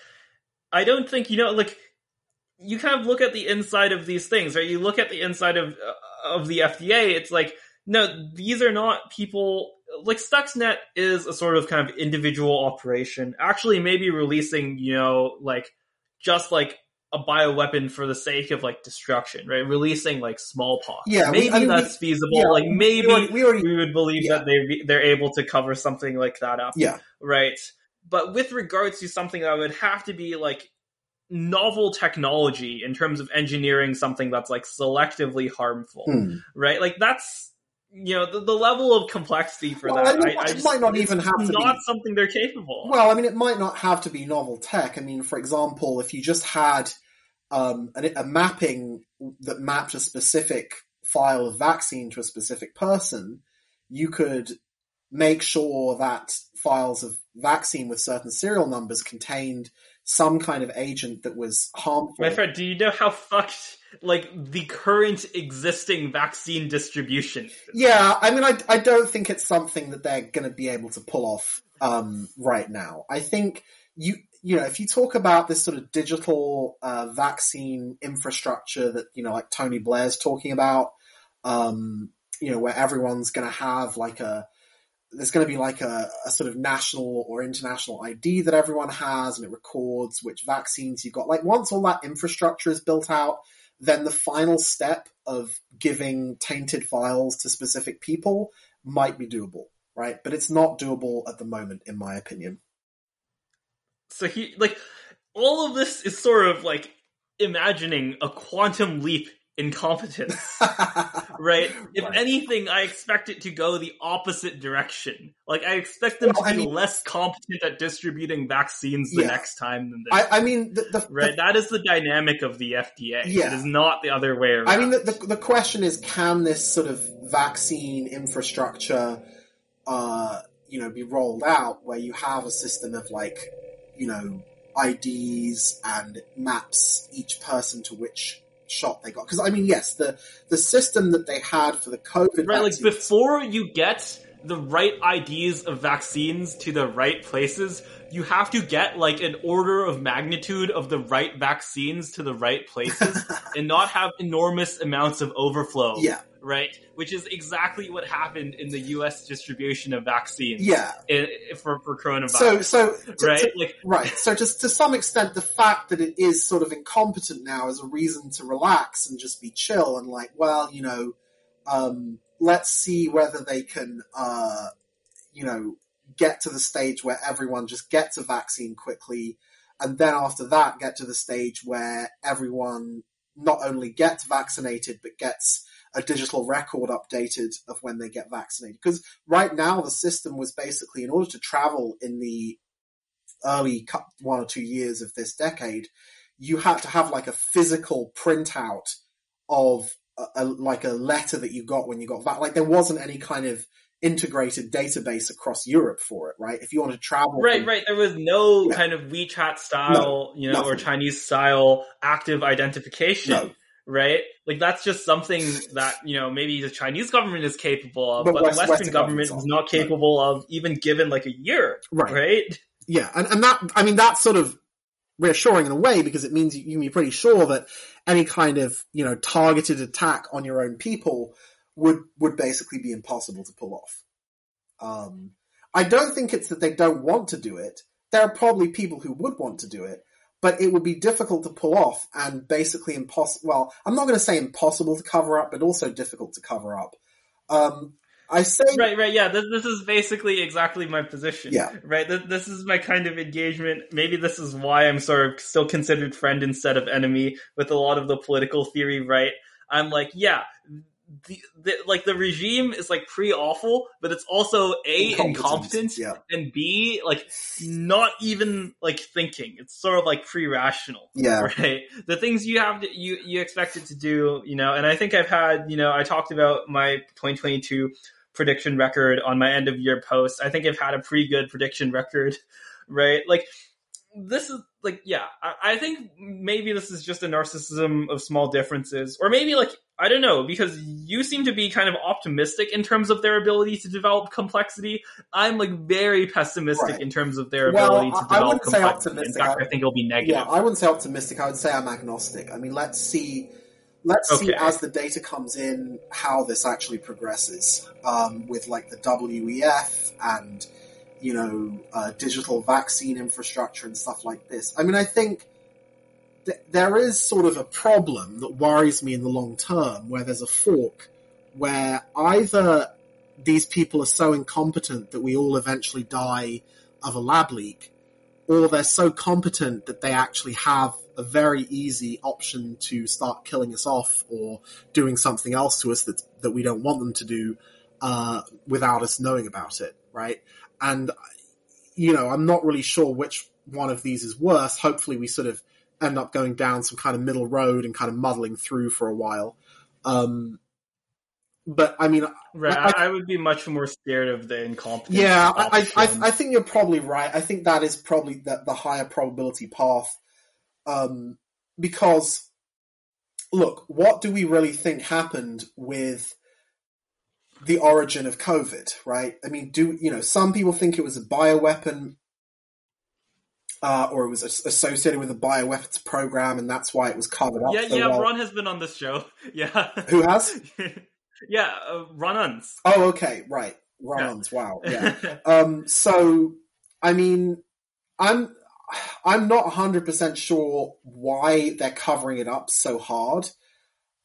i don't think you know like you kind of look at the inside of these things right you look at the inside of uh, of the fda it's like no these are not people like stuxnet is a sort of kind of individual operation actually maybe releasing you know like just like a bioweapon for the sake of like destruction right releasing like smallpox Yeah, maybe I mean, we- that's feasible yeah, like maybe we already, we already we would believe Yeah. that they they're able to cover something like that up yeah, right? But with regards to something that would have to be like novel technology in terms of engineering something that's like selectively harmful, Hmm. right? Like that's you know the, the level of complexity for Well, that. I mean, I, I it might not even have to not be- something they're capable. of. Well, I mean, it might not have to be novel tech. I mean, for example, if you just had um, a, a mapping that mapped a specific file of vaccine to a specific person, you could make sure that files of vaccine with certain serial numbers contained some kind of agent that was harmful. My friend, do you know how fucked like the current existing vaccine distribution? Yeah, I mean, I, I don't think it's something that they're going to be able to pull off um, right now. I think you you know if you talk about this sort of digital uh, vaccine infrastructure that you know like Tony Blair's talking about, um, you know where everyone's going to have like a there's going to be like a, a sort of national or international ID that everyone has, and it records which vaccines you've got. Like once all that infrastructure is built out, then the final step of giving tainted files to specific people might be doable, right? But it's not doable at the moment, in my opinion. So he like all of this is sort of like imagining a quantum leap incompetence. right? If right. anything, I expect it to go the opposite direction. Like I expect them well, to be mean, less competent at distributing vaccines the yeah. next time than this. I, I mean, the, the, right? The, that is the dynamic of the FDA. Yeah. It is not the other way around. I mean, the, the, question is, can this sort of vaccine infrastructure, uh, you know, be rolled out where you have a system of like, you know, IDs and maps each person to which shot they got. Because I mean, yes, the the system that they had for the COVID right, vaccines, like before you get the right IDs of vaccines to the right places, you have to get like an order of magnitude of the right vaccines to the right places and not have enormous amounts of overflow. Yeah right? Which is exactly what happened in the U.S. distribution of vaccines. Yeah, in, for for coronavirus. So, so to, right, to, like, right. So, just to some extent, the fact that it is sort of incompetent now is a reason to relax and just be chill and like, well, you know, um, let's see whether they can, uh, you know, get to the stage where everyone just gets a vaccine quickly. And then after that, get to the stage where everyone not only gets vaccinated, but gets a digital record updated of when they get vaccinated. Because right now the system was basically in order to travel in the early one or two years of this decade, you had to have like a physical printout of a, a, like a letter that you got when you got back. Like there wasn't any kind of integrated database across Europe for it, right? If you want to travel, right, from, right. There was no kind of WeChat style, no, you know, nothing. or Chinese style active identification. No right? Like that's just something that you know maybe the Chinese government is capable of, but, but West, the Western, Western government is not capable right. of, even given like a year, right? Right? Yeah, and and that I mean that sort of reassuring in a way because it means you can be pretty sure that any kind of you know targeted attack on your own people would would basically be impossible to pull off. Um, I don't think it's that they don't want to do it. There are probably people who would want to do it, but it would be difficult to pull off and basically impossible. Well, I'm not going to say impossible to cover up, but also difficult to cover up. Um, I say right, right, yeah. This, this is basically exactly my position. Yeah, right. This, this is my kind of engagement. Maybe this is why I'm sort of still considered friend instead of enemy with a lot of the political theory. Right. I'm like, yeah, the, the, like the regime is like pretty awful, but it's also a incompetent yeah. and b like not even like thinking. It's sort of like pre rational. Yeah. Right. The things you have to, you you expect it to do, you know. And I think I've had you know I talked about my 2022 prediction record on my end of year post. I think I've had a pretty good prediction record. Right. Like this is like yeah I, I, think maybe this is just a narcissism of small differences or maybe like i don't know because you seem to be kind of optimistic in terms of their ability to develop complexity i'm like very pessimistic right. in terms of their well, ability to develop I complexity in fact I, I, think it'll be negative yeah i wouldn't say optimistic i would say i'm agnostic i mean let's see let's okay. see as the data comes in how this actually progresses um, with like the wef and you know, uh, digital vaccine infrastructure and stuff like this. I mean, I think th- there is sort of a problem that worries me in the long term where there's a fork where either these people are so incompetent that we all eventually die of a lab leak, or they're so competent that they actually have a very easy option to start killing us off or doing something else to us that that we don't want them to do uh, without us knowing about it, right? and you know, I'm not really sure which one of these is worse. Hopefully, we sort of end up going down some kind of middle road and kind of muddling through for a while. Um, but I mean, right? I, I, would be much more scared of the incompetence. Yeah, I, I, I, think you're probably right. I think that is probably the, the higher probability path, um, because look, what do we really think happened with the origin of COVID, right? I mean, do you know? Some people think it was a bioweapon, uh, or it was associated with a bioweapons program, and that's why it was covered up. Yeah, so yeah. well. Ron has been on this show. Yeah. Who has? yeah, uh, Ron Oh, okay, right. Ron yeah. Wow. Yeah. um. So, I mean, I'm I'm not 100 percent sure why they're covering it up so hard.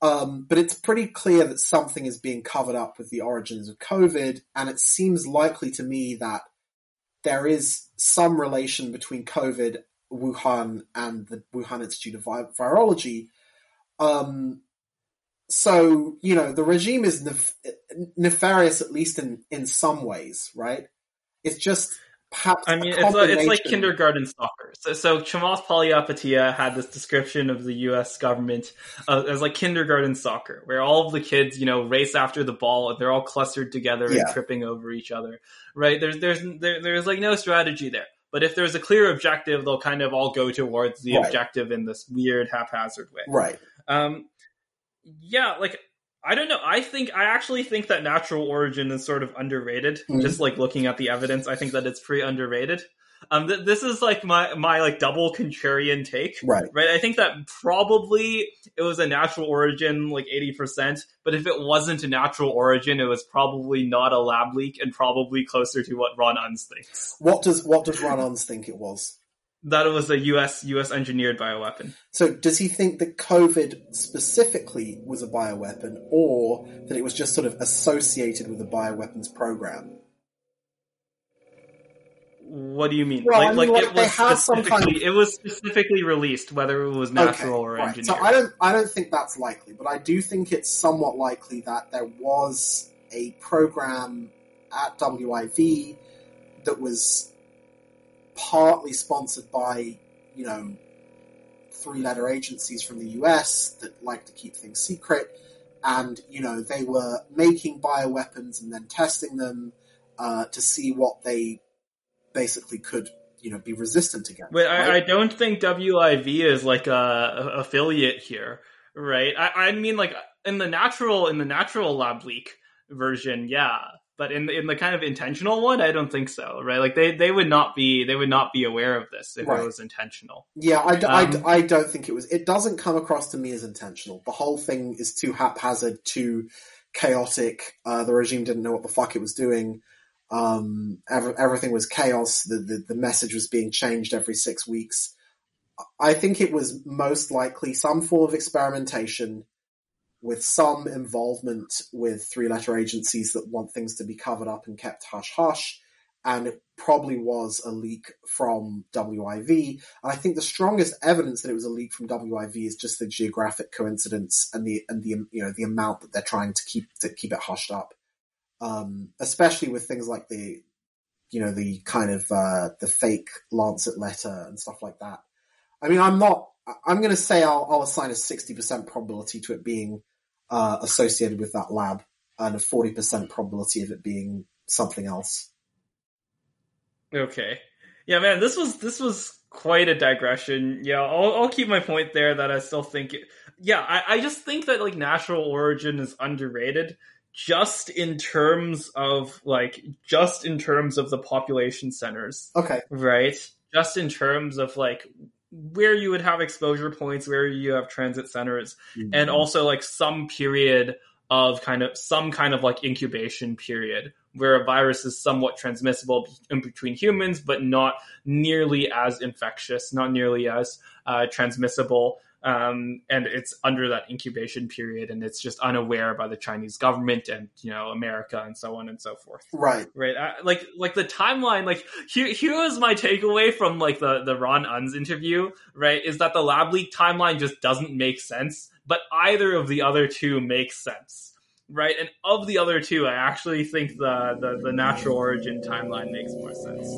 Um, but it's pretty clear that something is being covered up with the origins of COVID, and it seems likely to me that there is some relation between COVID, Wuhan, and the Wuhan Institute of Virology. Um, so you know the regime is nef- nefarious at least in in some ways, right? It's just perhaps. I mean, it's, a, it's like kindergarten soccer. So, so Chamath Palihapitiya had this description of the U.S. government uh, as like kindergarten soccer, where all of the kids, you know, race after the ball and they're all clustered together Yeah. and tripping over each other. Right? There's there's there, there's like no strategy there. But if there's a clear objective, they'll kind of all go towards the Right. objective in this weird haphazard way. right. Um, yeah, like I don't know. I think I actually think that natural origin is sort of underrated. Mhm. Just like looking at the evidence, I think that it's pretty underrated. Um, th- this is like my my like double contrarian take. Right. Right, I think that probably it was a natural origin, like eighty percent. But if it wasn't a natural origin, it was probably not a lab leak, and probably closer to what Ron Unz thinks What does what does Ron Unz think it was? That it was a U.S. U.S. engineered bioweapon. So does he think that COVID specifically was a bioweapon, or that it was just sort of associated with a bioweapons program? What do you mean? Well, like, I mean, like, it they was have some kind specifically, it was specifically released, whether it was natural or right. engineered. So I don't I don't think that's likely, but I do think it's somewhat likely that there was a program at WIV that was partly sponsored by, you know, three letter agencies from the US that like to keep things secret. And, you know, they were making bioweapons and then testing them uh, to see what they basically could, you know, be resistant against. But right? I, I don't think WIV is like a, a affiliate here, right? I, I mean, like in the natural in the natural lab leak version, yeah. But in the, in the kind of intentional one, I don't think so, right? Like they, they would not be they would not be aware of this if Right. it was intentional. Yeah, I, d- I Um, I don't think it was. It doesn't come across to me as intentional. The whole thing is too haphazard, too chaotic. Uh, the regime didn't know what the fuck it was doing. Um, ev- everything was chaos. The, the the message was being changed every six weeks. I think it was most likely some form of experimentation with some involvement with three letter agencies that want things to be covered up and kept hush hush. And it probably was a leak from WIV. And I think the strongest evidence that it was a leak from WIV is just the geographic coincidence and the and the you know the amount that they're trying to keep to keep it hushed up. Um, especially with things like the you know the kind of uh, the fake Lancet letter and stuff like that. I mean, I'm not. I'm going to say I'll, I'll assign a 60% probability to it being uh, associated with that lab and a 40% probability of it being something else. Okay. Yeah, man, this was this was quite a digression. Yeah, I'll, I'll keep my point there that I still think it. Yeah, I, I just think that like natural origin is underrated, just in terms of like just in terms of the population centers, Okay. right? Just in terms of like where you would have exposure points, where you have transit centers, and also like some period of kind of some kind of like incubation period where a virus is somewhat transmissible in between humans, but not nearly as infectious, not nearly as uh, transmissible. Um, and it's under that incubation period, and it's just unaware by the Chinese government and you know America and so on and so forth. Right. right. I, like like the timeline like here here is my takeaway from like the the ron unz interview right is that the lab leak timeline just doesn't make sense but either of the other two makes sense right? And of the other two i actually think the the, the natural origin timeline makes more sense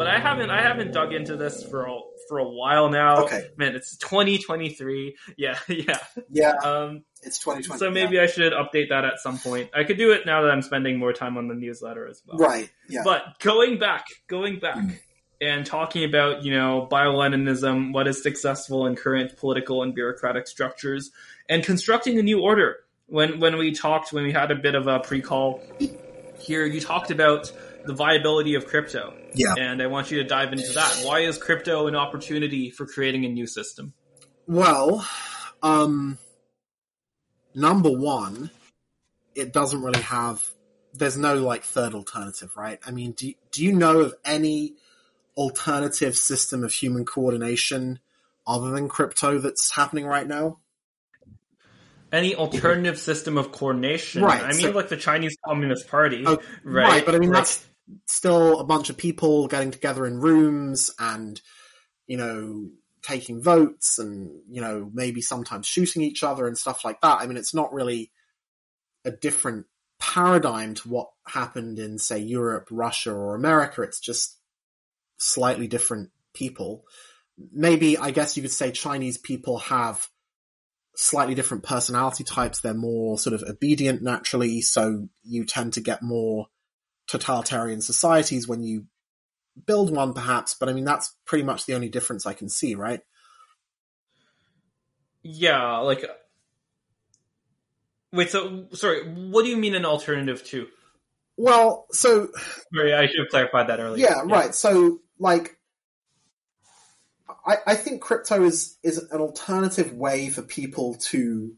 but i haven't i haven't dug into this for a, for a while now Okay. man it's 2023 yeah yeah Yeah, um it's 2020. so maybe i should update that at some point i could do it now that i'm spending more time on the newsletter as well Right. Yeah. but going back, going back, and talking about you know bio-Leninism, what is successful in current political and bureaucratic structures, and constructing a new order. When when we talked, when we had a bit of a pre-call here, you talked about the viability of crypto, Yeah. and I want you to dive into that. Why is crypto an opportunity for creating a new system? Well, um, number one, it doesn't really have. There's no like third alternative, right? I mean, do do you know of any alternative system of human coordination other than crypto that's happening right now? Any alternative system of coordination? Right, I mean, so- like the Chinese Communist Party, Oh, right? but I mean Like- that's still a bunch of people getting together in rooms and you know taking votes and, you know, maybe sometimes shooting each other and stuff like that. I mean, it's not really a different paradigm to what happened in, say, Europe, Russia, or America. It's just slightly different people. Maybe, I guess you could say Chinese people have slightly different personality types. They're more sort of obedient naturally, so you tend to get more totalitarian societies when you build one, perhaps. But I mean, that's pretty much the only difference I can see, right? Yeah, like. Wait, so sorry. What do you mean an alternative to? Well, so Sorry, I should have clarified that earlier. yeah, right. So like, I I think crypto is is an alternative way for people to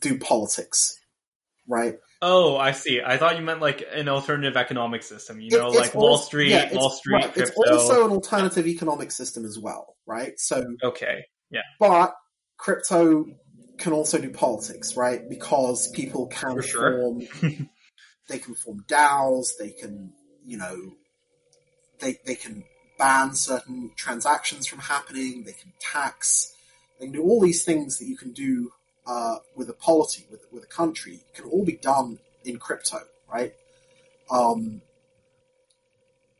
do politics, right? Oh, I see. I thought you meant like an alternative economic system. You know, It- like Wall Street, yeah, Wall Street right. It's also an alternative economic system as well, right? So, okay. Yeah. But crypto can also do politics, right? Because people can For sure. form, they can form DAOs, they can, you know, they they can ban certain transactions from happening, they can tax, they can do all these things that you can do uh, with a polity, with with a country, can all be done in crypto, right? Um,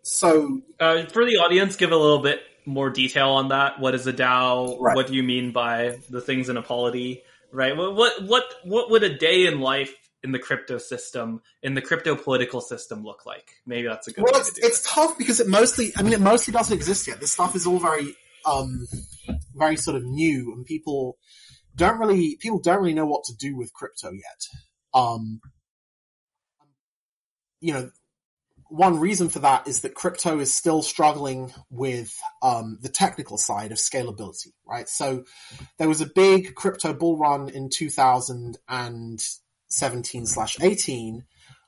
so Uh, for the audience, give a little bit more detail on that. What is a DAO? Right. What do you mean by the things in a polity? Right. What what what what would a day in life in the crypto system, in the crypto political system, look like? Maybe that's a good well, it's, to do it's tough because it mostly, I mean, it mostly doesn't exist yet. This stuff is all very, um, very sort of new, and people don't really, people don't really know what to do with crypto yet. Um, you know, one reason for that is that crypto is still struggling with um, the technical side of scalability, right? So there was a big crypto bull run in 2017 slash 18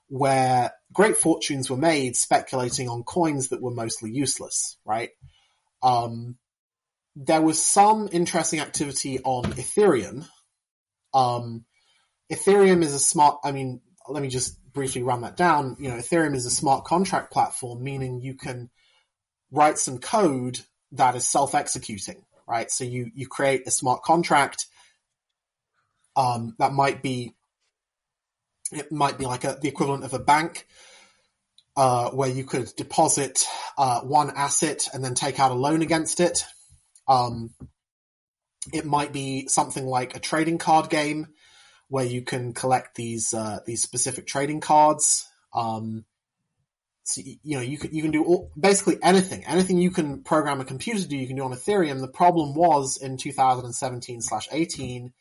where great fortunes were made speculating on coins that were mostly useless, right? Um, there was some interesting activity on Ethereum. Um, Ethereum is a smart, I mean, let me just briefly run that down. You know, Ethereum is a smart contract platform, meaning you can write some code that is self-executing, right? So you, you create a smart contract, um, that might be it might be like a, the equivalent of a bank, uh, where you could deposit uh, one asset and then take out a loan against it. Um, it might be something like a trading card game where you can collect these uh, these specific trading cards. Um, so, you know, you can you can do all, basically anything. Anything you can program a computer to do, you can do on Ethereum. The problem was in 2017 slash 18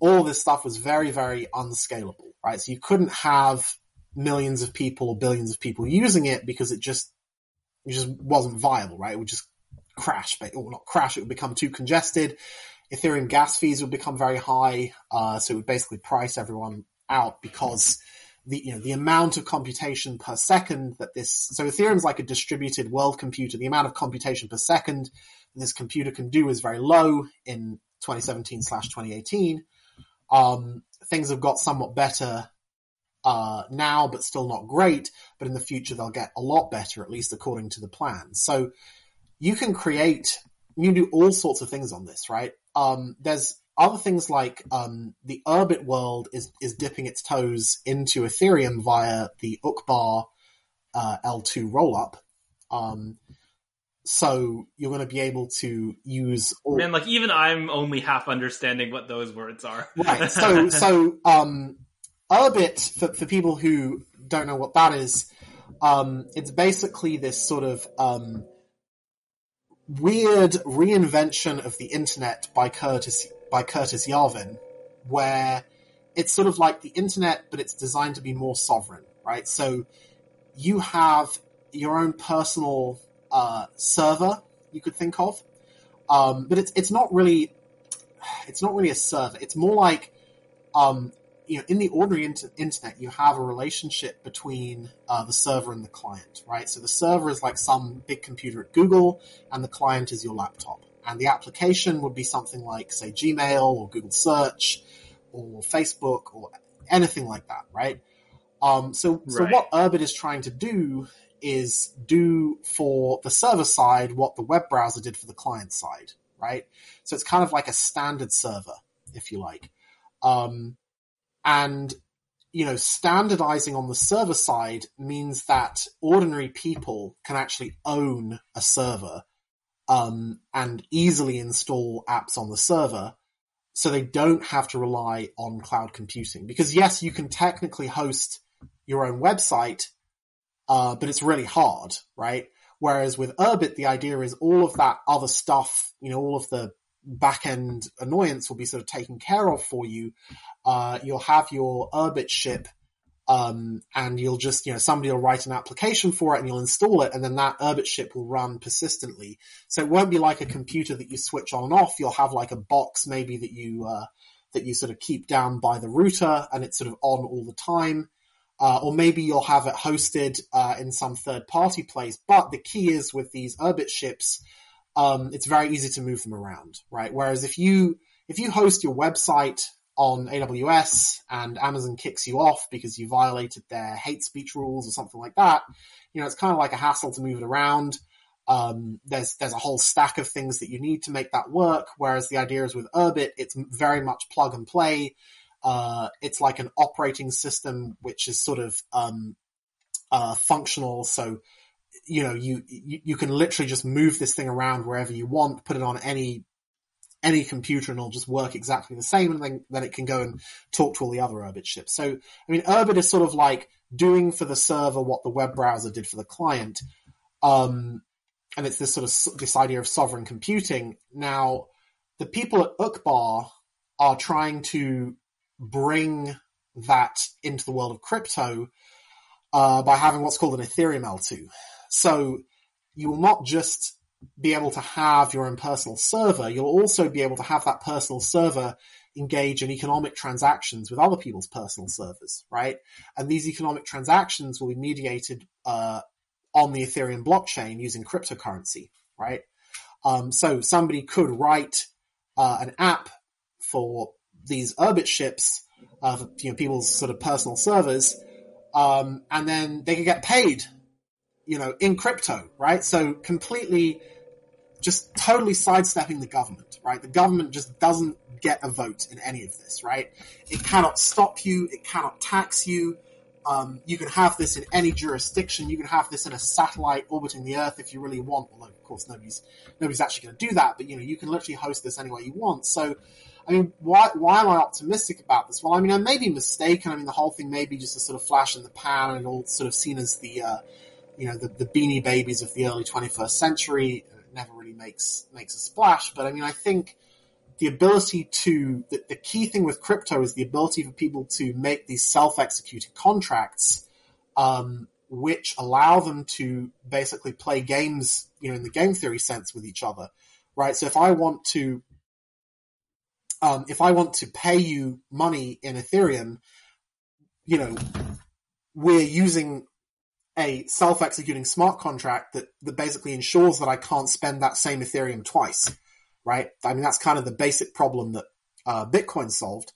all this stuff was very, very unscalable, right? So you couldn't have millions of people or billions of people using it because it just, it just wasn't viable, right? It would just crash, but- or not crash, it would become too congested. Ethereum gas fees would become very high, uh, so it would basically price everyone out because the, you know, the amount of computation per second that this, so Ethereum's like a distributed world computer. The amount of computation per second this computer can do is very low in 2017 slash 2018. Um, things have got somewhat better uh, now, but still not great. But in the future, they'll get a lot better, at least according to the plan. So you can create, you can do all sorts of things on this, right? Um, there's other things like um, the Urbit world is is dipping its toes into Ethereum via the Uqbar uh, L2 rollup. Um, so you're going to be able to use all, Man, like even I'm only half understanding what those words are. right. So, so, um, Urbit, for, for people who don't know what that is, um, it's basically this sort of, um, weird reinvention of the internet by Curtis, by Curtis Yarvin, where it's sort of like the internet, but it's designed to be more sovereign, right? So you have your own personal, uh, server you could think of. Um, but it's, it's not really, it's not really a server. It's more like, um, you know, in the ordinary inter- internet, you have a relationship between uh, the server and the client, right? So the server is like some big computer at Google, and the client is your laptop. And the application would be something like, say, Gmail or Google Search or Facebook or anything like that, right? Um, so, so Right. what Urbit is trying to do is do for the server side what the web browser did for the client side, right? So it's kind of like a standard server, if you like. Um, and you know, standardizing on the server side means that ordinary people can actually own a server um, and easily install apps on the server so they don't have to rely on cloud computing. Because yes, you can technically host your own website, uh, but it's really hard, right? Whereas with Urbit, the idea is all of that other stuff, you know, all of the back end annoyance will be sort of taken care of for you. Uh, you'll have your Urbit ship, um, and you'll just, you know, somebody will write an application for it and you'll install it and then that Urbit ship will run persistently. So it won't be like a computer that you switch on and off. You'll have like a box maybe that you, uh, that you sort of keep down by the router and it's sort of on all the time. Uh, or maybe you'll have it hosted uh, in some third party place. But the key is with these Urbit ships, um, it's very easy to move them around, right? Whereas if you if you host your website on AWS and Amazon kicks you off because you violated their hate speech rules or something like that, you know, it's kind of like a hassle to move it around. Um, there's there's a whole stack of things that you need to make that work. Whereas the idea is with Urbit, it's very much plug and play. Uh, it's like an operating system which is sort of um, uh, functional. So you know, you, you, you can literally just move this thing around wherever you want, put it on any, any computer and it'll just work exactly the same and then, then it can go and talk to all the other Urbit ships. So, I mean, Urbit is sort of like doing for the server what the web browser did for the client. Um, and it's this sort of, this idea of sovereign computing. Now, the people at Uqbar are trying to bring that into the world of crypto, uh, by having what's called an Ethereum L2. So you will not just be able to have your own personal server, you'll also be able to have that personal server engage in economic transactions with other people's personal servers, right? And these economic transactions will be mediated uh, on the Ethereum blockchain using cryptocurrency, right? Um, so somebody could write uh, an app for these Urbit ships, uh, for, you know, people's sort of personal servers, um, and then they could get paid you know, in crypto, right? So completely just totally sidestepping the government, right? The government just doesn't get a vote in any of this, right? It cannot stop you. It cannot tax you. Um, you can have this in any jurisdiction. You can have this in a satellite orbiting the Earth if you really want. Although, of course, nobody's nobody's actually going to do that. But you know, you can literally host this any way you want. So, I mean, why why am I optimistic about this? Well, I mean, I may be mistaken. I mean, the whole thing may be just a sort of flash in the pan, and all sort of seen as the uh, you know, the, the beanie babies of the early 21st century. It never really makes, makes a splash. But I mean, I think the ability to, the, the key thing with crypto is the ability for people to make these self-executing contracts, um, which allow them to basically play games, you know, in the game theory sense with each other, right? So if I want to, um, if I want to pay you money in Ethereum, you know, we're using a self-executing smart contract that, that basically ensures that I can't spend that same Ethereum twice, right? I mean, that's kind of the basic problem that uh, Bitcoin solved.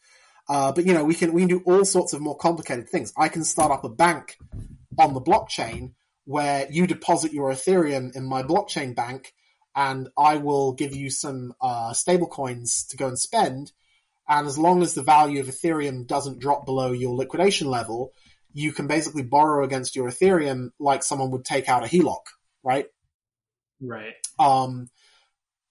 Uh, but you know, we can we can do all sorts of more complicated things. I can start up a bank on the blockchain where you deposit your Ethereum in my blockchain bank, and I will give you some uh, stable coins to go and spend. And as long as the value of Ethereum doesn't drop below your liquidation level, you can basically borrow against your Ethereum like someone would take out a HELOC, right? Right. Um,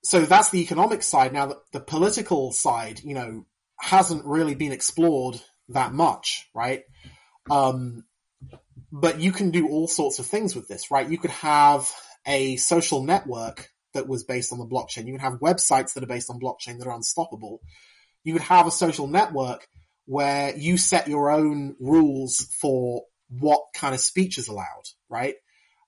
so that's the economic side. Now, the, the, political side, you know, hasn't really been explored that much, right? Um, but you can do all sorts of things with this, right? You could have a social network that was based on the blockchain. You could have websites that are based on blockchain that are unstoppable. You could have a social network where you set your own rules for what kind of speech is allowed, right?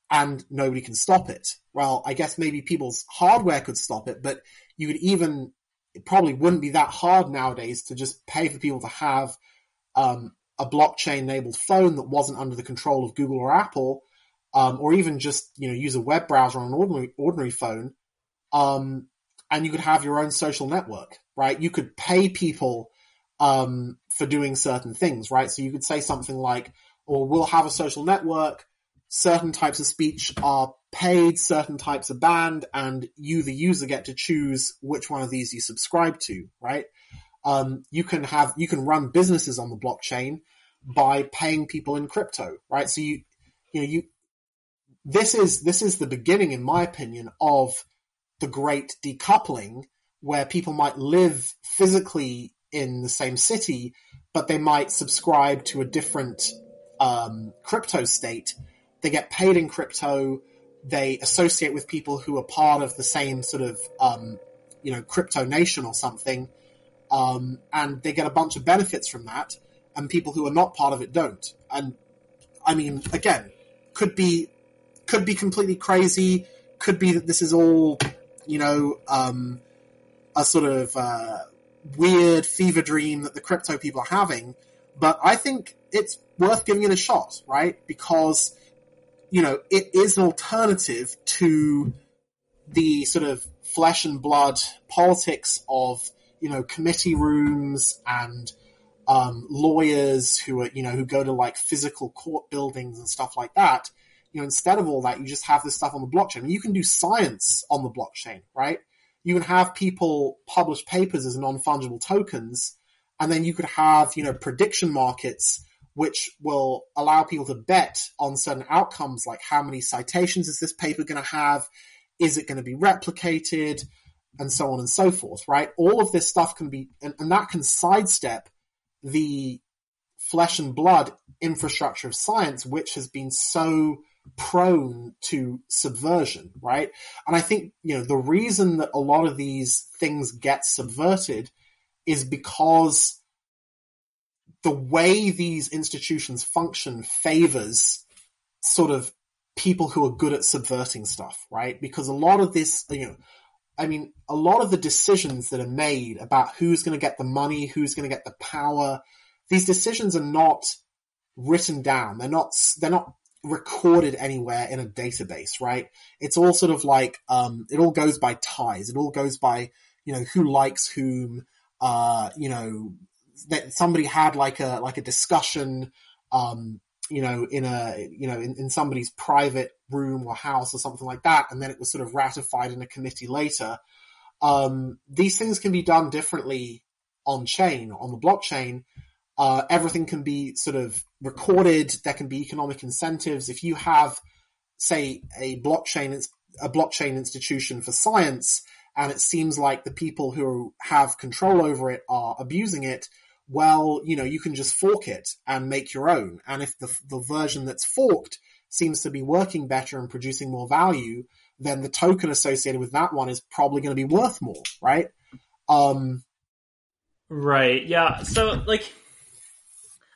And nobody can stop it. Well, I guess maybe people's hardware could stop it, but you could even, it probably wouldn't be that hard nowadays to just pay for people to have, um, a blockchain enabled phone that wasn't under the control of Google or Apple, um, or even just, you know, use a web browser on an ordinary, ordinary phone. Um, and you could have your own social network, right? You could pay people um, for doing certain things, right? So you could say something like, or we'll have a social network certain types of speech are paid, certain types are banned, and you, the user, get to choose which one of these you subscribe to, right? Um, you can have, you can run businesses on the blockchain by paying people in crypto, right? So you, you know, you, this is, this is the beginning, in my opinion, of the great decoupling where people might live physically in the same city, but they might subscribe to a different, um, crypto state. They get paid in crypto. They associate with people who are part of the same sort of, um, you know, crypto nation or something. Um, and they get a bunch of benefits from that and people who are not part of it don't. And I mean, again, could be could be completely crazy. Could be that this is all, you know, um, a sort of uh, weird fever dream that the crypto people are having. But I think it's worth giving it a shot, right? Because you know it is an alternative to the sort of flesh and blood politics of you know committee rooms and um, lawyers who are, you know, who go to like physical court buildings and stuff like that. You know, instead of all that, you just have this stuff on the blockchain. You can do science on the blockchain, right? You can have people publish papers as non-fungible tokens, and then you could have, you know, prediction markets which will allow people to bet on certain outcomes, like how many citations is this paper going to have? Is it going to be replicated? And so on and so forth, right? All of this stuff can be, and, and that can sidestep the flesh and blood infrastructure of science, which has been so prone to subversion, right? And I think, you know, the reason that a lot of these things get subverted is because the way these institutions function favors sort of people who are good at subverting stuff, right? Because a lot of this, you know, I mean, a lot of the decisions that are made about who's going to get the money, who's going to get the power, these decisions are not written down. They're not, they're not recorded anywhere in a database, right? It's all sort of like, um, it all goes by ties. It all goes by, you know, who likes whom, uh, you know, that somebody had like a, like a discussion, um, you know, in a, you know, in, in somebody's private room or house or something like that, and then it was sort of ratified in a committee later. Um, these things can be done differently on chain, on the blockchain. Uh, everything can be sort of recorded. There can be economic incentives. If you have, say, a blockchain, a blockchain institution for science, and it seems like the people who have control over it are abusing it, well, you know, you can just fork it and make your own. And if the, the version that's forked seems to be working better and producing more value, then the token associated with that one is probably going to be worth more, right? Um, right. Yeah. So, like,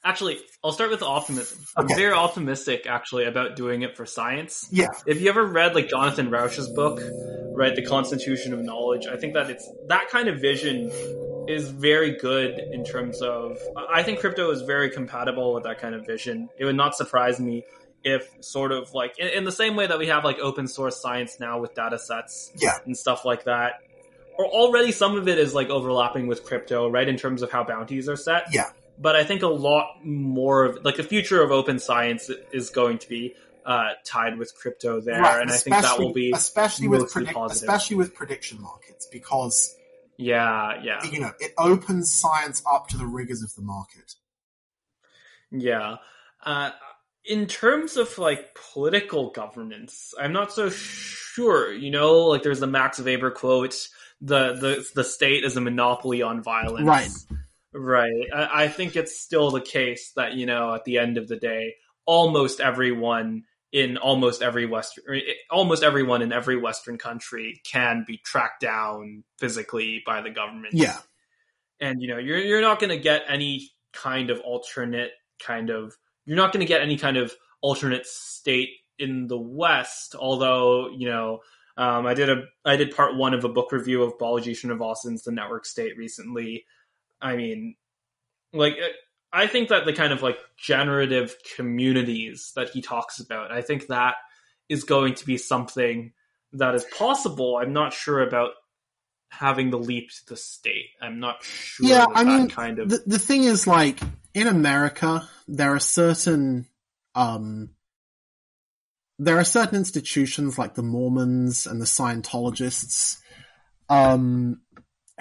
actually, I'll start with optimism. Okay. I'm very optimistic, actually, about doing it for science. Yeah. If you ever read like Jonathan Rauch's book, right, The Constitution of Knowledge, I think that it's that kind of vision is very good in terms of. I think crypto is very compatible with that kind of vision. It would not surprise me if sort of like in, in, the same way that we have like open source science now with data sets yeah. and stuff like that or already some of it is like overlapping with crypto right in terms of how bounties are set yeah but i think a lot more of like the future of open science is going to be uh, tied with crypto there right. and especially, i think that will be especially with predict- especially with prediction markets because yeah yeah you know it opens science up to the rigors of the market yeah uh, in terms of like political governance, I'm not so sure. You know, like there's the Max Weber quote: "the the the state is a monopoly on violence." Right. Right. I, I think it's still the case that you know, at the end of the day, almost everyone in almost every western, almost everyone in every Western country can be tracked down physically by the government. Yeah. And you know, you're you're not going to get any kind of alternate kind of you're not going to get any kind of alternate state in the West. Although, you know, um, I did a I did part one of a book review of Balaji Srinivasan's The Network State recently. I mean, like I think that the kind of like generative communities that he talks about, I think that is going to be something that is possible. I'm not sure about having the leap to the state. I'm not sure. Yeah, I mean, kind of the, the thing is like in America, there are certain, um, there are certain institutions like the Mormons and the Scientologists, um,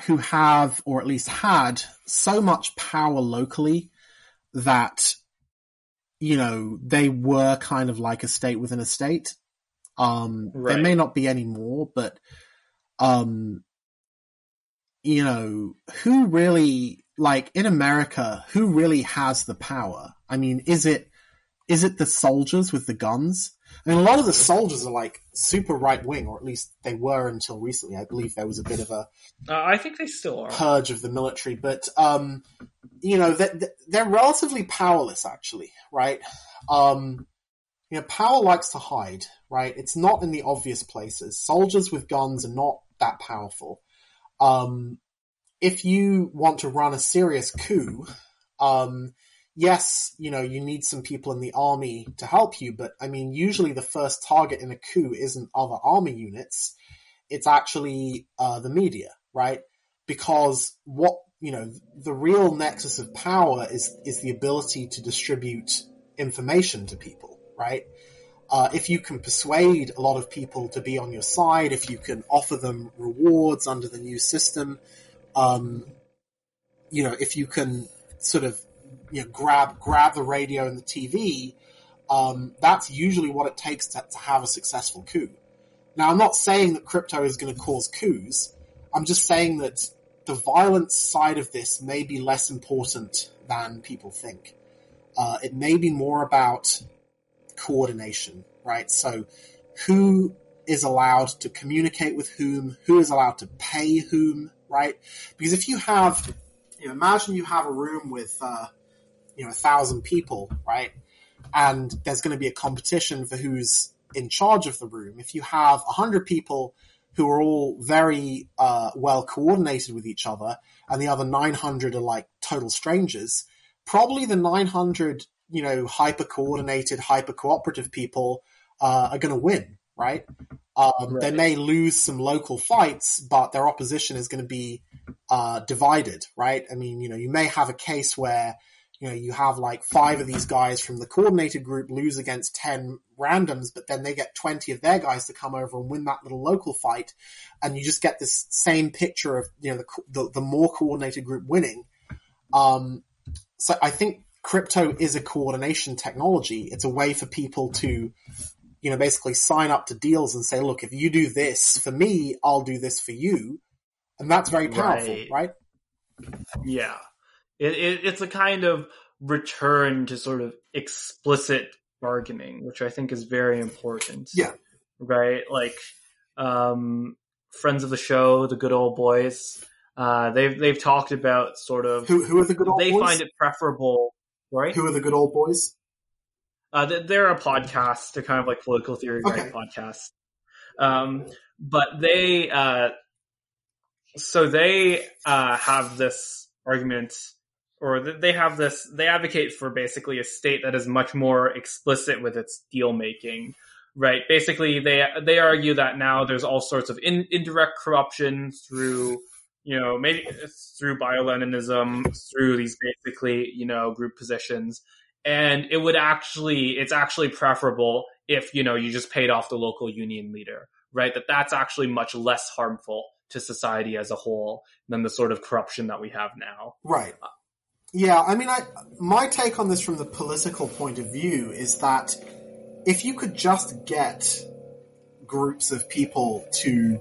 who have, or at least had, so much power locally that, you know, they were kind of like a state within a state. Um, Right. there may not be any more, but, um, you know, who really, like in America, who really has the power? I mean, is it, is it the soldiers with the guns? I mean, a lot of the soldiers are like super right wing, or at least they were until recently. I believe there was a bit of a Uh, I think they still are. purge of the military, but um, you know, they're, they're relatively powerless, actually, right? Um, you know, power likes to hide, right? It's not in the obvious places. Soldiers with guns are not that powerful. Um, if you want to run a serious coup, um, yes, you know, you need some people in the army to help you, but I mean, usually the first target in a coup isn't other army units. It's actually, uh, the media, right? Because what, you know, the real nexus of power is, is the ability to distribute information to people, right? Uh, if you can persuade a lot of people to be on your side, if you can offer them rewards under the new system, um, you know, if you can sort of, you know, grab, grab the radio and the TV, um, that's usually what it takes to, to have a successful coup. Now, I'm not saying that crypto is going to cause coups. I'm just saying that the violence side of this may be less important than people think. Uh, it may be more about coordination, right? So, who is allowed to communicate with whom? Who is allowed to pay whom, right? Because if you have, you know, imagine you have a room with, uh, you know, a thousand people, right? And there's going to be a competition for who's in charge of the room. If you have a hundred people who are all very uh, well coordinated with each other, and the other 900 are like total strangers, probably the 900, you know, hyper coordinated, hyper cooperative people uh, are going to win, right? Um, They may lose some local fights, but their opposition is going to be uh, divided, right? I mean, you know, you may have a case where you know you have like five of these guys from the coordinated group lose against 10 randoms but then they get 20 of their guys to come over and win that little local fight and you just get this same picture of you know the the, the more coordinated group winning um so i think crypto is a coordination technology it's a way for people to you know basically sign up to deals and say look if you do this for me i'll do this for you and that's very powerful Right. right Yeah. It, it, it's a kind of return to sort of explicit bargaining, which I think is very important. Yeah. Right? Like, um, friends of the show, the good old boys, uh, they've, they've talked about sort of, who, who are the good old they boys They find it preferable, right? who are the good old boys Uh, they- they're a podcast. They're kind of like political theory Okay. right podcasts. Um, but they, uh, so they uh, have this argument, or they have this. They advocate for basically a state that is much more explicit with its deal making. Right. Basically, they they argue that now there's all sorts of in, indirect corruption through, you know, maybe through bioleninism, through these basically, you know, group positions and it would actually it's actually preferable if you know you just paid off the local union leader right that that's actually much less harmful to society as a whole than the sort of corruption that we have now Right. Uh, Yeah, I mean, I, my take on this from the political point of view is that if you could just get groups of people to,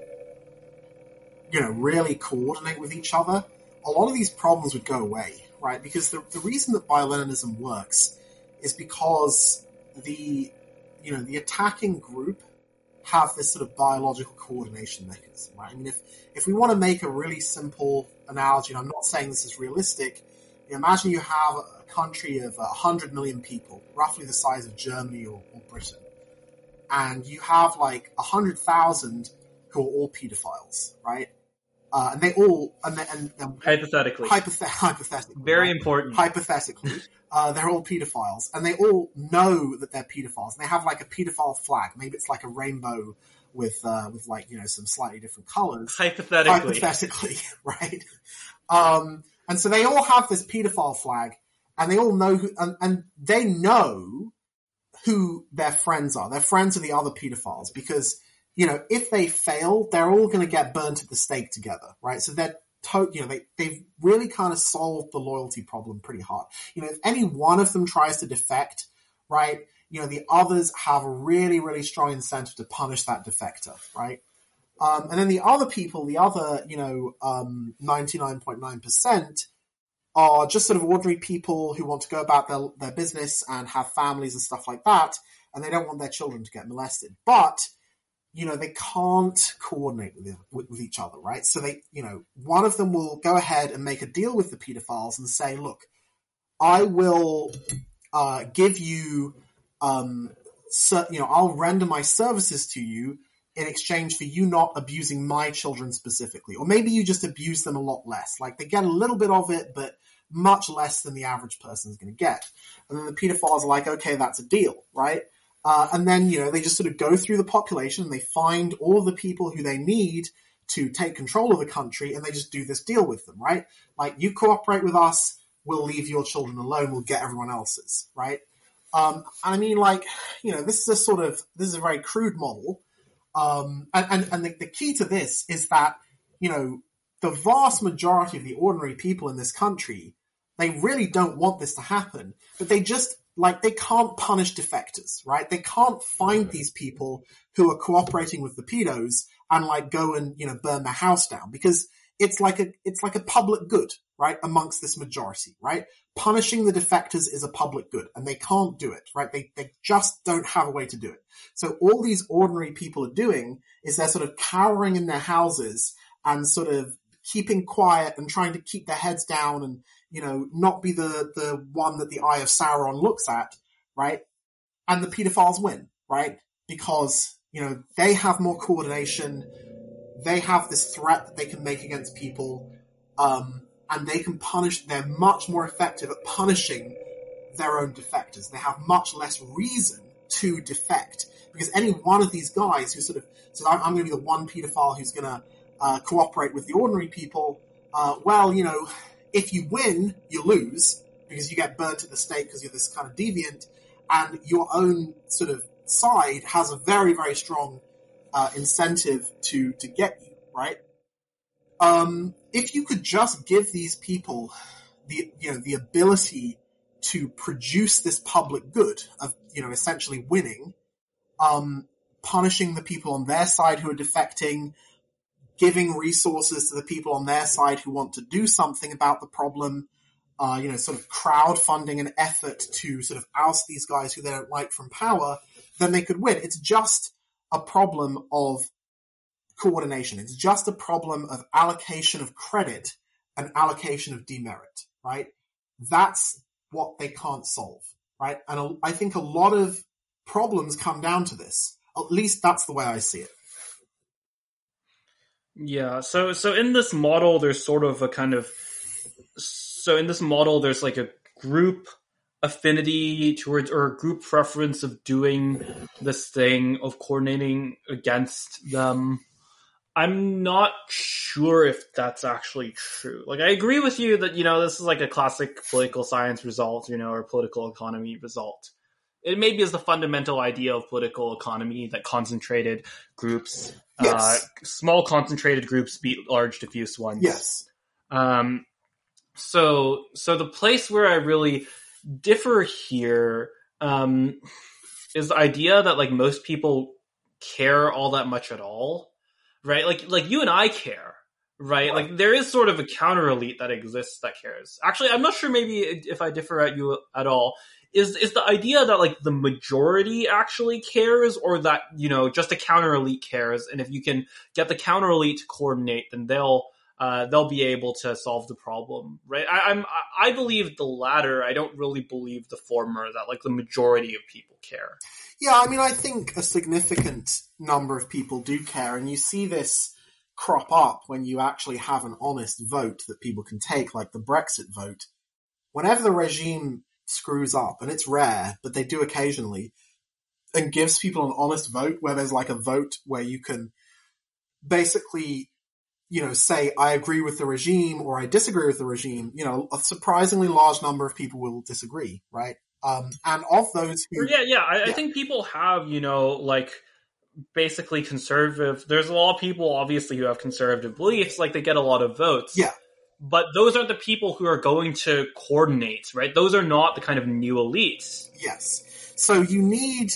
you know, really coordinate with each other, a lot of these problems would go away, right? Because the, the reason that bioleninism works is because the, you know, the attacking group have this sort of biological coordination mechanism, right? I mean, if, if we want to make a really simple analogy, and I'm not saying this is realistic, imagine you have a country of 100 million people, roughly the size of Germany or, or Britain, and you have like 100,000 who are all pedophiles, right? Uh, and they all, and, they, and, and hypothetically hypothet- hypothetically, very right? important hypothetically, uh, they're all pedophiles, and they all know that they're pedophiles. And they have like a pedophile flag. Maybe it's like a rainbow with uh, with like you know some slightly different colors. hypothetically Hypothetically, right? Um, and so they all have this pedophile flag, and they all know who, and, and they know who their friends are. Their friends are the other pedophiles because, you know, if they fail, they're all going to get burnt at the stake together, right? So they're to- you know, they, they've really kind of solved the loyalty problem pretty hard. You know, if any one of them tries to defect, right, you know, the others have a really, really strong incentive to punish that defector, right? Um, and then the other people, the other, you know, um, 99.9% are just sort of ordinary people who want to go about their, their business and have families and stuff like that, and they don't want their children to get molested. But, you know, they can't coordinate with, with, with each other, right? So they, you know, one of them will go ahead and make a deal with the pedophiles and say, look, I will uh, give you, um, so, you know, I'll render my services to you in exchange for you not abusing my children specifically. Or maybe you just abuse them a lot less. Like they get a little bit of it, but much less than the average person is going to get. And then the pedophiles are like, okay, that's a deal, right? Uh, and then, you know, they just sort of go through the population and they find all the people who they need to take control of the country and they just do this deal with them, right? Like, you cooperate with us, we'll leave your children alone, we'll get everyone else's, right? Um, I mean, like, you know, this is a sort of, this is a very crude model. Um, and, and, and the, the key to this is that, you know, the vast majority of the ordinary people in this country, they really don't want this to happen, but they just, like, they can't punish defectors, right? They can't find these people who are cooperating with the pedos and, like, go and, you know, burn their house down because it's like a, it's like a public good, right? Amongst this majority, right? Punishing the defectors is a public good and they can't do it, right? They, they just don't have a way to do it. So all these ordinary people are doing is they're sort of cowering in their houses and sort of keeping quiet and trying to keep their heads down and, you know, not be the, the one that the eye of Sauron looks at, right? And the pedophiles win, right? Because, you know, they have more coordination. They have this threat that they can make against people. Um, and they can punish, they're much more effective at punishing their own defectors. They have much less reason to defect because any one of these guys who sort of, so I'm, I'm going to be the one pedophile who's going to uh, cooperate with the ordinary people. Uh, well, you know, if you win, you lose because you get burnt at the stake because you're this kind of deviant, and your own sort of side has a very, very strong uh, incentive to to get you right. Um, if you could just give these people the you know the ability to produce this public good of you know essentially winning, um, punishing the people on their side who are defecting, giving resources to the people on their side who want to do something about the problem, uh, you know, sort of crowdfunding an effort to sort of oust these guys who they don't like from power, then they could win. It's just a problem of coordination. It's just a problem of allocation of credit and allocation of demerit, right? That's what they can't solve, right? And I think a lot of problems come down to this. At least that's the way I see it. Yeah. So so in this model, there's sort of a kind of so in this model, there's like a group affinity towards or a group preference of doing this thing of coordinating against them. I'm not sure if that's actually true. Like, I agree with you that, you know, this is like a classic political science result, you know, or political economy result. It maybe is the fundamental idea of political economy that concentrated groups Yes. uh, small concentrated groups beat large diffuse ones. Yes. Um, so so the place where I really differ here um, is the idea that like most people care all that much at all, right? Like like you and I care, right? Right. Like there is sort of a counter elite that exists that cares. Actually, I'm not sure maybe if I differ at you at all. Is is the idea that like the majority actually cares, or that you know just a counter elite cares, and if you can get the counter elite to coordinate, then they'll uh, they'll be able to solve the problem, right? I, I'm I I believe the latter. I don't really believe the former. That like the majority of people care. Yeah, I mean, I think a significant number of people do care, and you see this crop up when you actually have an honest vote that people can take, like the Brexit vote. Whenever the regime screws up, and it's rare, but they do occasionally, and gives people an honest vote where there's like a vote where you can basically, you know, say, I agree with the regime or I disagree with the regime, you know, a surprisingly large number of people will disagree, right? Um, and of those who, yeah, yeah, I, I think people have, you know, like basically conservative. There's a lot of people, obviously, who have conservative beliefs. Like they get a lot of votes. Yeah. But those aren't the people who are going to coordinate, right? Those are not the kind of new elites. yes. So you need,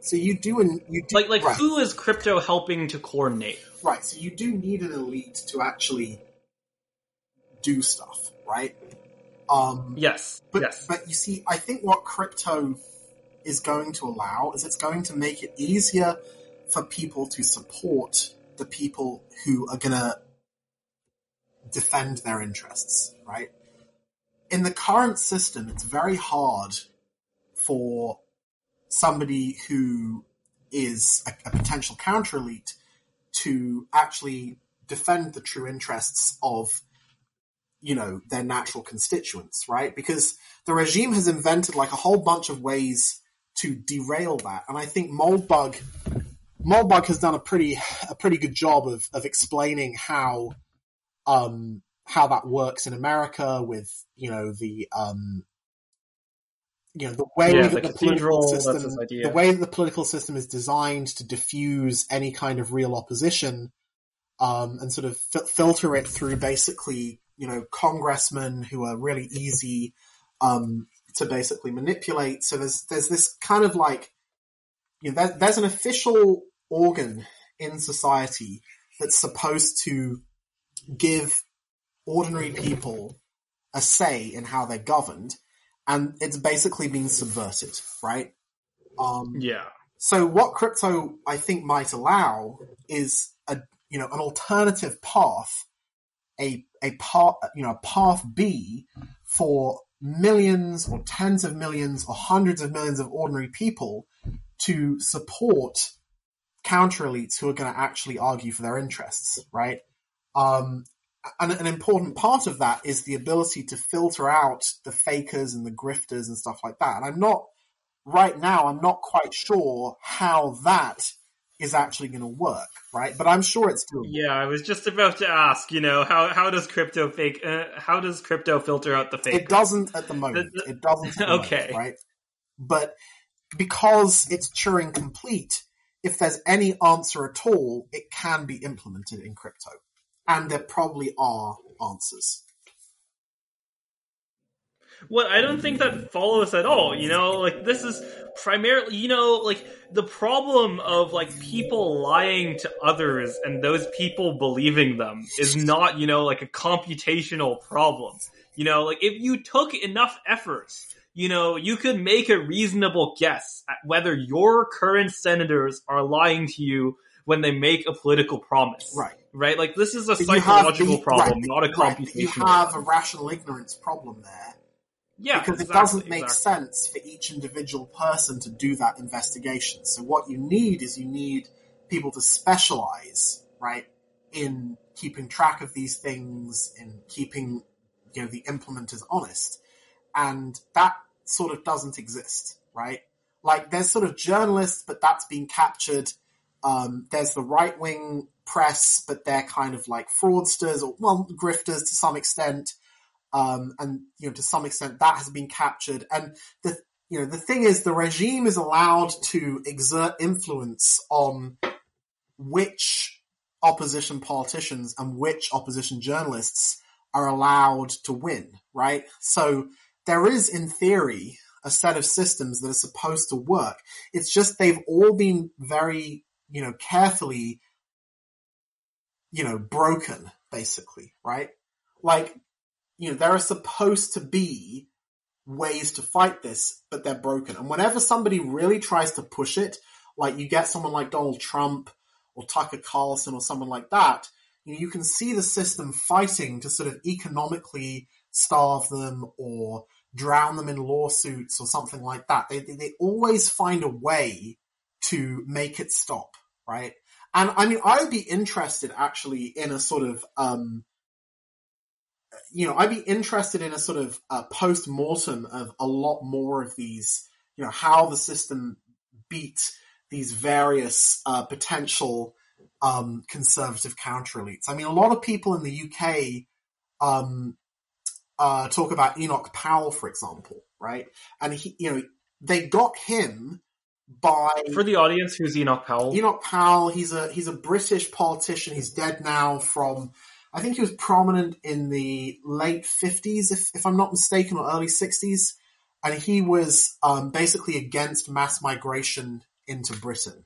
so you do, and you do, Like, like right, who is crypto helping to coordinate? Right. So you do need an elite to actually do stuff, right? Um, Yes, But yes. but you see, I think what crypto is going to allow is it's going to make it easier for people to support the people who are going to defend their interests, right? In the current system, it's very hard for somebody who is a, a potential counter elite to actually defend the true interests of you know their natural constituents right? Because the regime has invented like a whole bunch of ways to derail that. And i think moldbug moldbug has done a pretty a pretty good job of of explaining how um how that works in america with you know the um you know the way Yeah, that the the, political system, the way that the political system is designed to diffuse any kind of real opposition um, and sort of fi- filter it through basically, you know, congressmen who are really easy um, to basically manipulate. So there's there's this kind of like, you know, there, there's an official organ in society that's supposed to give ordinary people a say in how they're governed, and it's basically been subverted, right? Um, yeah. so what crypto I think might allow is a you know an alternative path, a a path you know a path B for millions or tens of millions or hundreds of millions of ordinary people to support counter elites who are going to actually argue for their interests, right? Um, and an important part of that is the ability to filter out the fakers and the grifters and stuff like that. And I'm not right now, I'm not quite sure how that is actually going to work, right? But I'm sure it's doable. Yeah, I was just about to ask. You know, how how does crypto fake? Uh, how does crypto filter out the fake? It doesn't at the moment. The- the- It doesn't. At the moment, Okay. right? But because it's Turing complete, if there's any answer at all, it can be implemented in crypto, and there probably are answers. Well, I don't think that follows at all. You know, like this is primarily, you know, like the problem of like people lying to others and those people believing them is not, you know, like a computational problem. You know, like if you took enough effort, you know, you could make a reasonable guess at whether your current senators are lying to you when they make a political promise. Right. Right? Like this is a But psychological the- problem, right, not a right, computational. You have a rational ignorance problem there. yeah, because it doesn't make exactly. sense for each individual person to do that investigation. So what you need is you need people to specialize, right, in keeping track of these things, in keeping, you know, the implementers honest. And that sort of doesn't exist, right? Like there's sort of journalists, but that's been captured. Um, there's the right wing press, but they're kind of like fraudsters or, well, grifters to some extent um, and you know to some extent that has been captured. And the you know the thing is, the regime is allowed to exert influence on which opposition politicians and which opposition journalists are allowed to win. Right, so there is, in theory, a set of systems that are supposed to work. It's just they've all been very you know carefully you know broken basically right like you know, there are supposed to be ways to fight this, but they're broken. And whenever somebody really tries to push it, like you get someone like Donald Trump or Tucker Carlson or someone like that, you, know, you can see the system fighting to sort of economically starve them or drown them in lawsuits or something like that. They, they, they always find a way to make it stop, right? And I mean, I would be interested actually in a sort of, um, you know, I'd be interested in a sort of uh, post mortem of a lot more of these, you know, how the system beat these various uh, potential um, conservative counter elites. I mean, a lot of people in the UK um, uh, talk about Enoch Powell, for example, right? And he, you know, they got him by For the audience, who's Enoch Powell? Enoch Powell. He's a he's a British politician. He's dead now. From I think he was prominent in the late fifties, if if I'm not mistaken, or early sixties, and he was um, basically against mass migration into Britain.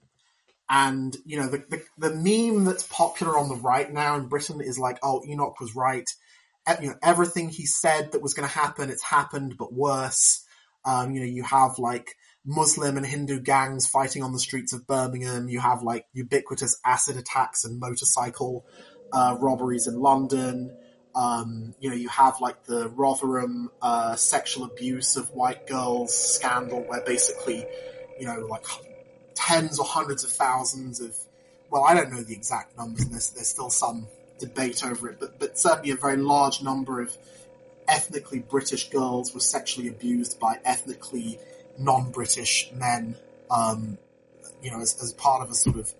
And you know the, the the meme that's popular on the right now in Britain is like, "Oh, Enoch was right." You know everything he said that was going to happen, it's happened, but worse. Um, you know, you have like Muslim and Hindu gangs fighting on the streets of Birmingham. You have like ubiquitous acid attacks and motorcycle uh, robberies in London. Um, you know, you have like the Rotherham uh, sexual abuse of white girls scandal, where basically, you know, like tens or hundreds of thousands of, well, I don't know the exact numbers, and there's, there's still some debate over it, but, but certainly a very large number of ethnically British girls were sexually abused by ethnically non-British men, um, you know, as, as part of a sort of,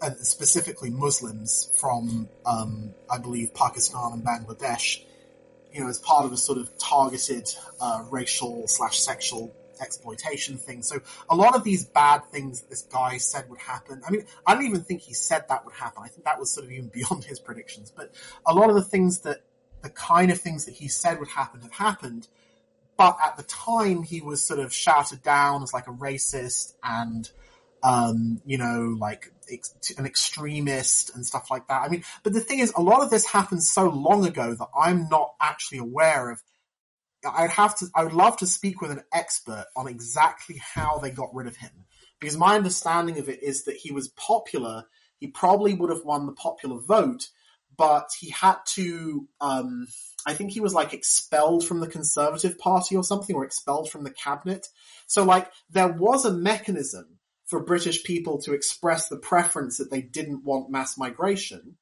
and specifically Muslims from, um, I believe, Pakistan and Bangladesh, you know, as part of a sort of targeted uh, racial slash sexual exploitation thing. So a lot of these bad things that this guy said would happen. I mean, I don't even think he said that would happen. I think that was sort of even beyond his predictions. But a lot of the things that the kind of things that he said would happen have happened. But at the time, he was sort of shouted down as like a racist and, um, you know, like ex- an extremist and stuff like that. I mean, but the thing is, a lot of this happened so long ago that I'm not actually aware of. I'd have to, I would love to speak with an expert on exactly how they got rid of him. Because my understanding of it is that he was popular. He probably would have won the popular vote, but he had to, um, I think he was like expelled from the Conservative Party or something, or expelled from the cabinet. So like there was a mechanism for British people to express the preference that they didn't want mass migration.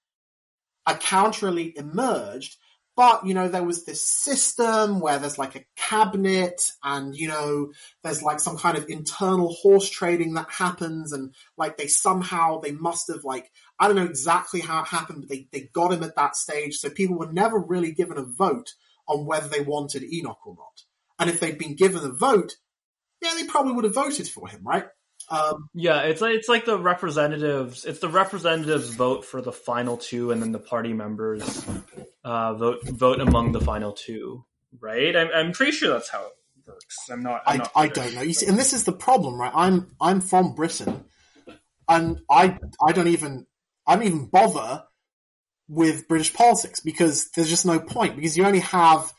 A counter elite emerged, but you know there was this system where there's like a cabinet and you know there's like some kind of internal horse trading that happens and like they somehow they must have like I don't know exactly how it happened, but they, they got him at that stage. So people were never really given a vote on whether they wanted Enoch or not. And if they'd been given a vote, yeah, they probably would have voted for him, right? Um, Yeah, it's like it's like the representatives. It's the representatives vote for the final two, and then the party members uh, vote vote among the final two. Right? I'm, I'm pretty sure that's how it works. I'm not. I'm I, not I don't know. You see, and this is the problem, right? I'm I'm from Britain, and I I don't even I don't even bother with British politics because there's just no point because you only have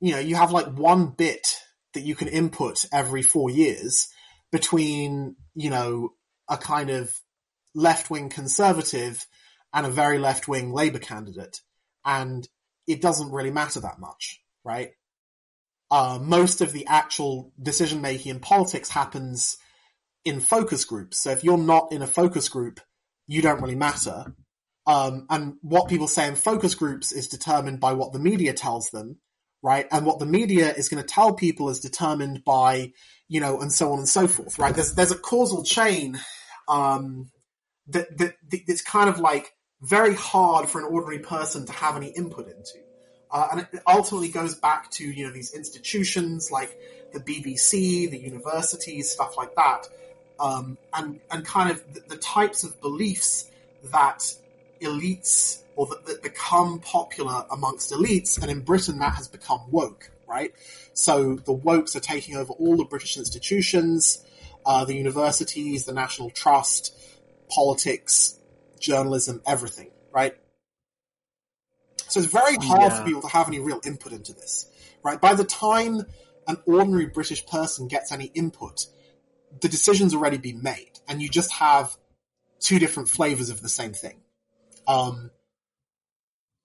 you know you have like one bit that you can input every four years between you know a kind of left wing conservative and a very left wing Labour candidate, and it doesn't really matter that much, right? uh, most of the actual decision making in politics happens in focus groups. So if you're not in a focus group, you don't really matter. Um, and what people say in focus groups is determined by what the media tells them, right? And what the media is going to tell people is determined by, you know, and so on and so forth, right? There's there's a causal chain um, that that that's kind of like very hard for an ordinary person to have any input into. Uh, and it ultimately goes back to you know these institutions like the BBC, the universities, stuff like that, um, and and kind of the, the types of beliefs that elites or that, that become popular amongst elites, and in Britain that has become woke, right? So the wokes are taking over all the British institutions, uh, the universities, the National Trust, politics, journalism, everything, right? So it's very hard Yeah. for people to have any real input into this, right? By the time an ordinary British person gets any input, the decision's already been made, and you just have two different flavors of the same thing. Um,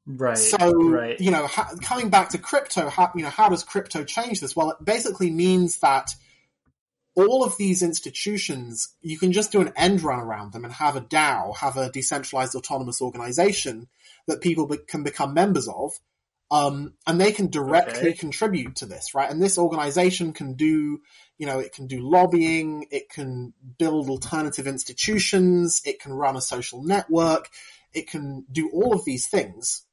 right. so, right. you know, ha- coming back to crypto, how, you know, how does crypto change this? Well, it basically means that all of these institutions, you can just do an end run around them and have a DAO, have a decentralized autonomous organization that people be- can become members of. Um, and they can directly Okay. contribute to this, right? And this organization can do, you know, it can do lobbying, it can build alternative institutions, it can run a social network, it can do all of these things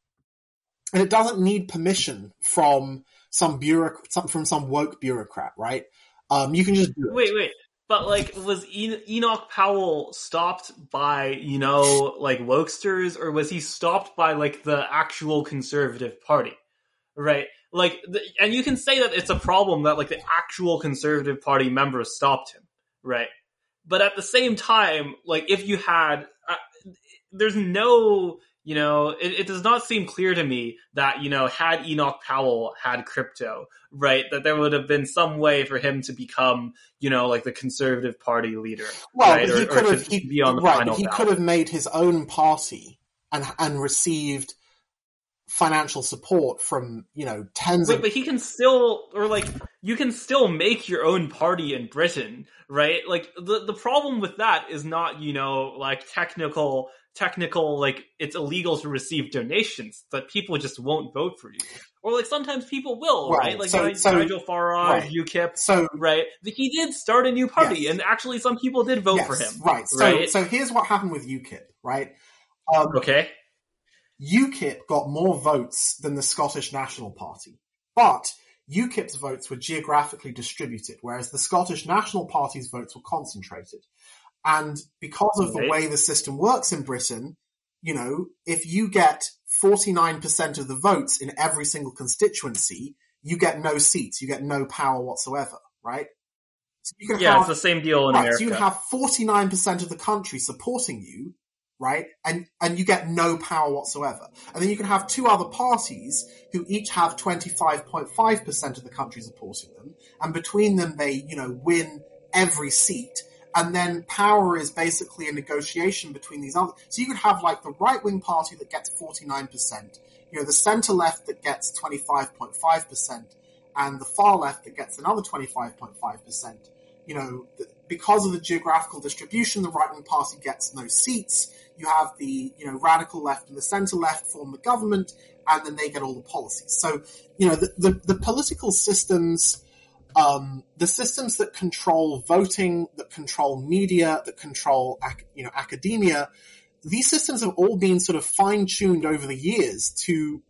and it doesn't need permission from some bureaucrat, from some woke bureaucrat, right? Um, you can just do it. Wait, wait. But like, was en- Enoch Powell stopped by you know like wokesters, or was he stopped by like the actual conservative party? Right. Like, the, and you can say that it's a problem that like the actual conservative party members stopped him. Right. But at the same time, like if you had, uh, there's no you know, it, it, does not seem clear to me that, you know, had Enoch Powell had crypto, right, that there would have been some way for him to become, you know, like the conservative party leader. Well, right? he or, could or have, he, be on the right, final he could have made his own party and, and received financial support from, you know, tens Wait, of, but he can still, or like, you can still make your own party in Britain, right? Like, the, the problem with that is not, you know, like technical, technical, like, it's illegal to receive donations, that people just won't vote for you. Or like, sometimes people will, right? Right, Like, so- Nigel so- Nigel Farage, right. UKIP, so, right? He did start a new party, Yes. and actually some people did vote yes, for him. right. So, right? so here's what happened with UKIP, right? Um, Okay. UKIP got more votes than the Scottish National Party, but UKIP's votes were geographically distributed, whereas the Scottish National Party's votes were concentrated. And because of the way the system works in Britain, you know, if you get 49% of the votes in every single constituency, you get no seats, you get no power whatsoever, right? So you can Yeah, have, it's the same deal in right, America. so you have 49% of the country supporting you, right? And, and you get no power whatsoever. And then you can have two other parties who each have 25.5% of the country supporting them. And between them, they, you know, win every seat. And then power is basically a negotiation between these other. So you could have like the right wing party that gets 49%, you know, the center left that gets 25.5%, and the far left that gets another 25.5%. You know, because of the geographical distribution, the right wing party gets no seats. You have the, you know, radical left and the center left form the government, and then they get all the policies. So, you know, the, the, the political systems, um, the systems that control voting, that control media, that control, ac- you know, academia, these systems have all been sort of fine tuned over the years to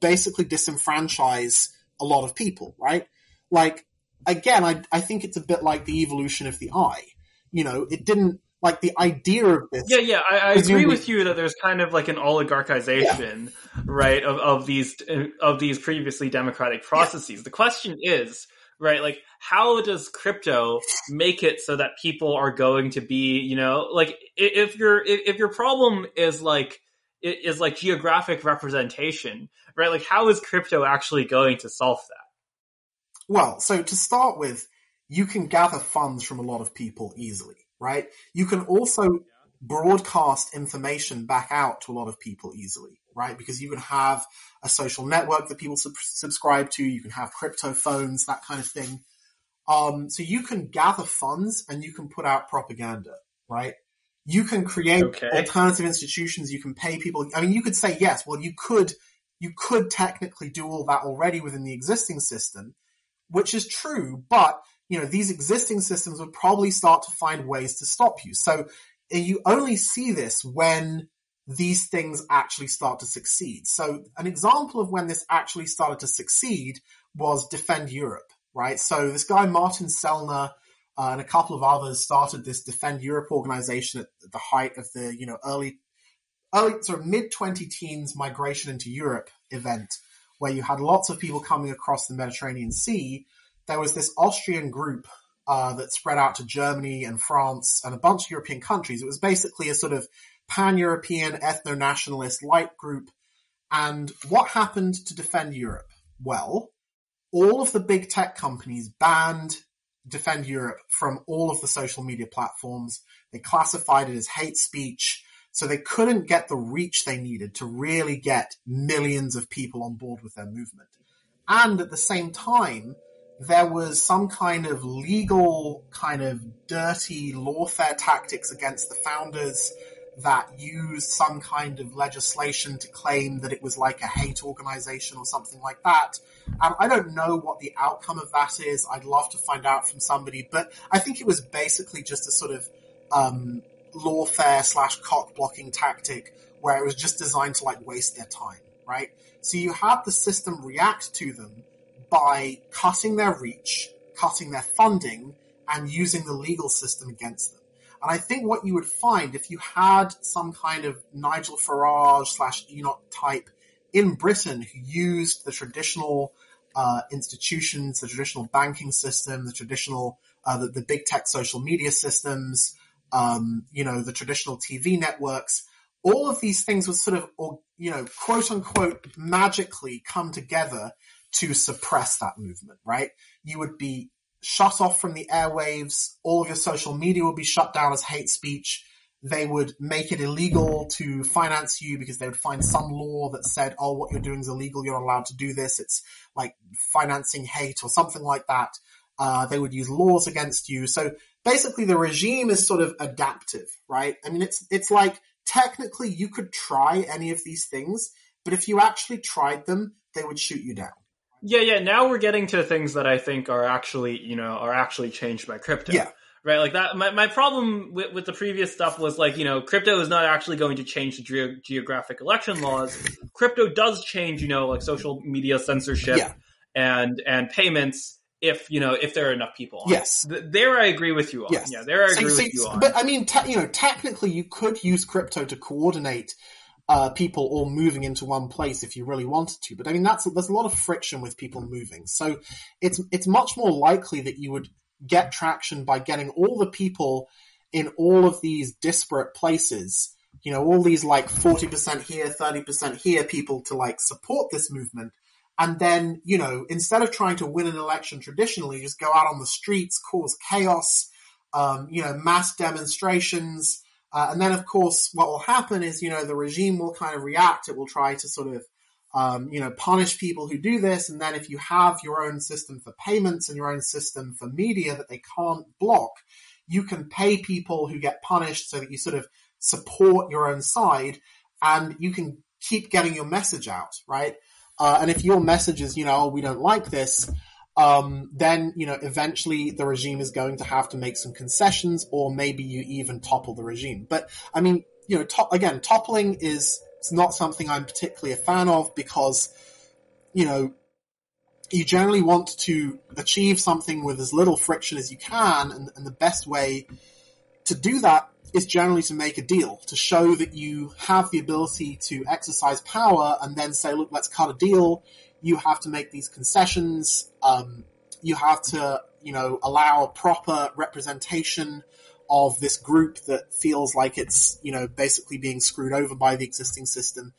basically disenfranchise a lot of people, right? Like, again, I, I think it's a bit like the evolution of the eye. You know, it didn't, like the idea of this. Yeah, yeah, I, I agree with you that there's kind of like an oligarchization, right, of, of these of these previously democratic processes. The question is, right, like how does crypto make it so that people are going to be, you know, like if your if your problem is like is like geographic representation, right? Like how is crypto actually going to solve that? Well, so to start with, you can gather funds from a lot of people easily, right? You can also broadcast information back out to a lot of people easily, right? Because you can have a social network that people sub- subscribe to, you can have crypto phones, that kind of thing. Um, so you can gather funds and you can put out propaganda, right? You can create Okay. alternative institutions, you can pay people. I mean, you could say, yes, well, you could, you could technically do all that already within the existing system, which is true, but you know, these existing systems would probably start to find ways to stop you. So uh, you only see this when these things actually start to succeed. So an example of when this actually started to succeed was Defend Europe, right? So this guy, Martin Sellner, uh, and a couple of others started this Defend Europe organization at the height of the, you know, early, early, sort of mid 20 teens migration into Europe event where you had lots of people coming across the Mediterranean Sea there was this Austrian group uh, that spread out to Germany and France and a bunch of European countries. It was basically a sort of pan-European ethno-nationalist light group. And what happened to defend Europe? Well, all of the big tech companies banned Defend Europe from all of the social media platforms. They classified it as hate speech. So they couldn't get the reach they needed to really get millions of people on board with their movement. And at the same time, there was some kind of legal, kind of dirty lawfare tactics against the founders that used some kind of legislation to claim that it was like a hate organization or something like that. And I don't know what the outcome of that is. I'd love to find out from somebody, but I think it was basically just a sort of um, lawfare slash cock blocking tactic where it was just designed to like waste their time, right? So you had the system react to them by cutting their reach, cutting their funding and using the legal system against them. And I think what you would find if you had some kind of Nigel Farage slash Enoch type in Britain who used the traditional uh, institutions, the traditional banking system, the traditional, uh, the, the, big tech social media systems, um, you know, the traditional TV networks, all of these things would sort of, you know, quote unquote, magically come together to suppress that movement, right? You would be shut off from the airwaves. All of your social media would be shut down as hate speech. They would make it illegal to finance you because they would find some law that said, oh, what you're doing is illegal. You're not allowed to do this. It's like financing hate or something like that. Uh, they would use laws against you. So basically the regime is sort of adaptive, right? I mean, it's, it's like technically you could try any of these things, but if you actually tried them, they would shoot you down. Yeah, yeah. Now we're getting to things that I think are actually, you know, are actually changed by crypto. Yeah. Right, like that. My, my problem with, with the previous stuff was like, you know, crypto is not actually going to change the ge- geographic election laws. crypto does change, you know, like social media censorship yeah. and and payments if you know if there are enough people. On. Yes, there I agree with you on. Yes. Yeah, there I agree with you on. But I mean, te- you know, technically, you could use crypto to coordinate uh, people all moving into one place if you really wanted to. But I mean, that's there's a lot of friction with people moving, so it's it's much more likely that you would get traction by getting all the people in all of these disparate places. You know, all these like forty percent here, thirty percent here people to like support this movement. And then, you know, instead of trying to win an election traditionally, just go out on the streets, cause chaos, um, you know, mass demonstrations, uh, and then, of course, what will happen is, you know, the regime will kind of react. It will try to sort of, um, you know, punish people who do this. And then if you have your own system for payments and your own system for media that they can't block, you can pay people who get punished so that you sort of support your own side and you can keep getting your message out, right? Uh, and if your message is, you know, oh, we don't like this, um, then you know eventually the regime is going to have to make some concessions, or maybe you even topple the regime. But I mean, you know, to- again, toppling is not something I'm particularly a fan of because you know you generally want to achieve something with as little friction as you can, and, and the best way to do that is generally to make a deal to show that you have the ability to exercise power and then say, look, let's cut a deal you have to make these concessions. Um, you have to, you know, allow a proper representation of this group that feels like it's, you know, basically being screwed over by the existing system.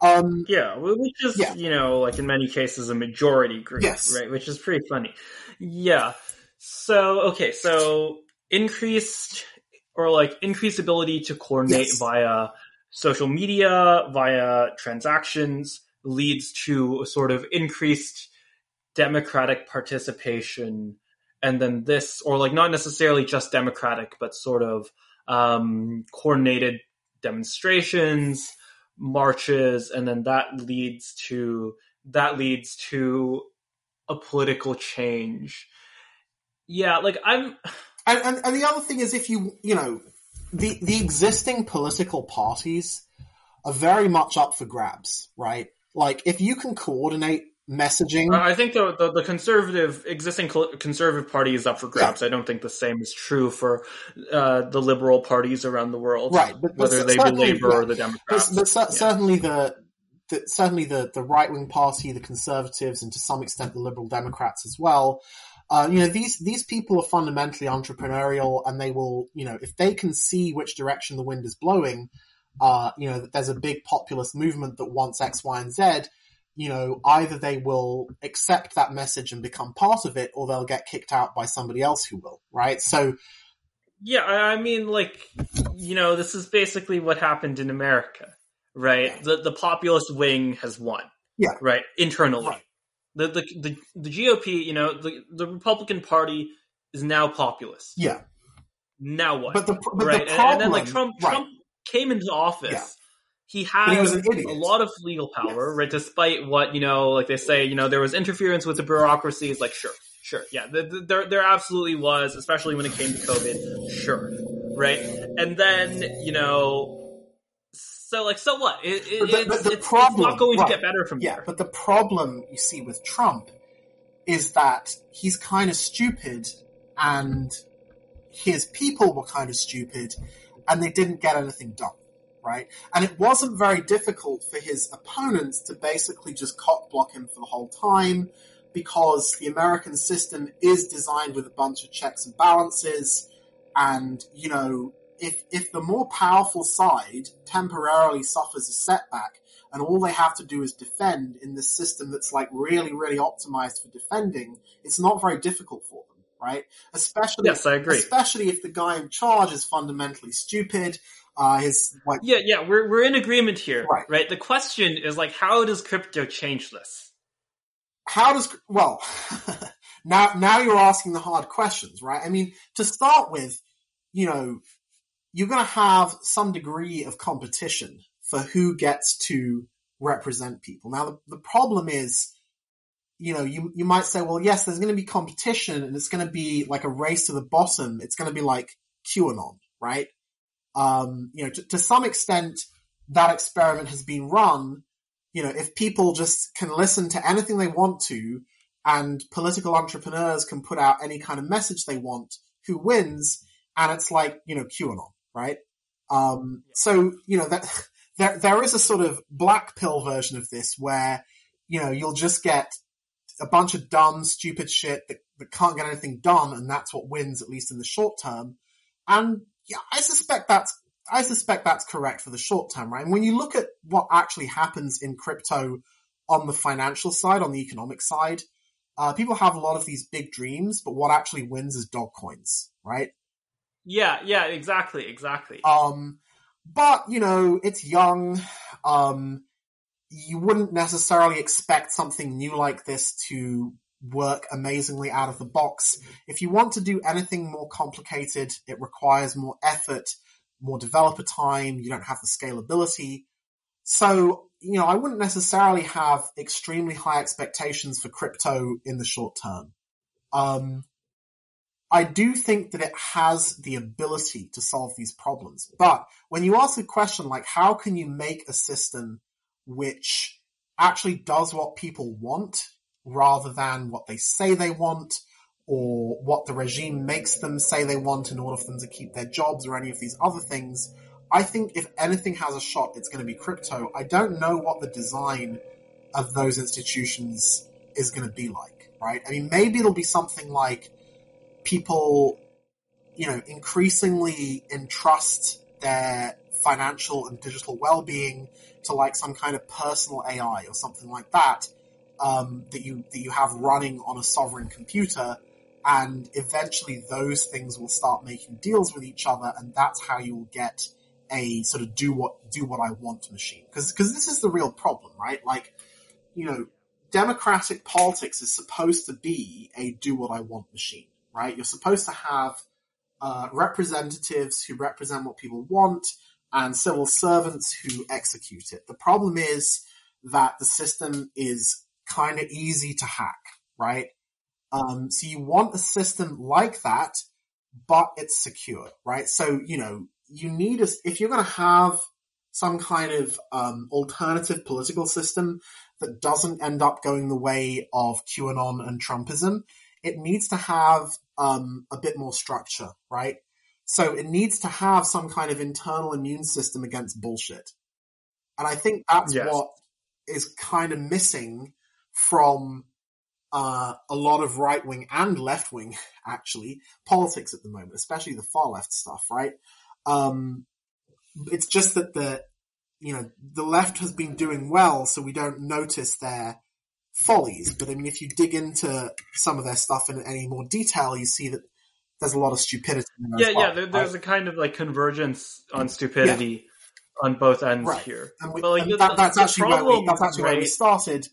Um, yeah, which is, yeah. you know, like in many cases, a majority group, yes. right? Which is pretty funny. Yeah. So, okay, so increased or like increased ability to coordinate yes. via social media, via transactions, leads to a sort of increased democratic participation and then this or like not necessarily just democratic but sort of um, coordinated demonstrations marches and then that leads to that leads to a political change yeah like i'm and, and, and the other thing is if you you know the the existing political parties are very much up for grabs right like, if you can coordinate messaging. I think the, the, the conservative existing conservative party is up for grabs. Yeah. I don't think the same is true for uh, the liberal parties around the world, right? But, but whether they be Labour or the Democrats. But, but yeah. certainly the, the certainly the the right wing party, the Conservatives, and to some extent the Liberal Democrats as well. Uh, you know these these people are fundamentally entrepreneurial, and they will you know if they can see which direction the wind is blowing uh, you know, that there's a big populist movement that wants X, Y, and Z, you know, either they will accept that message and become part of it, or they'll get kicked out by somebody else who will, right? So, yeah, I mean, like, you know, this is basically what happened in America, right? The the populist wing has won, yeah, right, internally. Right. The, the the the GOP, you know, the the Republican Party is now populist. Yeah. Now what? But the but right, the problem, and then like Trump, right. Trump came into office, yeah. he had he a lot of legal power, yes. right? Despite what you know, like they say, you know, there was interference with the bureaucracy. It's like sure, sure, yeah, there there absolutely was, especially when it came to COVID. Sure, right? And then you know. So like so what? It, it, but the, it's, the it's, problem, it's not going right. to get better from yeah, there. but the problem you see with Trump is that he's kind of stupid and his people were kind of stupid and they didn't get anything done, right? And it wasn't very difficult for his opponents to basically just cock block him for the whole time because the American system is designed with a bunch of checks and balances and, you know, if, if the more powerful side temporarily suffers a setback, and all they have to do is defend in this system that's like really, really optimized for defending, it's not very difficult for them, right? Especially, yes, I agree. Especially if the guy in charge is fundamentally stupid. Uh, his like, yeah, yeah, we're we're in agreement here, Right. right? The question is like, how does crypto change this? how does well now now you're asking the hard questions right i mean to start with you know you're going to have some degree of competition for who gets to represent people. Now the, the problem is you know you you might say well yes there's going to be competition and it's going to be like a race to the bottom. It's going to be like qanon right? Um you know to, to some extent that experiment has been run you know, if people just can listen to anything they want to and political entrepreneurs can put out any kind of message they want, who wins? And it's like, you know, QAnon, right? Um, so, you know, that there, there is a sort of black pill version of this where, you know, you'll just get a bunch of dumb, stupid shit that, that can't get anything done. And that's what wins, at least in the short term. And yeah, I suspect that's I suspect that's correct for the short term, right? And when you look at what actually happens in crypto on the financial side, on the economic side, uh, people have a lot of these big dreams, but what actually wins is dog coins, right? Yeah, yeah, exactly, exactly. Um, but you know, it's young. Um, you wouldn't necessarily expect something new like this to work amazingly out of the box. If you want to do anything more complicated, it requires more effort more developer time, you don't have the scalability. So, you know, I wouldn't necessarily have extremely high expectations for crypto in the short term. Um, I do think that it has the ability to solve these problems. But when you ask a question like, how can you make a system which actually does what people want rather than what they say they want, or what the regime makes them say they want in order for them to keep their jobs or any of these other things. I think if anything has a shot, it's going to be crypto. I don't know what the design of those institutions is going to be like, right? I mean, maybe it'll be something like people, you know, increasingly entrust their financial and digital well-being to like some kind of personal AI or something like that, um, that you, that you have running on a sovereign computer and eventually those things will start making deals with each other, and that's how you will get a sort of do what do what I want machine. Because because this is the real problem, right? Like, you know, democratic politics is supposed to be a do what I want machine, right? You're supposed to have uh, representatives who represent what people want and civil servants who execute it. The problem is that the system is kind of easy to hack, right? Um, so you want a system like that, but it's secure, right? So, you know, you need a, if you're going to have some kind of um, alternative political system that doesn't end up going the way of QAnon and Trumpism, it needs to have um, a bit more structure, right? So it needs to have some kind of internal immune system against bullshit. And I think that's Yes. what is kind of missing from uh, a lot of right wing and left wing, actually, politics at the moment, especially the far left stuff, right? Um, it's just that the, you know, the left has been doing well, so we don't notice their follies. But I mean, if you dig into some of their stuff in any more detail, you see that there's a lot of stupidity. In yeah, well, yeah. There, there's right? a kind of like convergence on stupidity on both ends Right. here. we, But, like, the- that, that's actually where we, that's actually where we started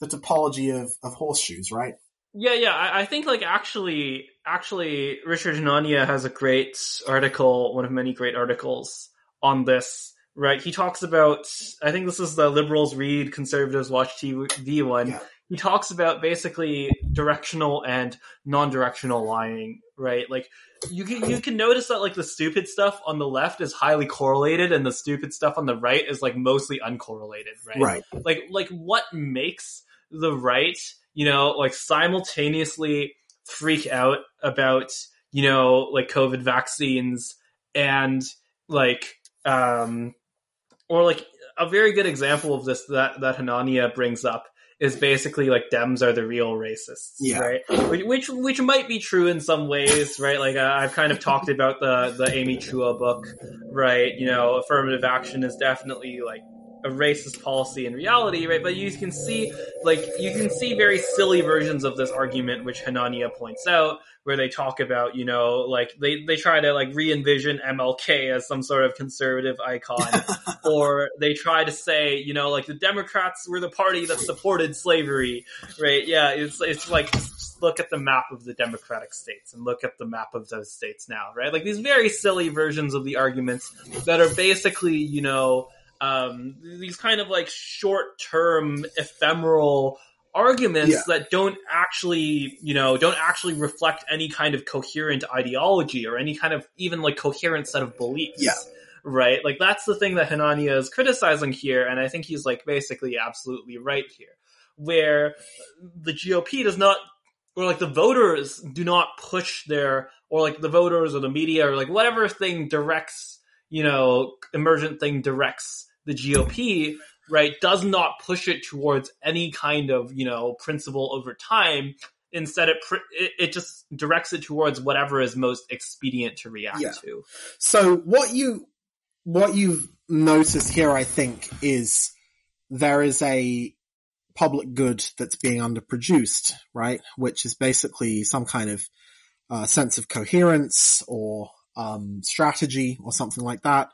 the topology of, of horseshoes, right? Yeah, yeah. I, I think like actually, actually, Richard Hanania has a great article, one of many great articles on this. Right, he talks about. I think this is the liberals read, conservatives watch TV one. Yeah. He talks about basically directional and non-directional lying. Right, like you can you can notice that like the stupid stuff on the left is highly correlated, and the stupid stuff on the right is like mostly uncorrelated. Right, Right. like like what makes the right you know, like simultaneously freak out about, you know, like COVID vaccines and like, um, or like a very good example of this that, that Hanania brings up is basically like Dems are the real racists, Yeah. right? Which, which which might be true in some ways, right? Like uh, I've kind of talked about the the Amy Chua book, right? You know, affirmative action is definitely like a racist policy in reality, right? But you can see like you can see very silly versions of this argument, which Hanania points out, where they talk about you know like they they try to like re envision MLK as some sort of conservative icon or they try to say, you know, like the Democrats were the party that supported slavery, right? Yeah, it's it's like just look at the map of the Democratic states and look at the map of those states now, right? Like these very silly versions of the arguments that are basically, you know, um, these kind of like short term ephemeral arguments Yeah. that don't actually, you know, don't actually reflect any kind of coherent ideology or any kind of even like coherent set of beliefs Yeah. right? Like that's the thing that Hanania is criticizing here, and I think he's like basically absolutely right here, where the GOP does not, or like the voters do not push their, or like the voters or the media or like whatever thing directs, you know, emergent thing directs the GOP, right? Does not push it towards any kind of you know principle over time. Instead, it, it it just directs it towards whatever is most expedient to react Yeah. to. So what you what you've noticed here, I think, is there is a public good that's being underproduced, right? Which is basically some kind of uh, sense of coherence or um, strategy or something like that.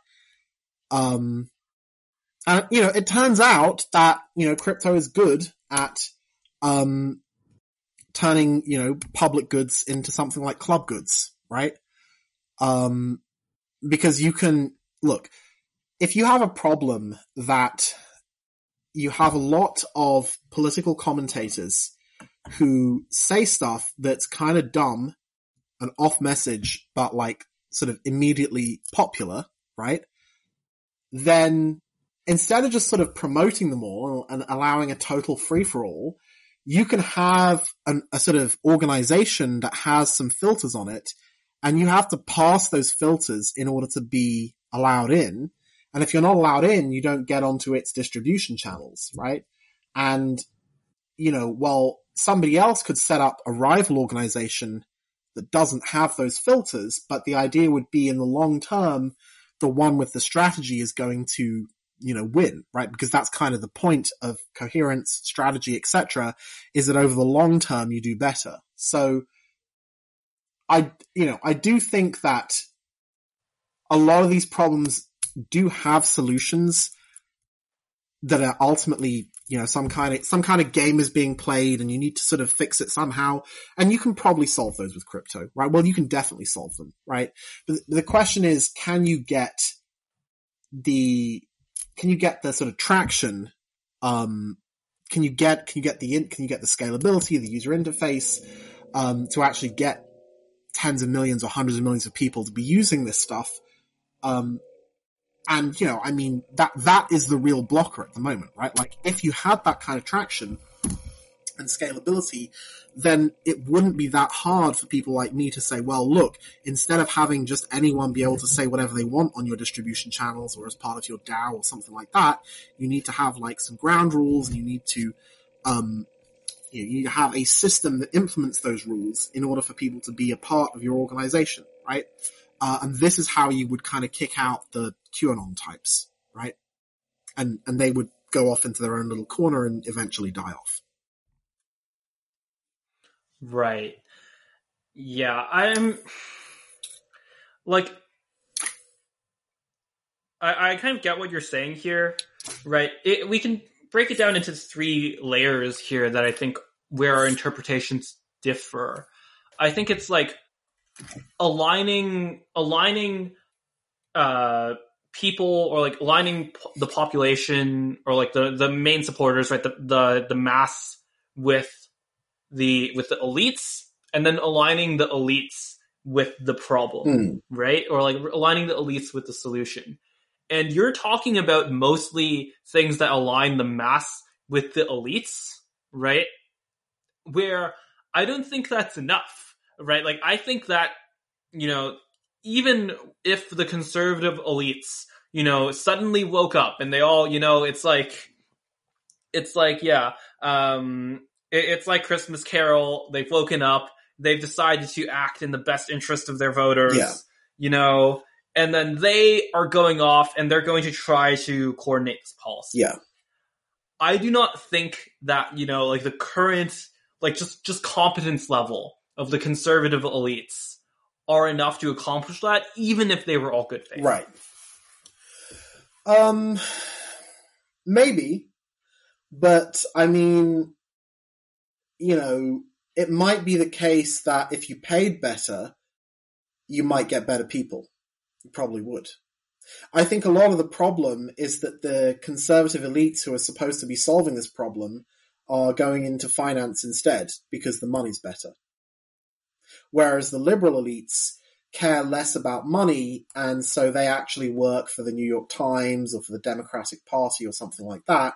Um, and you know, it turns out that you know crypto is good at um, turning you know public goods into something like club goods, right? Um, because you can look if you have a problem that you have a lot of political commentators who say stuff that's kind of dumb and off message, but like sort of immediately popular, right? Then instead of just sort of promoting them all and allowing a total free for all, you can have an, a sort of organization that has some filters on it and you have to pass those filters in order to be allowed in. And if you're not allowed in, you don't get onto its distribution channels, right? And, you know, well, somebody else could set up a rival organization that doesn't have those filters, but the idea would be in the long term, the one with the strategy is going to, you know, win, right? Because that's kind of the point of coherence, strategy, etc., is that over the long term you do better. So, I, you know, I do think that a lot of these problems do have solutions that are ultimately, you know, some kind of, some kind of game is being played and you need to sort of fix it somehow. And you can probably solve those with crypto, right? Well, you can definitely solve them, right? But the question is, can you get the, can you get the sort of traction, um, can you get, can you get the, can you get the scalability, the user interface, um, to actually get tens of millions or hundreds of millions of people to be using this stuff? Um, and you know, I mean, that, that is the real blocker at the moment, right? Like, if you had that kind of traction and scalability, then it wouldn't be that hard for people like me to say, well, look, instead of having just anyone be able to say whatever they want on your distribution channels or as part of your DAO or something like that, you need to have like some ground rules and you need to, um, you, know, you have a system that implements those rules in order for people to be a part of your organization, right? Uh, and this is how you would kind of kick out the QAnon types, right? And, and they would go off into their own little corner and eventually die off. Right. Yeah, I'm like I, I kind of get what you're saying here, right? It, we can break it down into three layers here that I think where our interpretations differ. I think it's like aligning aligning uh people or like aligning the population or like the the main supporters right the the the mass with the with the elites and then aligning the elites with the problem right? Or like aligning the elites with the solution. And you're talking about mostly things that align the mass with the elites right? Where I don't think that's enough, right? Like I think that you know even if the conservative elites you know suddenly woke up and they all you know it's like it's like yeah um it's like christmas carol they've woken up they've decided to act in the best interest of their voters Yeah. you know and then they are going off and they're going to try to coordinate this policy Yeah. I do not think that you know, like the current, like just just competence level of the conservative elites are enough to accomplish that, even if they were all good faith. Right. Um, maybe, but I mean, you know, it might be the case that if you paid better, you might get better people. You probably would. I think a lot of the problem is that the conservative elites who are supposed to be solving this problem are going into finance instead because the money's better. Whereas the liberal elites care less about money and so they actually work for the New York Times or for the Democratic Party or something like that.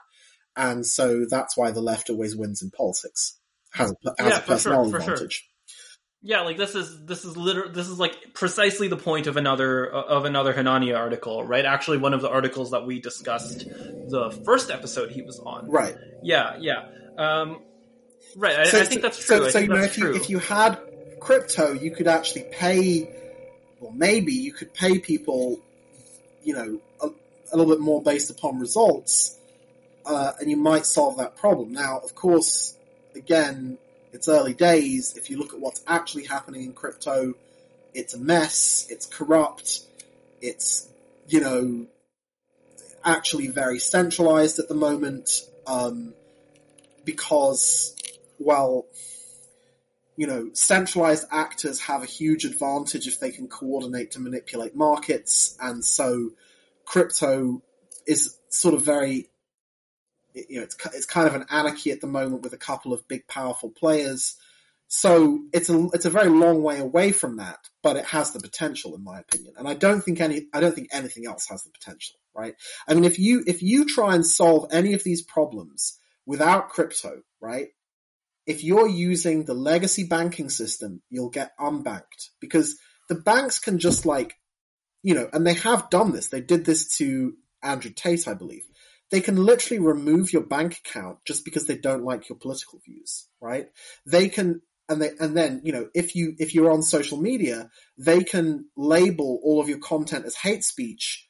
And so that's why the left always wins in politics. Has has Yeah, a for sure, for sure. Yeah, like this is this is liter- this is like precisely the point of another of another Hanania article, right? Actually, one of the articles that we discussed the first episode he was on. Right. Yeah, yeah. Um, right. I, So- I think that's true. So, so you know, if you if you had crypto, you could actually pay, or maybe you could pay people, you know, a, a little bit more based upon results, uh, and you might solve that problem. Now, of course, again, it's early days. If you look at what's actually happening in crypto, it's a mess. It's corrupt. It's you know actually very centralized at the moment. Um, because, well, you know, centralized actors have a huge advantage if they can coordinate to manipulate markets, and so crypto is sort of very, you know, it's it's kind of an anarchy at the moment with a couple of big powerful players. So it's a it's a very long way away from that, but it has the potential, in my opinion. And I don't think any I don't think anything else has the potential, right? I mean, if you if you try and solve any of these problems without crypto, right? If you're using the legacy banking system, you'll get unbanked because the banks can just like, you know, and they have done this. They did this to Andrew Tate, I believe. They can literally remove your bank account just because they don't like your political views, right? They can, and they, and then, you know, if you, if you're on social media, they can label all of your content as hate speech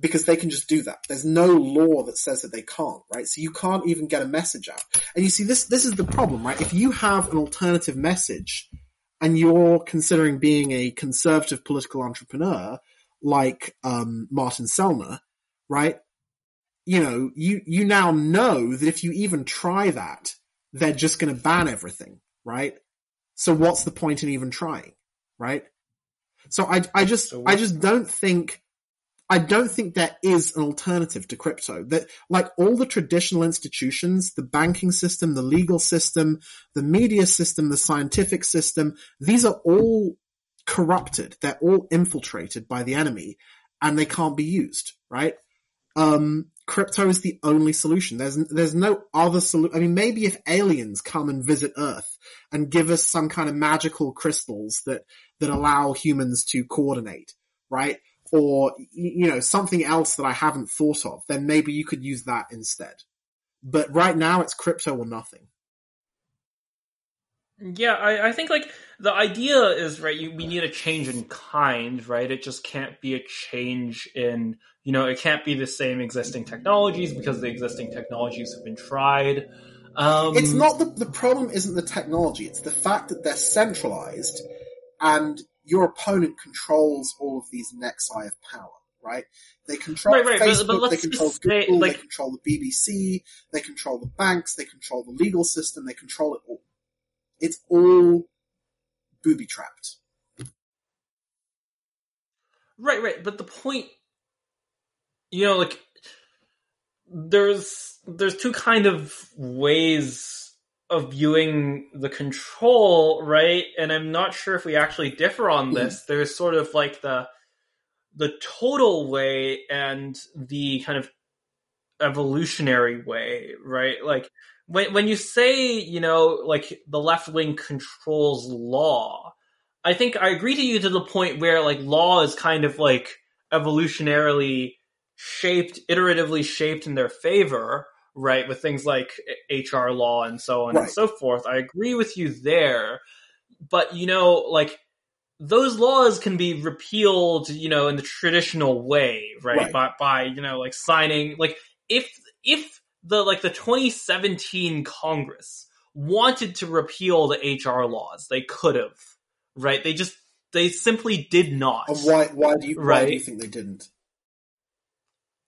because they can just do that. There's no law that says that they can't, right? So you can't even get a message out. And you see, this, this is the problem, right? If you have an alternative message and you're considering being a conservative political entrepreneur like, um, Martin Sellner, right? You know, you, you now know that if you even try that, they're just going to ban everything, right? So what's the point in even trying, right? So I, I just, So I just don't think, I don't think there is an alternative to crypto. That, like all the traditional institutions, the banking system, the legal system, the media system, the scientific system, these are all corrupted. They're all infiltrated by the enemy and they can't be used, right? Um, crypto is the only solution. There's, there's no other solution. I mean, maybe if aliens come and visit Earth and give us some kind of magical crystals that, that allow humans to coordinate, right? Or, you know, something else that I haven't thought of, then maybe you could use that instead. But right now it's crypto or nothing. Yeah, I, I think like the idea is right. You, we need a change in kind, right? It just can't be a change in you know it can't be the same existing technologies because the existing technologies have been tried. Um, It's not the, the problem isn't the technology, it's the fact that they're centralized and your opponent controls all of these nexi of power, right? They control Right, right, Facebook, but let's they control say, Google, like- they control the BBC, they control the banks, they control the legal system, they control it all. It's all booby trapped. Right, right. But the point, you know, like there's there's two kind of ways of viewing the control, right? And I'm not sure if we actually differ on mm-hmm. this. There's sort of like the the total way and the kind of evolutionary way, right? Like when when you say, you know, like the left wing controls law, I think I agree to you to the point where like law is kind of like evolutionarily shaped, iteratively shaped in their favor, right? With things like HR law and so on Right. and so forth. I agree with you there. But, you know, like, those laws can be repealed, you know, in the traditional way, right? Right. By, by, you know, like signing, like, if, if the, like, the 2017 Congress wanted to repeal the HR laws, they could have, right? They just, they simply did not. Uh, why? Why do you? Why do you think they didn't?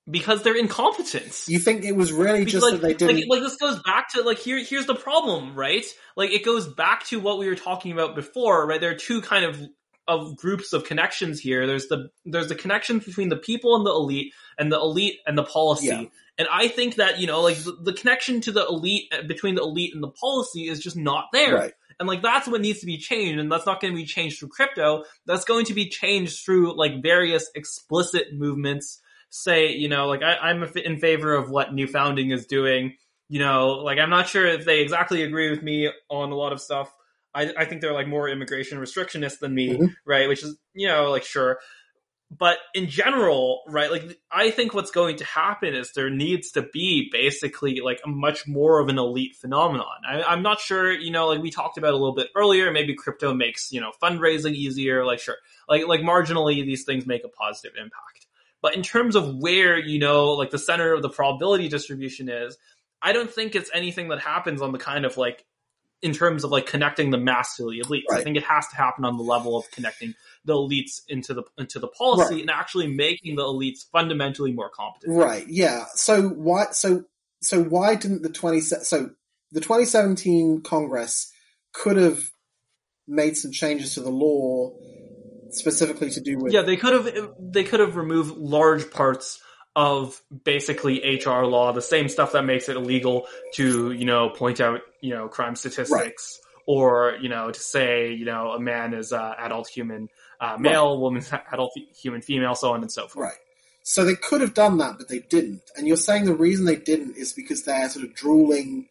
Because they're incompetent. You think it was really Because, just like, that they didn't? like, like this goes back to like here here's the problem, right? Like it goes back to what we were talking about before, right? There are two kind of of groups of connections here. There's the there's the connections between the people and the elite, and the elite and the policy. Yeah. And I think that you know, like the, the connection to the elite uh, between the elite and the policy is just not there. right. And like that's what needs to be changed, and that's not going to be changed through crypto. That's going to be changed through like various explicit movements. Say, you know, like I, I'm in favor of what New Founding is doing. You know, like I'm not sure if they exactly agree with me on a lot of stuff. I, I think they're like more immigration restrictionist than me, Mhm. right? Which is, you know, like sure. But in general, right, like I think what's going to happen is there needs to be basically like a much more of an elite phenomenon. I, I'm not sure, you know, like we talked about a little bit earlier, maybe crypto makes, you know, fundraising easier, like sure. Like like marginally these things make a positive impact. But in terms of where, you know, like the center of the probability distribution is, I don't think it's anything that happens on the kind of like in terms of like connecting the mass to the elites. I think it has to happen on the level of connecting the elites into the into the policy Right. and actually making the elites fundamentally more competent. Right. Yeah. So why? So so why didn't the twenty? So the twenty seventeen Congress could have made some changes to the law specifically to do with. Yeah, they could have they could have removed large parts of basically HR law, the same stuff that makes it illegal to, you know, point out, you know, crime statistics or, you know, to say, you know, a man is uh, adult human uh, male, a woman's adult human female, so on and so forth. Right. So they could have done that, but they didn't. And you're saying the reason they didn't is because they're sort of drooling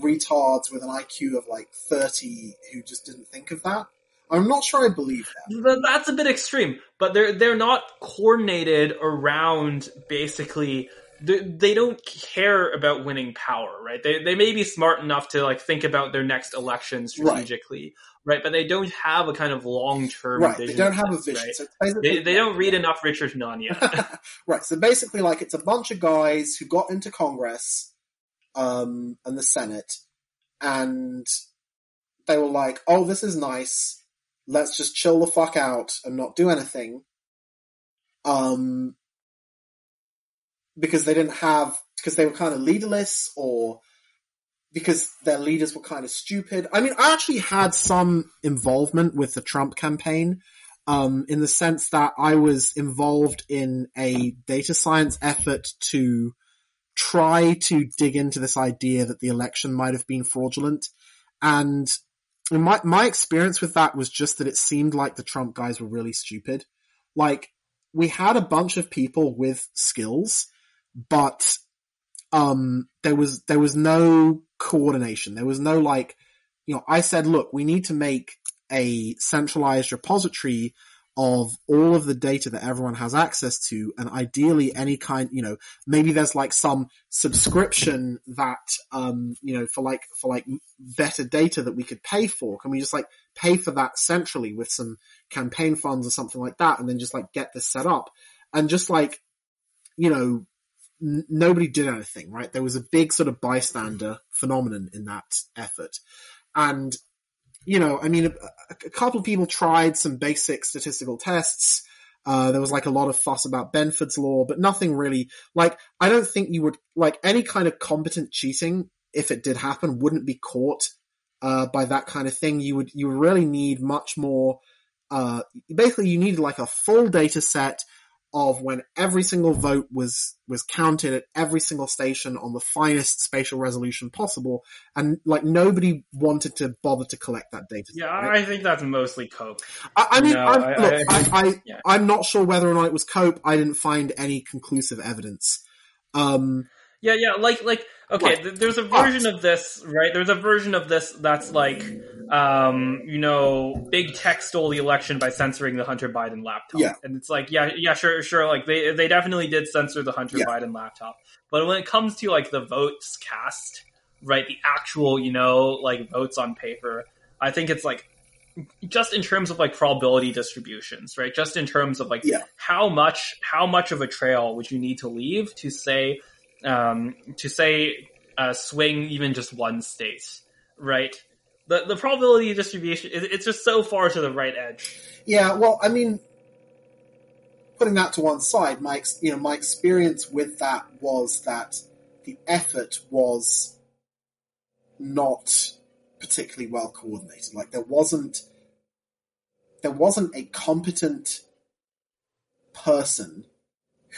retards with an IQ of like 30 who just didn't think of that. I'm not sure I believe that. That's a bit extreme, but they're they're not coordinated around basically. They, don't care about winning power, right? They they may be smart enough to like think about their next election strategically, right? But they don't have a kind of long term Right. vision. They don't have a vision. right? So They, they don't read enough Richard Hanania. right. So basically, like it's a bunch of guys who got into Congress, um, and the Senate, and they were like, "Oh, this is nice. Let's just chill the fuck out and not do anything." Um, because they didn't have because they were kind of leaderless or because their leaders were kind of stupid. I mean, I actually had some involvement with the Trump campaign um, in the sense that I was involved in a data science effort to try to dig into this idea that the election might have been fraudulent. And my, my experience with that was just that it seemed like the Trump guys were really stupid. Like, we had a bunch of people with skills, but, um, there was, there was no coordination. There was no like, you know, I said, look, we need to make a centralized repository of all of the data that everyone has access to and ideally any kind, you know, maybe there's like some subscription that, um, you know, for like, for like better data that we could pay for. Can we just like pay for that centrally with some campaign funds or something like that and then just like get this set up and just like, you know, n- nobody did anything, right? There was a big sort of bystander phenomenon in that effort. And you know, I mean, a, a couple of people tried some basic statistical tests. Uh, there was like a lot of fuss about Benford's law, but nothing really, like, I don't think you would, like, any kind of competent cheating, if it did happen, wouldn't be caught, uh, by that kind of thing. You would, you really need much more, uh, basically you need like a full data set of when every single vote was, was counted at every single station on the finest spatial resolution possible and like nobody wanted to bother to collect that data. yeah, right? I think that's mostly cope. I, I mean, No, I'm, I- look, I- I, I, yeah. I'm not sure whether or not it was cope. I didn't find any conclusive evidence. Um, Yeah, yeah, like like okay, th- there's a version of this, right? There's a version of this that's like um, you know, big tech stole the election by censoring the Hunter Biden laptop. Yeah. And it's like, yeah, yeah, sure, sure, like they they definitely did censor the Hunter Yeah. Biden laptop. But when it comes to like the votes cast, right, the actual, you know, like votes on paper, I think it's like just in terms of like probability distributions, right? Just in terms of like Yeah. how much how much of a trail would you need to leave to say um, to say uh, swing even just one state, right? The the probability distribution it, it's just so far to the right edge. Yeah, well, I mean, putting that to one side, my ex- you know my experience with that was that the effort was not particularly well coordinated. Like there wasn't there wasn't a competent person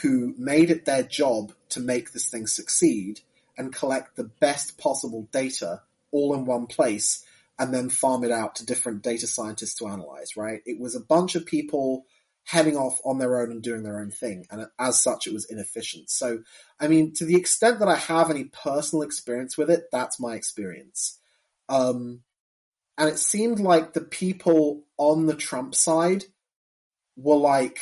who made it their job to make this thing succeed and collect the best possible data all in one place and then farm it out to different data scientists to analyze, right? It was a bunch of people heading off on their own and doing their own thing. And as such, it was inefficient. So, I mean, to the extent that I have any personal experience with it, that's my experience. Um, and it seemed like the people on the Trump side were like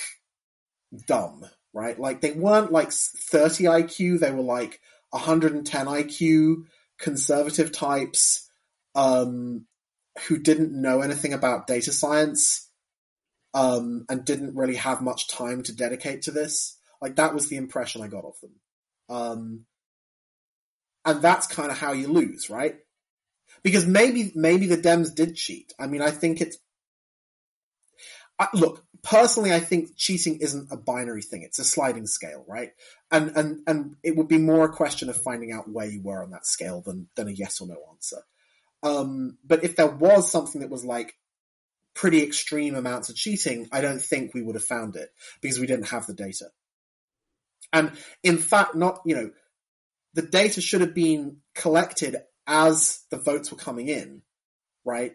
dumb, right? Like they weren't like 30 IQ, they were like 110 IQ conservative types um, who didn't know anything about data science um, and didn't really have much time to dedicate to this. Like that was the impression I got of them. Um, and that's kind of how you lose, right? Because maybe maybe the Dems did cheat. I mean, I think it's I, look personally. I think cheating isn't a binary thing; it's a sliding scale, right? And and and it would be more a question of finding out where you were on that scale than than a yes or no answer. Um, but if there was something that was like pretty extreme amounts of cheating, I don't think we would have found it because we didn't have the data. And in fact, not you know, the data should have been collected as the votes were coming in, right?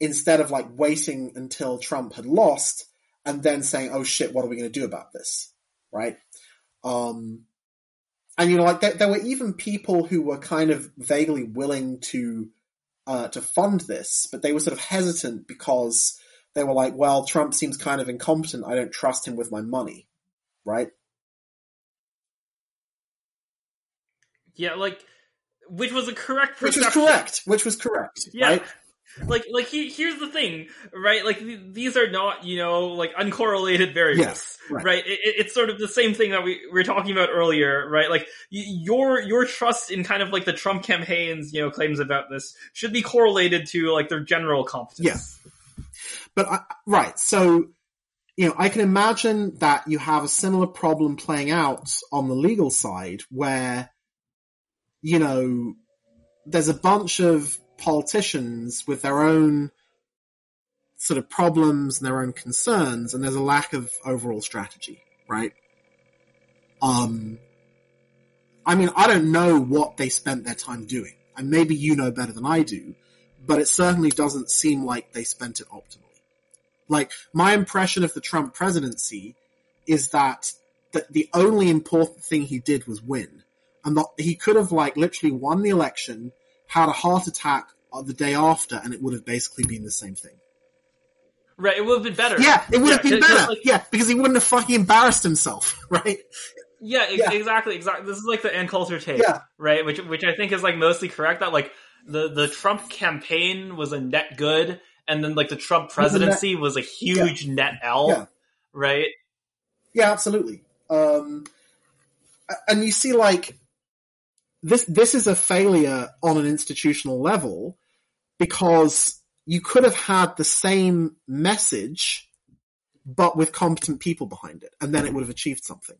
Instead of like waiting until Trump had lost and then saying, "Oh shit, what are we going to do about this?" Right? Um, and you know, like there, there were even people who were kind of vaguely willing to uh, to fund this, but they were sort of hesitant because they were like, "Well, Trump seems kind of incompetent. I don't trust him with my money." Right? Yeah, like which was a correct perception. Which was correct. Which was correct. Yeah. Right? Like, like he, here's the thing, right? Like th- these are not, you know, like uncorrelated variables, Yes, right. right? It, it- it's sort of the same thing that we, we were talking about earlier, right? Like y- your your trust in kind of like the Trump campaign's, you know, claims about this should be correlated to like their general competence. Yeah. But I, right, so you know, I can imagine that you have a similar problem playing out on the legal side, where you know there's a bunch of politicians with their own sort of problems and their own concerns, and there's a lack of overall strategy, right? Um, I mean, I don't know what they spent their time doing, and maybe you know better than I do, but it certainly doesn't seem like they spent it optimally. Like, my impression of the Trump presidency is that the, the only important thing he did was win. And that he could have, like, literally won the election, had a heart attack the day after, and it would have basically been the same thing. Right, it would have been better. Yeah, it would have been better. like- yeah, because he wouldn't have fucking embarrassed himself, right? Yeah, ex- Yeah. exactly, exactly. This is like the Ann Coulter take, Yeah. right? Which which I think is like mostly correct. That like the the Trump campaign was a net good, and then like the Trump presidency was a huge net L, Yeah. right? Yeah, absolutely. Um, and you see, like this. This is a failure on an institutional level because you could have had the same message, but with competent people behind it, and then it would have achieved something.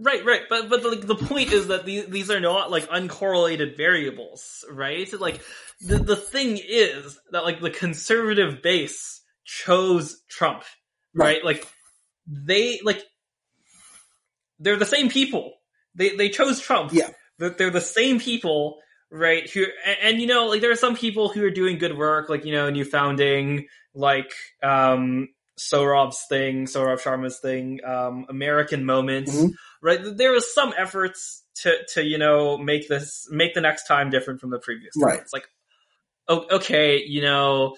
Right, right. But but like the point is that these these are not like uncorrelated variables, right? Like the the thing is that like the conservative base chose Trump, right? Like they like they're the same people. They they chose Trump. Yeah. They're, the same people, right? Who and, and you know like there are some people who are doing good work, like you know new founding, like um Saurabh's thing, Saurabh Sharma's thing, um, American moments, Mhm. right? There was some efforts to, to, you know, make this, make the next time different from the previous time. Right. It's like, oh, okay, you know,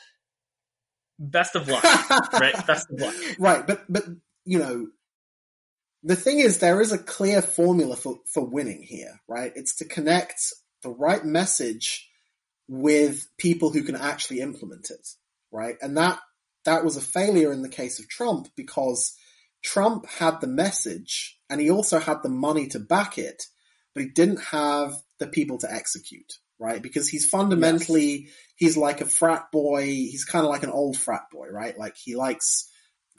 best of luck, right? Best of luck. right, but but you know, the thing is, there is a clear formula for for winning here, right? It's to connect the right message with people who can actually implement it, right? And that that was a failure in the case of Trump because Trump had the message and he also had the money to back it, but he didn't have the people to execute, right? Because he's fundamentally he's like a frat boy. He's kind of like an old frat boy, right? Like he likes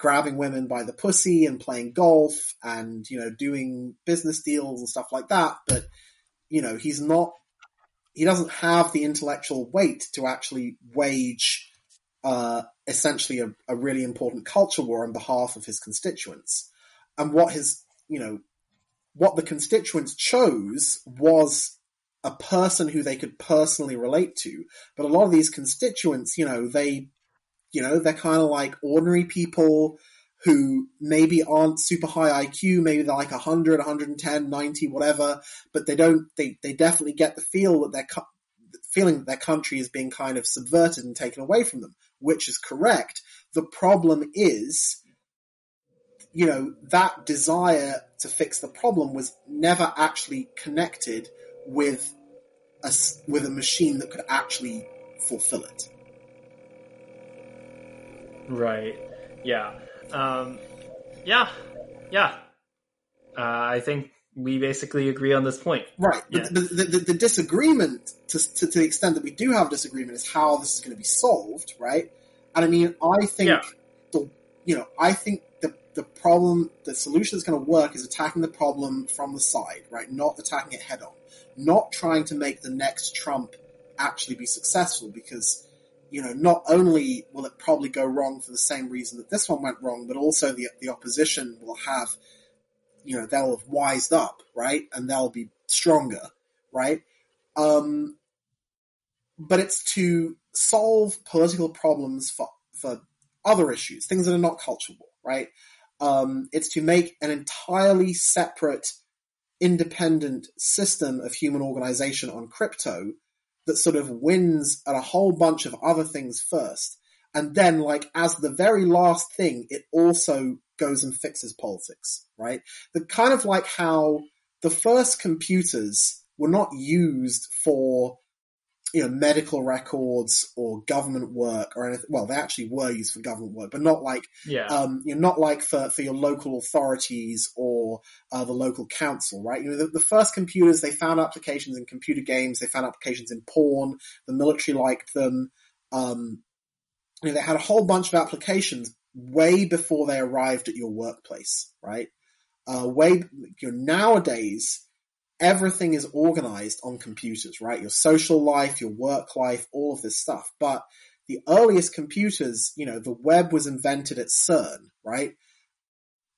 grabbing women by the pussy and playing golf and, you know, doing business deals and stuff like that. But, you know, he's not, he doesn't have the intellectual weight to actually wage, uh, essentially a, a really important culture war on behalf of his constituents. And what his, you know, what the constituents chose was a person who they could personally relate to. But a lot of these constituents, you know, they, you know, they're kind of like ordinary people who maybe aren't super high IQ, maybe they're like 100, 110, 90, whatever, but they don't, they, they definitely get the feel that they're, feeling that their country is being kind of subverted and taken away from them, which is correct. The problem is, you know, that desire to fix the problem was never actually connected with a, with a machine that could actually fulfill it. Right. Yeah. Um, yeah. Yeah. Uh, I think we basically agree on this point. Right. Yeah. But the, the, the disagreement, to, to, to the extent that we do have disagreement, is how this is going to be solved, right? And I mean, I think Yeah. the, you know, I think the, the problem, the solution that's going to work is attacking the problem from the side, right? Not attacking it head on. Not trying to make the next Trump actually be successful because, you know, not only will it probably go wrong for the same reason that this one went wrong, but also the, the opposition will have, you know, they'll have wised up, right? And they'll be stronger, right? Um, but it's to solve political problems for, for other issues, things that are not culture war, right? Um, it's to make an entirely separate, independent system of human organization on crypto that sort of wins at a whole bunch of other things first. And then, like, as the very last thing, it also goes and fixes politics, right? The kind of like how the first computers were not used for you know, medical records or government work or anything. Well, they actually were used for government work, but not like, Yeah. um, you know, not like for, for your local authorities or uh, the local council, right? You know, the, the first computers, they found applications in computer games, they found applications in porn, the military liked them. Um, you know, they had a whole bunch of applications way before they arrived at your workplace, right? Uh, way, you know, nowadays, everything is organized on computers, right? Your social life, your work life, all of this stuff. But the earliest computers, you know, the web was invented at CERN, right?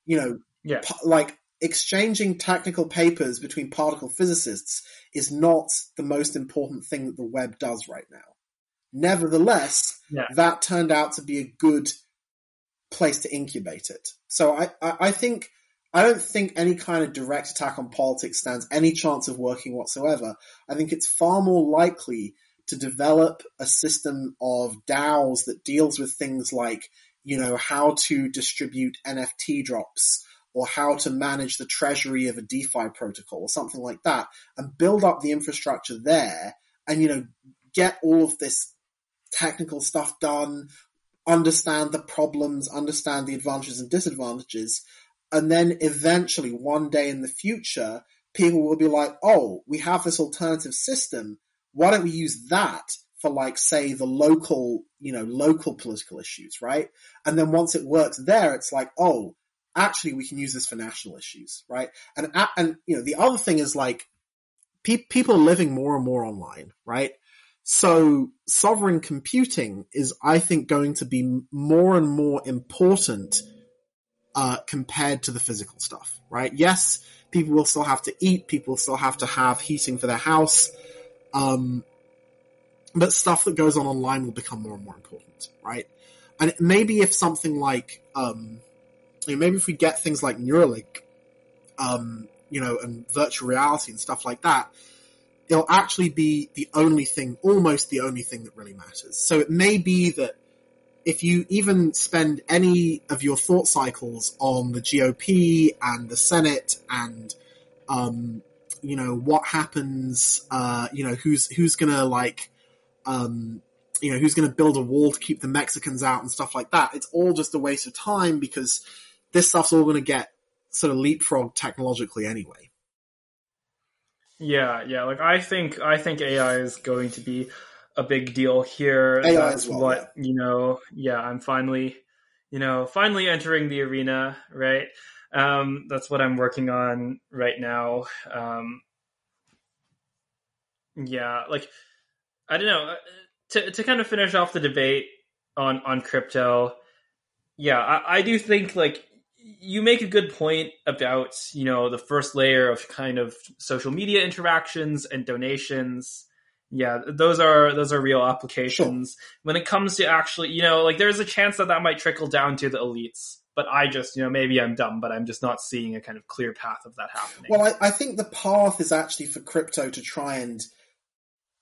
You know, Yeah. like exchanging technical papers between particle physicists is not the most important thing that the web does right now. Nevertheless, Yeah. that turned out to be a good place to incubate it. So I, I, I think I don't think any kind of direct attack on politics stands any chance of working whatsoever. I think it's far more likely to develop a system of DAOs that deals with things like, you know, how to distribute NFT drops or how to manage the treasury of a DeFi protocol or something like that and build up the infrastructure there and, you know, get all of this technical stuff done, understand the problems, understand the advantages and disadvantages, and then eventually one day in the future, people will be like, oh, we have this alternative system. Why don't we use that for like, say, the local, you know, local political issues, right? And then once it works there, it's like, oh, actually we can use this for national issues, right? And, and, you know, the other thing is like, pe- people are living more and more online, right? So sovereign computing is, I think, going to be more and more important uh, compared to the physical stuff, right? Yes, people will still have to eat, people still have to have heating for their house, um, but stuff that goes on online will become more and more important, right? And maybe if something like, um, you know, maybe if we get things like Neuralink, um, you know, and virtual reality and stuff like that, it'll actually be the only thing, almost the only thing that really matters. So it may be that if you even spend any of your thought cycles on the GOP and the Senate and, um, you know, what happens, uh, you know, who's, who's gonna like, um, you know, who's gonna build a wall to keep the Mexicans out and stuff like that. It's all just a waste of time because this stuff's all gonna get sort of leapfrog technologically anyway. Yeah, yeah. Like I think I think AI is going to be a big deal here. AI That's well, what you know. Yeah, I'm finally, you know, finally entering the arena. Right. Um, that's what I'm working on right now. Um, yeah, like I don't know. uh, To to kind of finish off the debate on on crypto. Yeah, I, I do think like you make a good point about you know the first layer of kind of social media interactions and donations yeah those are those are real applications when it comes to actually you know like there's a chance that that might trickle down to the elites but i just you know maybe i'm dumb but i'm just not seeing a kind of clear path of that happening Well, I, I think the path is actually for crypto to try and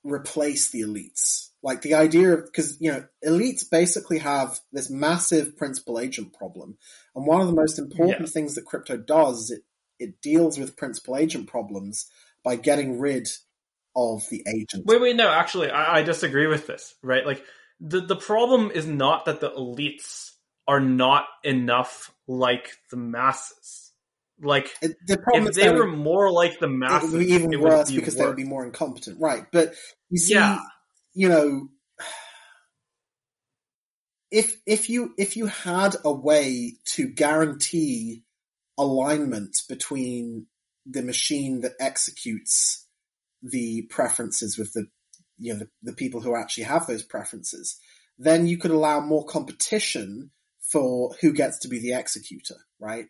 replace the elites. Like the idea of, because, you know, elites basically have this massive principal agent problem. And one of the most important Yeah. things that crypto does is it, it deals with principal agent problems by getting rid of the agent. Wait, wait, no. Actually, I, I disagree with this. Right, like the the problem is not that the elites are not enough like the masses. Like It- the problem if they were more like the it masses, would be even it would worse be because they would be more incompetent. Right. But you see, Yeah. you know, if, if you, if you had a way to guarantee alignment between the machine that executes the preferences with the, you know, the, the people who actually have those preferences, then you could allow more competition for who gets to be the executor, right?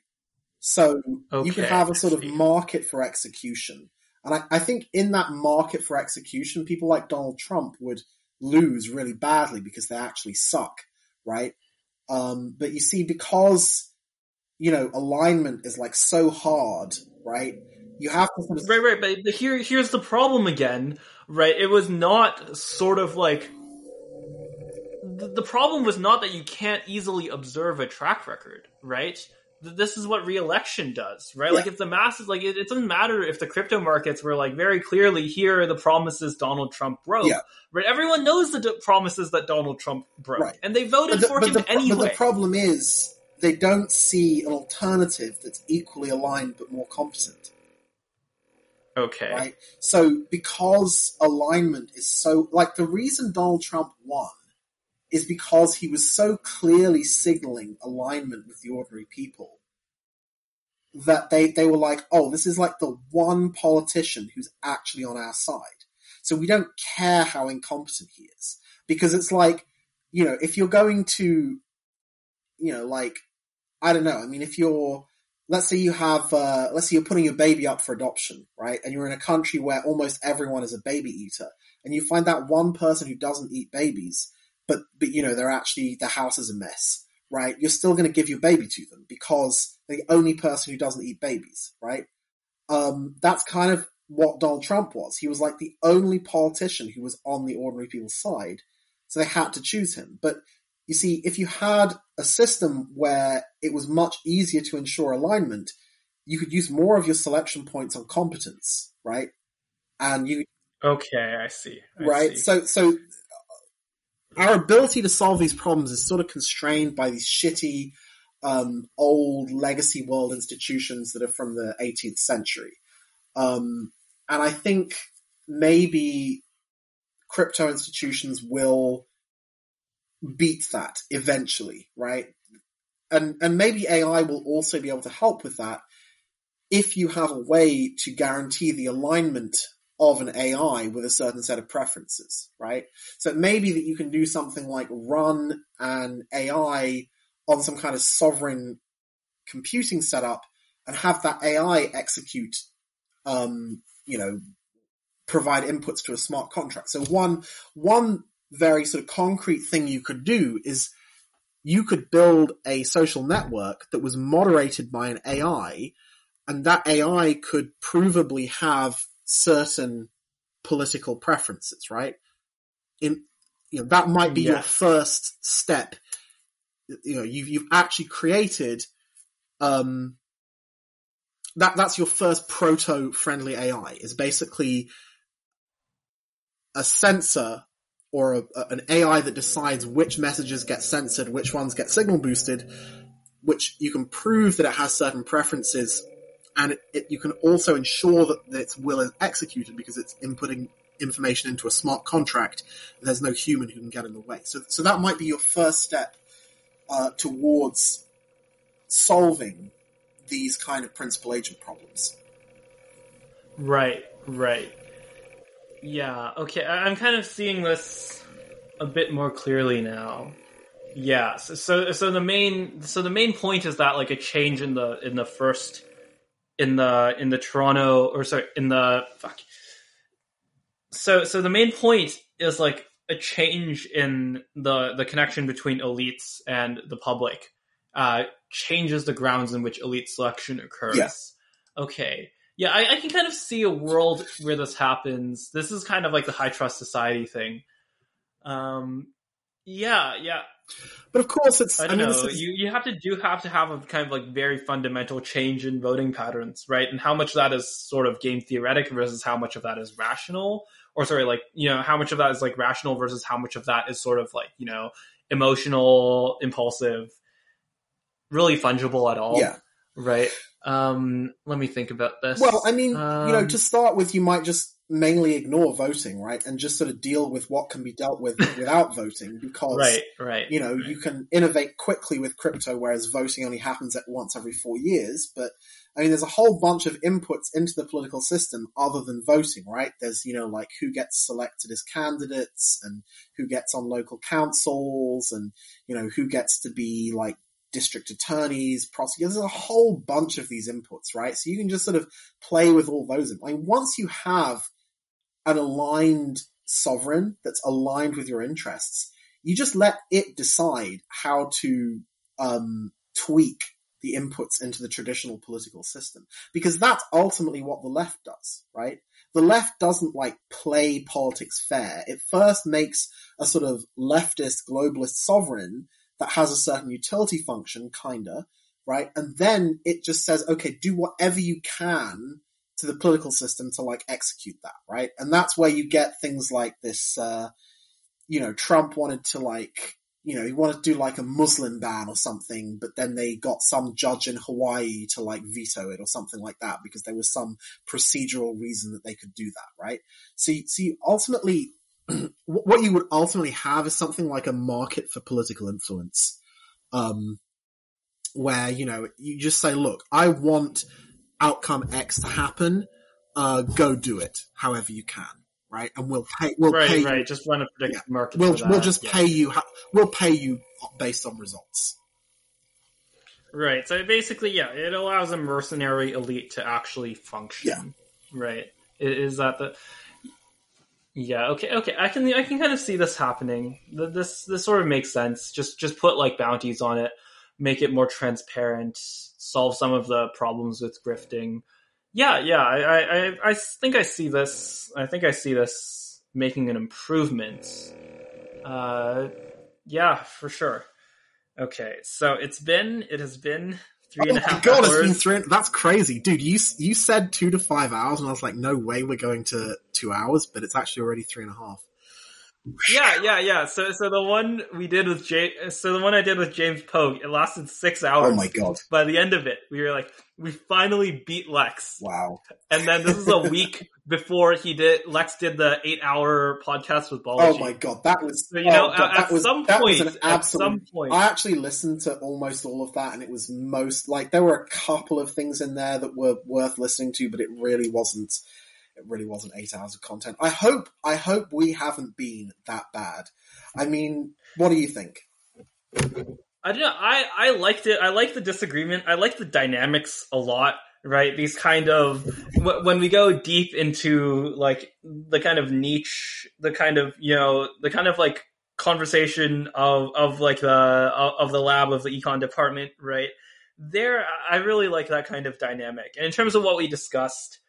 So you could have a sort of market for execution. And I, I think in that market for execution, people like Donald Trump would lose really badly because they actually suck, right? Um, but you see, because, you know, alignment is like so hard, right? You have to sort of, Right, right, but the- here, here's the problem again, right? It was not sort of like the, the problem was not that you can't easily observe a track record, right? This is what re-election does, right? Like if the masses, like it, it doesn't matter if the crypto markets were like very clearly here are the promises Donald Trump broke, Yeah. right? Everyone knows the d- promises that Donald Trump broke, Right. and they voted the, for him the anyway. but the problem is they don't see an alternative that's equally aligned but more competent. Okay, right? So because alignment is so like the reason Donald Trump won is because he was so clearly signaling alignment with the ordinary people that they they were like, oh, this is like the one politician who's actually on our side. So we don't care how incompetent he is because it's like, you know, if you're going to, you know, like, I don't know. I mean, if you're let's say you have, uh, let's say you're putting your baby up for adoption, right? And you're in a country where almost everyone is a baby eater, and you find that one person who doesn't eat babies, but but you know they're actually the house is a mess, right? You're still going to give your baby to them because they're the only person who doesn't eat babies, right? Um, that's kind of what Donald Trump was. He was like the only politician who was on the ordinary people's side, so they had to choose him. But you see, if you had a system where it was much easier to ensure alignment, you could use more of your selection points on competence, right? And you, okay, I see, I right? see. So, so our ability to solve these problems is sort of constrained by these shitty, um, old legacy world institutions that are from the 18th century. Um, and I think maybe crypto institutions will beat that eventually, right? And and maybe AI will also be able to help with that if you have a way to guarantee the alignment of an AI with a certain set of preferences, right? So it may be that you can do something like run an AI on some kind of sovereign computing setup and have that AI execute, um, you know, provide inputs to a smart contract. So one, one very sort of concrete thing you could do is you could build a social network that was moderated by an AI, and that AI could provably have certain political preferences, right? In you know that might be your first step. You know, you've you've actually created um that that's your first proto friendly AI is basically a censor or a, a- an AI that decides which messages get censored, which ones get signal boosted, which you can prove that it has certain preferences, and it, it, you can also ensure that, that its will is executed because it's inputting information into a smart contract. There's no human who can get in the way. So, so that might be your first step uh, towards solving these kind of principal agent problems. Right, right. Yeah, okay. I- I'm kind of seeing this a bit more clearly now. Yeah, so, so so the main so the main point is that like a change in the in the first in the in the Toronto or sorry in the fuck. So so the main point is like a change in the the connection between elites and the public uh, changes the grounds in which elite selection occurs. Yeah. Okay. Yeah, I, I can kind of see a world where this happens. This is kind of like the high trust society thing. Um, yeah, yeah. But of course, it's. I don't mean, know. is- You you have to do have to have a kind of like very fundamental change in voting patterns, right? And how much of that is sort of game theoretic versus how much of that is rational, or sorry, like you know, how much of that is like rational versus how much of that is sort of like you know, emotional, impulsive, really fungible at all, yeah. right? Um, let me think about this. Well, I mean, you know, Um, to start with, you might just mainly ignore voting, right, and just sort of deal with what can be dealt with without voting, because right, right. you know right. you can innovate quickly with crypto, whereas voting only happens at once every four years. But I mean, there's a whole bunch of inputs into the political system other than voting, right? There's you know like who gets selected as candidates and who gets on local councils, and you know who gets to be like district attorneys, prosecutors. There's a whole bunch of these inputs, right? So you can just sort of play with all those. I mean, once you have an aligned sovereign that's aligned with your interests, you just let it decide how to um, tweak the inputs into the traditional political system because that's ultimately what the left does, right? The left doesn't like play politics fair. It first makes a sort of leftist globalist sovereign that has a certain utility function, kinda, right? And then it just says, okay, do whatever you can to the political system to like execute that, right? And that's where you get things like this, uh, you know, Trump wanted to like, you know, he wanted to do like a Muslim ban or something, but then they got some judge in Hawaii to like veto it or something like that because there was some procedural reason that they could do that, right? So, you- so you ultimately, what you would ultimately have is something like a market for political influence, um, where, you know, you just say, look, I want outcome X to happen, uh, go do it however you can, right? And we'll pay, we'll right, pay, right. Just run a predictive market. we'll, we'll just yeah. pay you, we'll pay you based on results. Right. So basically, yeah, it allows a mercenary elite to actually function. Yeah. Right. Is that the? Yeah. Okay. Okay. I can I can kind of see this happening. This this sort of makes sense. Just just put like bounties on it, make it more transparent, solve some of the problems with grifting. Yeah. Yeah. I I I, think I see this. I think I see this making an improvement. Uh, yeah, for sure. Okay, so it's been it has been three and a oh my god, hours. it's been three, that's crazy. Dude, you, you said two to five hours and I was like, no way we're going to two hours, but it's actually already three and a half. Yeah, yeah, yeah. So so the one we did with James, so the one I did with James Pogue, it lasted six hours. Oh my god. By the end of it, we were like, we finally beat Lex. Wow. And then this is a week before he did Lex did the eight hour podcast with Balaji. Oh my god, that was, So, you know, oh god, at, that at was, some that point, was an at some point, I actually listened to almost all of that, and it was most like there were a couple of things in there that were worth listening to, but it really wasn't. It really wasn't eight hours of content. I hope. I hope we haven't been that bad. I mean, what do you think? I don't know. I I liked it. I like the disagreement. I like the dynamics a lot. Right? These kind of when we go deep into like the kind of niche, the kind of you know the kind of like conversation of of like the of the lab of the econ department, right? There, I really like that kind of dynamic. And in terms of what we discussed,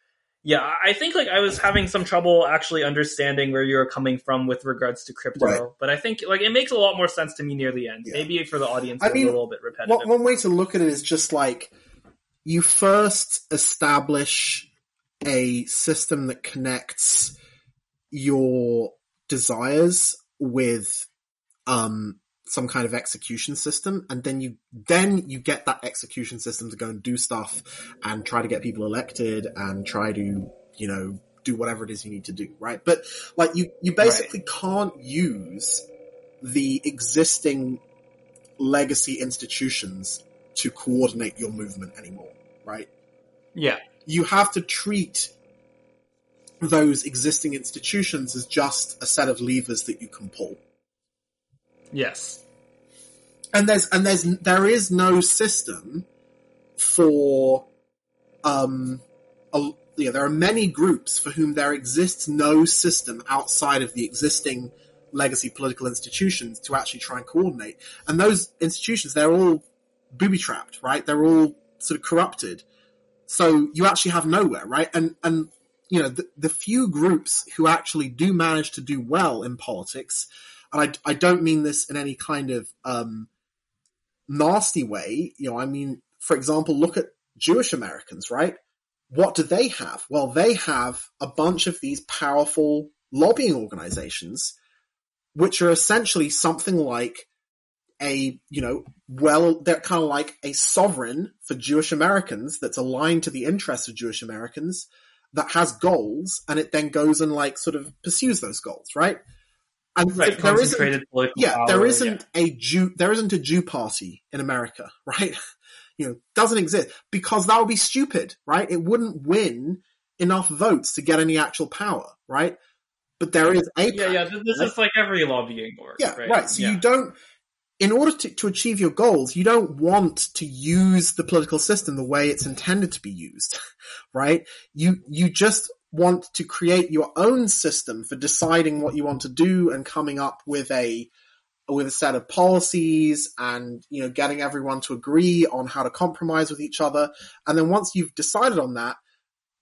yeah, I think like I was having some trouble actually understanding where you were coming from with regards to crypto, Right. but I think like it makes a lot more sense to me near the end. Yeah. Maybe for the audience, I mean, a little bit repetitive. One, one way to look at it is just like you first establish a system that connects your desires with um, some kind of execution system, and then you then you get that execution system to go and do stuff and try to get people elected and try to you know do whatever it is you need to do, right? But like you you basically can't use the existing legacy institutions to coordinate your movement anymore, right? yeah, You have to treat those existing institutions as just a set of levers that you can pull. Yes, And there's and there's there is no system for um a, there are many groups for whom there exists no system outside of the existing legacy political institutions to actually try and coordinate. And those institutions, they're all booby trapped, right? They're all sort of corrupted. So you actually have nowhere, right? And, and, you know, the, the few groups who actually do manage to do well in politics, and I, I don't mean this in any kind of, um, nasty way, you know, I mean, for example, look at Jewish Americans, right? What do they have? Well, they have a bunch of these powerful lobbying organizations, which are essentially something like a, you know, well, they're kind of like a sovereign for Jewish Americans that's aligned to the interests of Jewish Americans that has goals and it then goes and like sort of pursues those goals, right? And right. there isn't, yeah, power, there isn't a Jew, there isn't a Jew party in America, right? You know, doesn't exist because that would be stupid, right? It wouldn't win enough votes to get any actual power, right? But there is a Yeah, yeah. This, this is like every lobbying work. yeah, right. right. So yeah. you don't, in order to, to achieve your goals, you don't want to use the political system the way it's intended to be used, right? You, you just want to create your own system for deciding what you want to do and coming up with a, with a set of policies and, you know, getting everyone to agree on how to compromise with each other. And then once you've decided on that,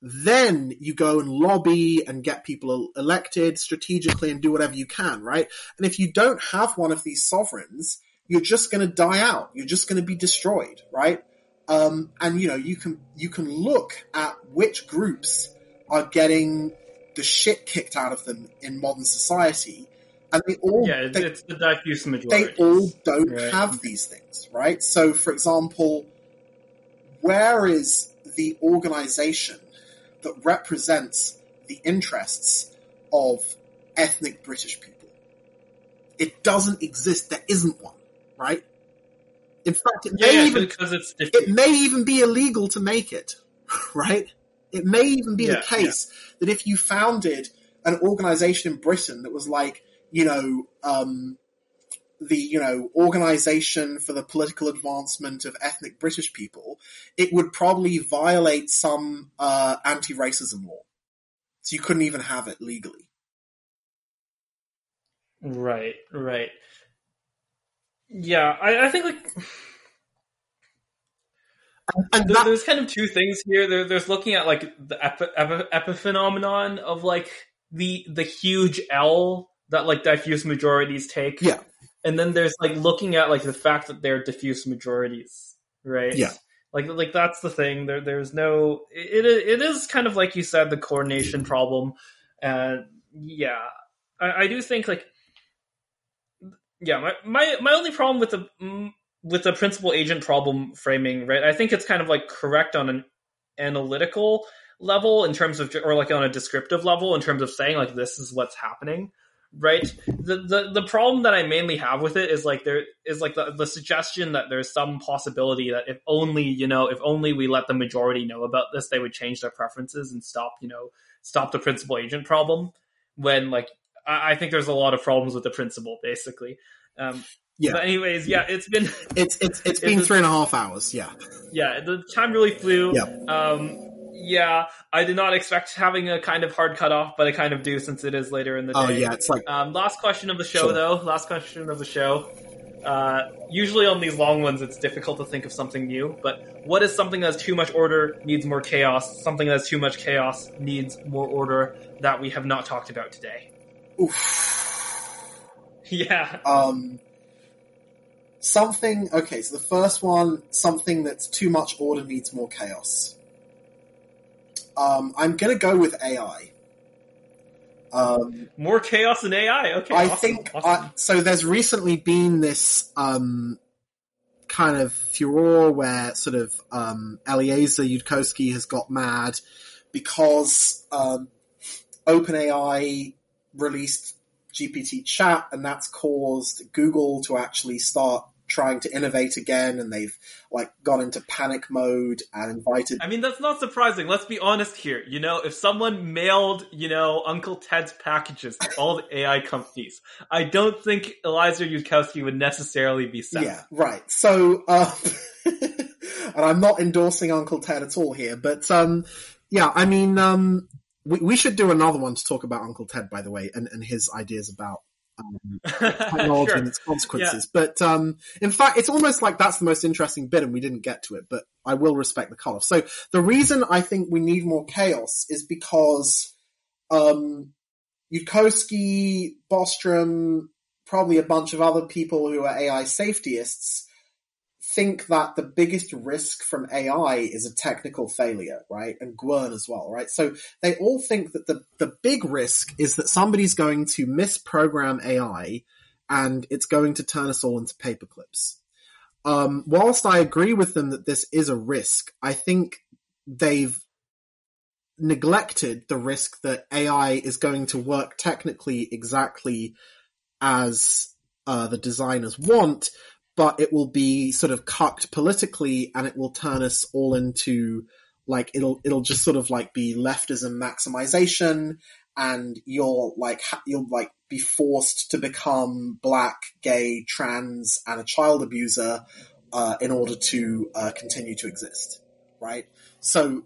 then you go and lobby and get people elected strategically and do whatever you can, right? And if you don't have one of these sovereigns, you're just going to die out. You're just going to be destroyed, right? Um, and you know, you can, you can look at which groups are getting the shit kicked out of them in modern society. And they all, yeah, it's, they, it's the diffuse majority. they all don't Right. have these things, right? So, for example, where is the organization that represents the interests of ethnic British people? It doesn't exist. There isn't one, right? In fact, it may yeah, even because it's it may even be illegal to make it, right? It may even be the Yeah, case that if you founded an organization in Britain that was like, you know, um, the, you know, organization for the political advancement of ethnic British people, it would probably violate some, uh, anti-racism law. So you couldn't even have it legally. Right, right. Yeah, I, I think like And that, there's kind of two things here. There, there's looking at like the epi, epi, epiphenomenon of like the the huge L that like diffuse majorities take. Yeah. and then there's like looking at like the fact that they're diffuse majorities, right? Yeah. Like, like that's the thing. There, there's no. It, it is kind of like you said, the coordination problem, and yeah, I, I do think like, yeah, my my my only problem with the with the principal agent problem framing, right? I think it's kind of like correct on an analytical level in terms of, or like on a descriptive level in terms of saying like this is what's happening, right? The the the problem that I mainly have with it is like there is like the, the suggestion that there's some possibility that if only you know if only we let the majority know about this, they would change their preferences and stop you know stop the principal agent problem. When like I, I think there's a lot of problems with the principle basically. Um, Yeah. But anyways, yeah, it's been it's, it's, it's It's been a- three and a half hours. Yeah. yeah, the time really flew. Yeah. Um, Yeah, I did not expect having a kind of hard cutoff, but I kind of do since it is later in the day. Oh yeah, it's like Um, last question of the show, Sure. though. Last question of the show. Uh, usually on these long ones, it's difficult to think of something new. But what is something that's too much order needs more chaos? Something that's too much chaos needs more order that we have not talked about today. oof. Yeah. um something okay so the first one something that's too much order needs more chaos um i'm gonna go with ai um More chaos in AI. Okay. i awesome, think awesome. I, so there's recently been this um kind of furor where sort of um eliezer yudkowsky has got mad because um openai released GPT chat, and that's caused Google to actually start trying to innovate again, and they've like gone into panic mode and invited. I mean, that's not surprising. Let's be honest here. You know, if someone mailed, you know, Uncle Ted's packages to all the AI companies, I don't think Eliezer Yudkowsky would necessarily be sad. Yeah, right. So, uh, and I'm not endorsing Uncle Ted at all here, but um, yeah, I mean, um, we, we should do another one to talk about Uncle Ted, by the way, and, and his ideas about um, technology sure. and its consequences. But um, in fact, it's almost like that's the most interesting bit, and we didn't get to it. But I will respect the cutoff. So the reason I think we need more chaos is because um, Yudkowsky, Bostrom, probably a bunch of other people who are AI safetyists think that the biggest risk from AI is a technical failure, right? And Gwern as well, right? So they all think that the, the big risk is that somebody's going to misprogram AI and it's going to turn us all into paperclips. Um, whilst I agree with them that this is a risk, I think they've neglected the risk that AI is going to work technically exactly as uh, the designers want, but it will be sort of cucked politically and it will turn us all into like it'll it'll just sort of like be leftism maximization and you'll like ha- you'll like be forced to become black, gay, trans, and a child abuser uh, in order to uh, continue to exist, right? So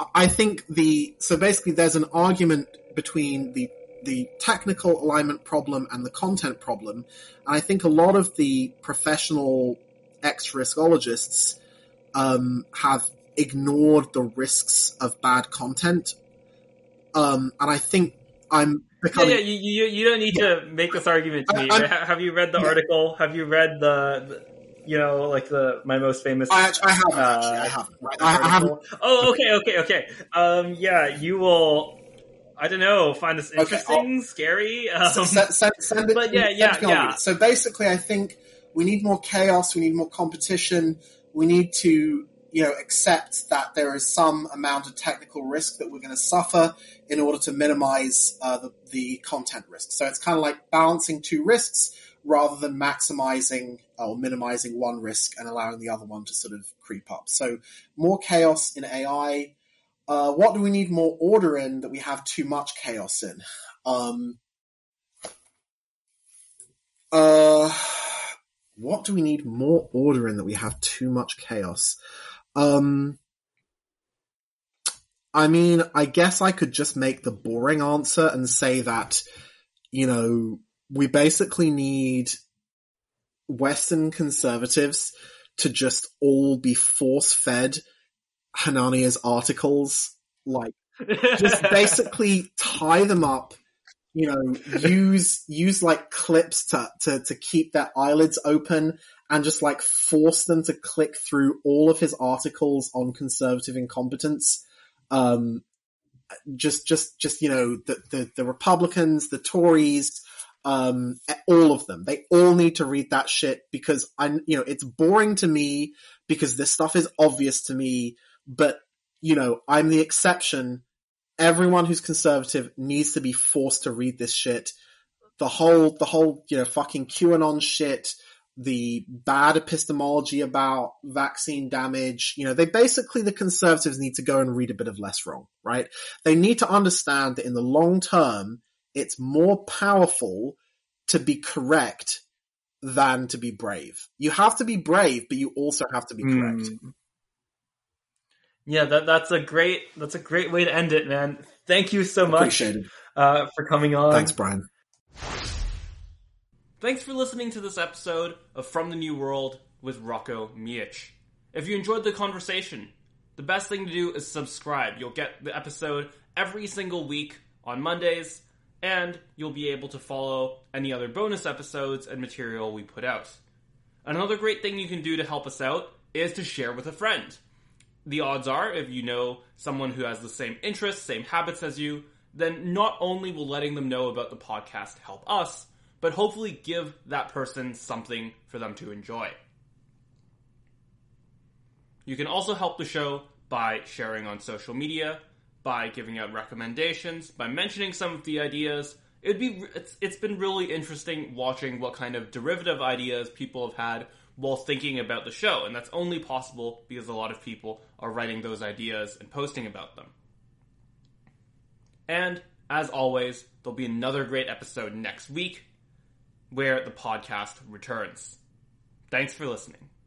I- I think the so basically there's an argument between the the technical alignment problem and the content problem, and I think a lot of the professional x-riskologists um, have ignored the risks of bad content, um, and I think I'm Yeah, becoming yeah, you, you, you don't need to make this argument to I- me. I'm- Have you read the Yeah. article? Have you read the, the you know, like the my most famous I actually, I haven't. Uh, actually, I haven't. Right? I, I haven't. Oh, okay, okay, okay. Um, yeah, you will. I don't know. Find this Okay, interesting, scary. Um, send, send, send it. but yeah, yeah, it to me on yeah. So basically, I think we need more chaos. We need more competition. We need to, you know, accept that there is some amount of technical risk that we're going to suffer in order to minimize uh, the, the content risk. So it's kind of like balancing two risks rather than maximizing or minimizing one risk and allowing the other one to sort of creep up. So more chaos in AI. Uh, what do we need more order in that we have too much chaos in? Um, uh, what do we need more order in that we have too much chaos? Um, I mean, I guess I could just make the boring answer and say that, you know, we basically need Western conservatives to just all be force fed Hanania's articles, like just basically tie them up, you know, use use like clips to, to to keep their eyelids open and just like force them to click through all of his articles on conservative incompetence. Um just just just you know the the, the Republicans, the Tories, um all of them. They all need to read that shit because I you know, it's boring to me because this stuff is obvious to me, but you know, I'm the exception everyone who's conservative needs to be forced to read this shit. The whole, the whole, you know, fucking QAnon shit, the bad epistemology about vaccine damage, you know, they basically, the conservatives need to go and read a bit of LessWrong, right? They need to understand that in the long term, it's more powerful to be correct than to be brave. You have to be brave, but you also have to be correct. Mm. Yeah, that that's a great that's a great way to end it, man. Thank you so much uh, for coming on. Thanks, Brian. Thanks for listening to this episode of From the New World with Roko Mijic. If you enjoyed the conversation, the best thing to do is subscribe. You'll get the episode every single week on Mondays, and you'll be able to follow any other bonus episodes and material we put out. Another great thing you can do to help us out is to share with a friend. The odds are, if you know someone who has the same interests, same habits as you, then not only will letting them know about the podcast help us, but hopefully give that person something for them to enjoy. You can also help the show by sharing on social media, by giving out recommendations, by mentioning some of the ideas. It'd be it's, it's been really interesting watching what kind of derivative ideas people have had while thinking about the show, and that's only possible because a lot of people are writing those ideas and posting about them. And as always, there'll be another great episode next week where the podcast returns. Thanks for listening.